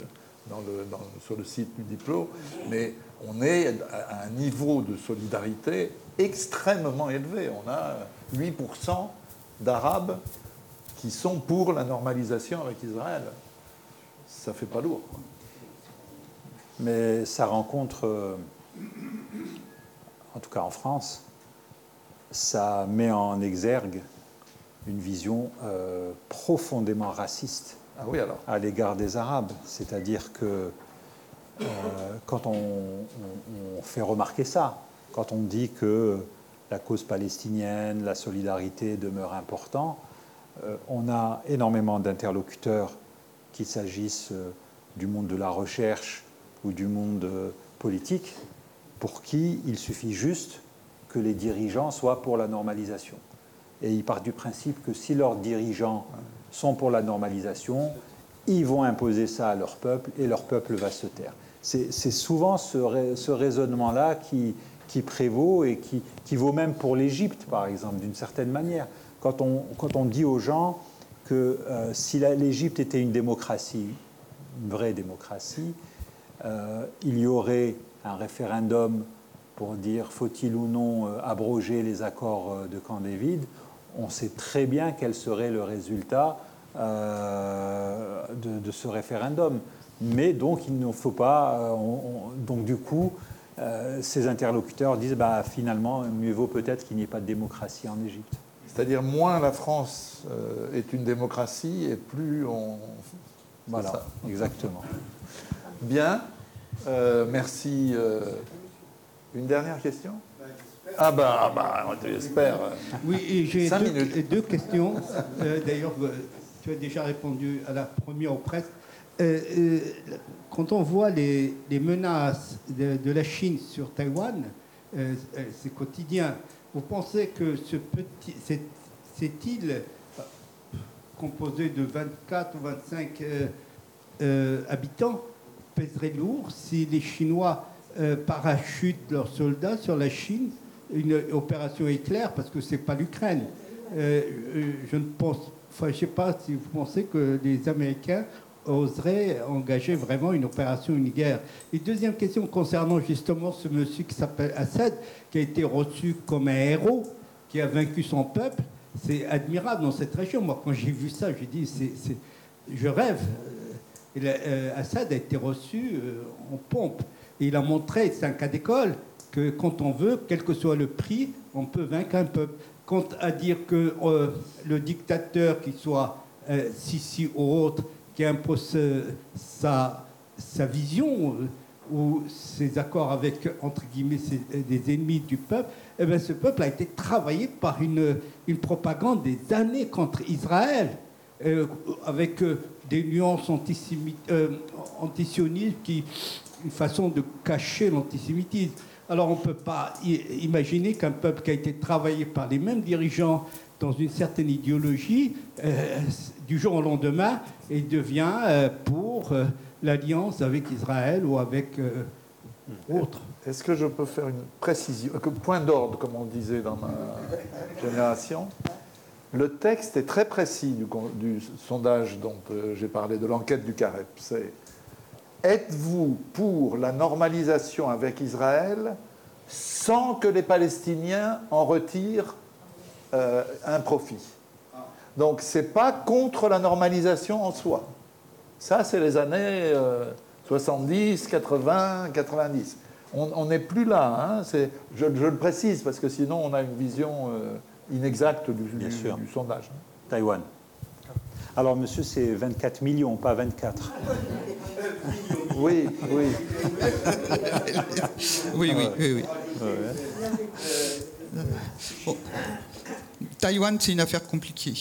dans le- dans- sur le site du diplôme, mais on est à un niveau de solidarité extrêmement élevé. On a 8% d'Arabes qui sont pour la normalisation avec Israël. Ça fait pas lourd. quoi.
Mais ça rencontre, euh, en tout cas en France, ça met en exergue une vision euh, profondément raciste
Ah oui, alors.
à l'égard des Arabes. C'est-à-dire que euh, quand on, on- on fait remarquer ça, quand on dit que la cause palestinienne, la solidarité demeure important, euh, on a énormément d'interlocuteurs, qu'il s'agisse euh, du monde de la recherche ou du monde euh, politique, pour qui il suffit juste que les dirigeants soient pour la normalisation. Et ils partent du principe que si leurs dirigeants sont pour la normalisation, ils vont imposer ça à leur peuple et leur peuple va se taire. C'est souvent ce, ce raisonnement-là qui, qui prévaut et qui, vaut même pour l'Égypte, par exemple, d'une certaine manière. Quand on, quand on dit aux gens que euh, si l'Égypte était une démocratie, une vraie démocratie, euh, il y aurait un référendum pour dire faut-il ou non euh, abroger les accords de Camp David, on sait très bien quel serait le résultat de, ce référendum. Mais donc il ne faut pas. on- on- donc du coup, euh, ces interlocuteurs disent bah, finalement, mieux vaut peut-être qu'il n'y ait pas de démocratie en Égypte.
C'est-à-dire, moins la France euh, est une démocratie et plus on.
Voilà,
ça.
exactement.
Bien. Euh, merci. euh, une dernière question? Ah ben, ah ben, tu espères.
Oui, et j'ai deux, deux questions. Euh, D'ailleurs, euh, tu as déjà répondu à la première ou presque. Euh, euh, quand on voit les, menaces de, la Chine sur Taïwan, euh, c'est quotidien. Vous pensez que ce cette, île composée de 24 ou 25 euh, euh, habitants pèserait lourd si les Chinois parachutent leurs soldats sur la Chine? Une opération éclair, parce que c'est pas l'Ukraine. Je ne pense, enfin, je sais pas si vous pensez que les Américains oseraient engager vraiment une opération, une guerre. Et deuxième question concernant justement ce monsieur qui s'appelle Assad, qui a été reçu comme un héros, qui a vaincu son peuple. C'est admirable dans cette région. Moi, quand j'ai vu ça, j'ai dit, je rêve. La- euh, Assad a été reçu euh, en pompe. Et il a montré, c'est un cas d'école, que quand on veut, quel que soit le prix, on peut vaincre un peuple. Quant à dire que euh, le dictateur, qu'il soit euh, Sisi ou autre, qui impose sa, vision euh, ou ses accords avec, entre guillemets, euh, des ennemis du peuple, eh bien, ce peuple a été travaillé par une, une propagande des années contre Israël, euh, avec des nuances antisémites, euh, antisionistes, une façon de cacher l'antisémitisme. Alors on ne peut pas imaginer qu'un peuple qui a été travaillé par les mêmes dirigeants dans une certaine idéologie, euh, du jour au lendemain, et devient euh, pour euh, l'alliance avec Israël ou avec autre.
Est-ce que je peux faire une précision, un point d'ordre, comme on disait dans ma génération? Le texte est très précis du, du sondage dont j'ai parlé, de l'enquête du CAREP. C'est Êtes-vous pour la normalisation avec Israël sans que les Palestiniens en retirent euh, un profit Donc, ce n'est pas contre la normalisation en soi. Ça, c'est les années euh, 70, 80, 90. On n'est plus là. hein, je, je le précise parce que sinon, on a une vision euh, inexacte du,
Bien
du-
sûr.
du sondage.
Taïwan. Alors, monsieur, c'est 24 millions, pas 24.
Oui, oui.
Oui, oui, oui. oui. Bon. Taïwan, c'est une affaire compliquée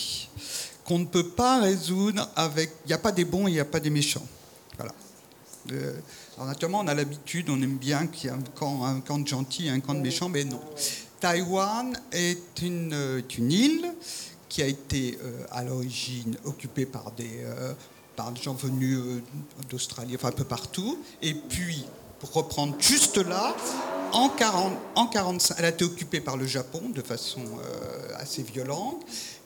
qu'on ne peut pas résoudre avec. Il n'y a pas des bons, il n'y a pas des méchants. Voilà. Euh, alors naturellement, on a l'habitude, on aime bien qu'il y ait un camp, un camp de gentils et un camp de méchants, mais non. Taïwan est une, île qui a été euh, à l'origine occupée par des, euh, par des gens venus d'Australie, enfin un peu partout. Et puis, reprendre juste là, en, 40, en 45, elle a été occupée par le Japon de façon euh, assez violente.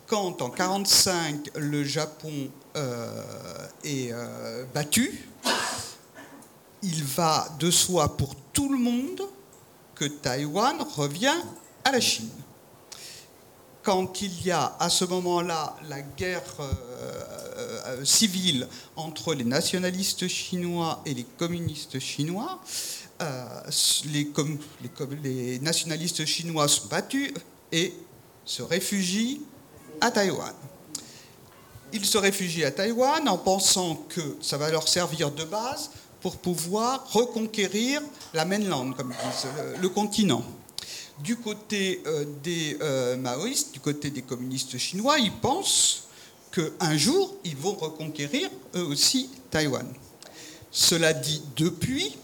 quand en 1945 le Japon euh, est euh, battu, il va de soi pour tout le monde que Taïwan revient à la Chine. Quand il y a à ce moment-là la guerre euh, civile entre les nationalistes chinois et les communistes chinois, les, les nationalistes chinois sont battus et se réfugient à Taïwan. Ils se réfugient à Taïwan en pensant que ça va leur servir de base pour pouvoir reconquérir la mainland, comme ils disent, le, continent. Du côté euh, des euh, maoïstes, du côté des communistes chinois, ils pensent qu'un jour, ils vont reconquérir eux aussi Taïwan. Cela dit, depuis,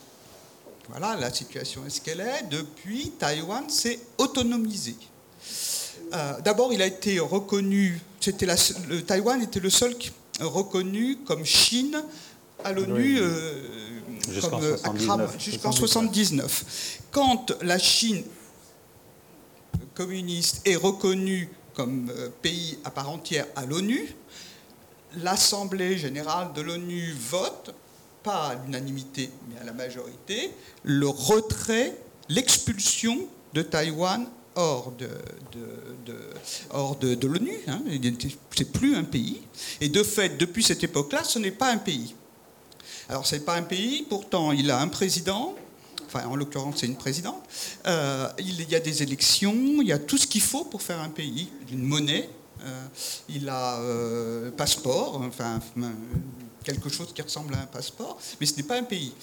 voilà, la situation est ce qu'elle est, depuis, Taïwan s'est autonomisé. Euh, d'abord, il a été reconnu, c'était le Taïwan était le seul reconnu comme Chine à l'ONU
euh, jusqu'en 1979.
Euh, Quand la Chine communiste est reconnue comme pays à part entière à l'ONU, l'Assemblée générale de l'ONU vote, pas à l'unanimité, mais à la majorité, le retrait, l'expulsion de Taïwan hors de, hors de, l'ONU. Hein. C'est plus un pays. Et de fait, depuis cette époque-là, ce n'est pas un pays. Alors, ce n'est pas un pays, pourtant, il a un président. Enfin, en l'occurrence, c'est une présidente. Euh, il y a des élections, il y a tout ce qu'il faut pour faire un pays. Une monnaie, euh, il a euh, passeport, enfin, quelque chose qui ressemble à un passeport, mais ce n'est pas un pays.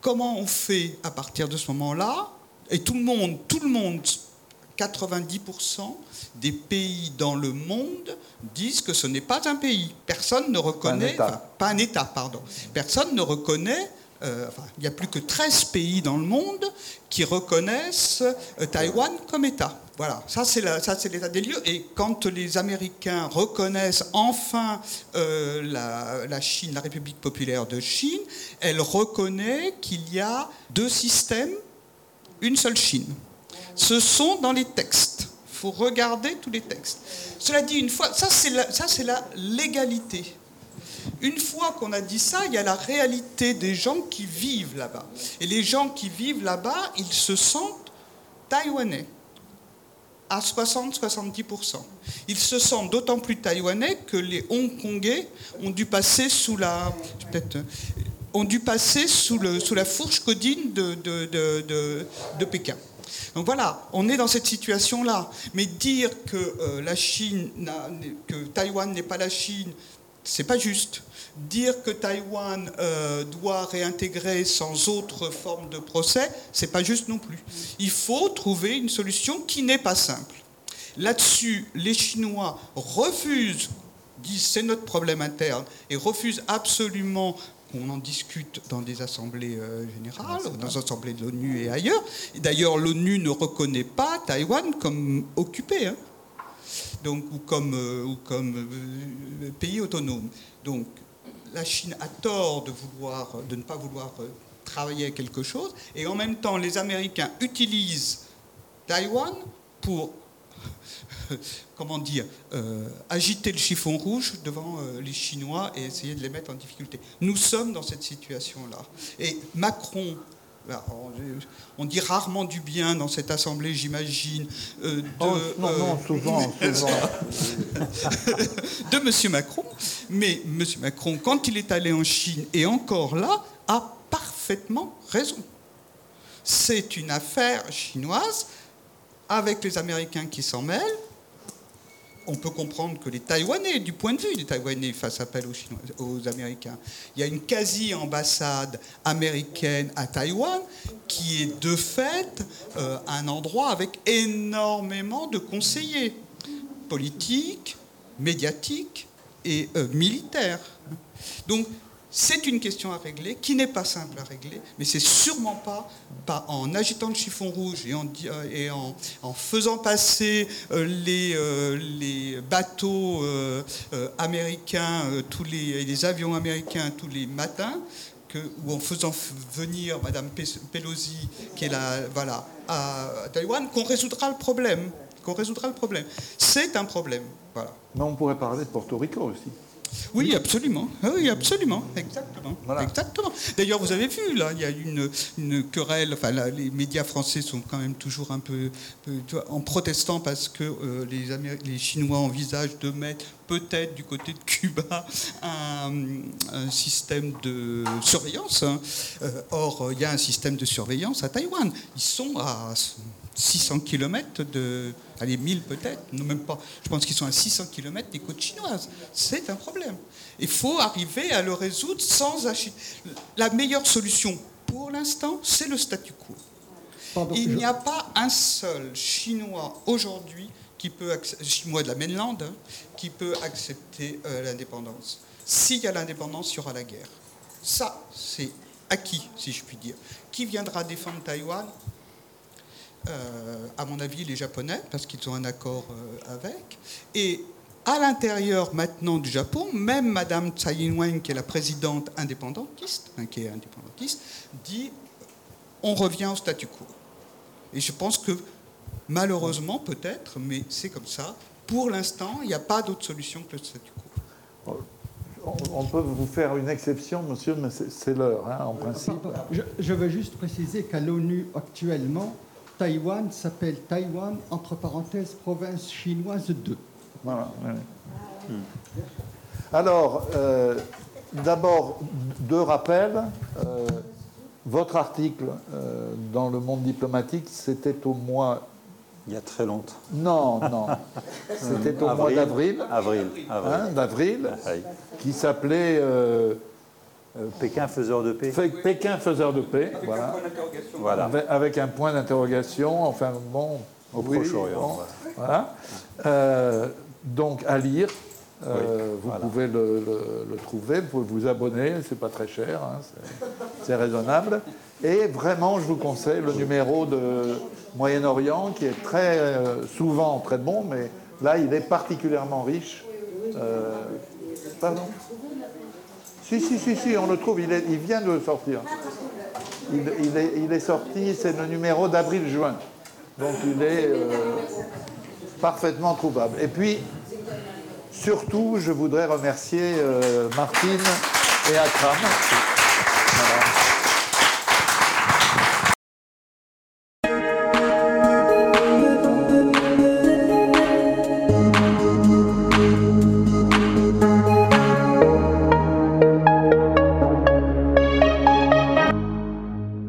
Comment on fait à partir de ce moment-là? Et tout le monde, tout le monde 90% des pays dans le monde disent que ce n'est pas un pays. Personne ne reconnaît, pas un État, pardon. Personne ne reconnaît, euh, il n'y a plus que 13 pays dans le monde qui reconnaissent euh, Taïwan comme État. Voilà, ça c'est l'état des lieux. Et quand les Américains reconnaissent enfin euh, la, Chine, la République populaire de Chine, elle reconnaît qu'il y a deux systèmes, une seule Chine ce sont dans les textes. Il faut regarder tous les textes. Cela dit, une fois, ça c'est la légalité. Une fois qu'on a dit ça, il y a la réalité des gens qui vivent là-bas. Et les gens qui vivent là-bas, ils se sentent taïwanais à 60-70%. Ils se sentent d'autant plus taïwanais que les Hongkongais ont dû passer sous la, ont dû passer sous, la fourche codine de Pékin. Donc voilà, on est dans cette situation-là. Mais dire que euh, la Chine, que Taïwan n'est pas la Chine, c'est pas juste. Dire que Taïwan euh, doit réintégrer sans autre forme de procès, c'est pas juste non plus. Il faut trouver une solution qui n'est pas simple. Là-dessus, les Chinois refusent disent c'est notre problème interne et refusent absolument on en discute dans des assemblées euh, générales, dans des assemblées de l'ONU et ailleurs. D'ailleurs, l'ONU ne reconnaît pas Taïwan comme occupé, hein. Donc, ou comme, euh, ou comme euh, pays autonome. Donc, la Chine a tort de, vouloir, de ne pas vouloir travailler à quelque chose, et en même temps, les Américains utilisent Taïwan pour comment dire, euh, agiter le chiffon rouge devant euh, les Chinois et essayer de les mettre en difficulté. Nous sommes dans cette situation-là. Et Macron, on dit rarement du bien dans cette assemblée, j'imagine, euh, de,
oh, non, non, souvent,
de M. Macron. Mais M. Macron, quand il est allé en Chine, et encore là, a parfaitement raison. C'est une affaire chinoise avec les Américains qui s'en mêlent, on peut comprendre que les Taïwanais, du point de vue des Taïwanais, fassent appel aux, aux Américains. Il y a une quasi-ambassade américaine à Taïwan qui est de fait euh, un endroit avec énormément de conseillers politiques, médiatiques et euh, militaires. Donc c'est une question à régler qui n'est pas simple à régler, mais c'est sûrement pas, en agitant le chiffon rouge et en, euh, et faisant passer euh, les, euh, les bateaux américains, tous les, les, avions américains tous les matins, ou en faisant venir Madame Pelosi, qui est là, à Taïwan, qu'on résoudra le problème. C'est un problème.
Mais on pourrait parler de Porto Rico aussi.
Oui, absolument. Ah Oui, absolument. Exactement. Exactement. D'ailleurs, vous avez vu, là, il y a une, une querelle. Enfin, là, les médias français sont quand même toujours un peu, peu tu vois, en protestant parce que euh, les, Améri- les Chinois envisagent de mettre peut-être du côté de Cuba un, un système de surveillance. hein. Euh, or, il y a un système de surveillance à Taïwan. Ils sont à 600 km de. Allez, 1000 peut-être, non même pas. Je pense qu'ils sont à 600 km des côtes chinoises. C'est un problème. Il faut arriver à le résoudre sans acheter. La meilleure solution pour l'instant, c'est le statu quo.
Pardon,
Il
je-
n'y a pas un seul Chinois aujourd'hui qui peut Chinois de la mainland hein, qui peut accepter euh, l'indépendance. S'il y a l'indépendance, il y aura la guerre. Ça, c'est acquis, si je puis dire. Qui viendra défendre Taïwan? À mon avis, les Japonais, parce qu'ils ont un accord euh, avec. Et à l'intérieur maintenant du Japon, même Madame Tsai Ing-wen, qui est la présidente indépendantiste, hein, qui est indépendantiste, dit on revient au statu quo. Et je pense que malheureusement, peut-être, mais c'est comme ça, pour l'instant, il n'y a pas d'autre solution que le statu quo.
On, peut vous faire une exception, monsieur, mais c'est l'heure, hein, en principe.
Pardon, Je, je veux juste préciser qu'à l'ONU actuellement, Taïwan s'appelle Taïwan, entre parenthèses, province chinoise 2.
Voilà, oui. Alors, euh, d'abord, deux rappels. Euh, votre article euh, dans le monde diplomatique, c'était au mois.
Il y a très longtemps.
Non, non. C'était au mois d'avril.
Avril. avril.
hein, d'avril,
Oui.
qui s'appelait
Pékin, faiseur de paix.
Pékin faiseur de paix. Voilà.
Voilà.
Avec, avec un point d'interrogation, enfin bon.
Au
oui,
Proche-Orient,
bon, voilà. Euh, donc à lire, euh,
Oui,
vous
voilà.
pouvez le, le- le trouver, vous pouvez vous abonner, c'est pas très cher, hein, c'est- c'est raisonnable. Et vraiment, je vous conseille le numéro de Moyen-Orient qui est très euh, souvent très bon, mais là il est particulièrement riche. Euh, pardon? Si, si, si, si, on le trouve, il, vient de sortir. Il, est, sorti, c'est le numéro d'avril-juin. Donc il est euh, parfaitement trouvable. Et puis, surtout, je voudrais remercier euh, Martine et Akram.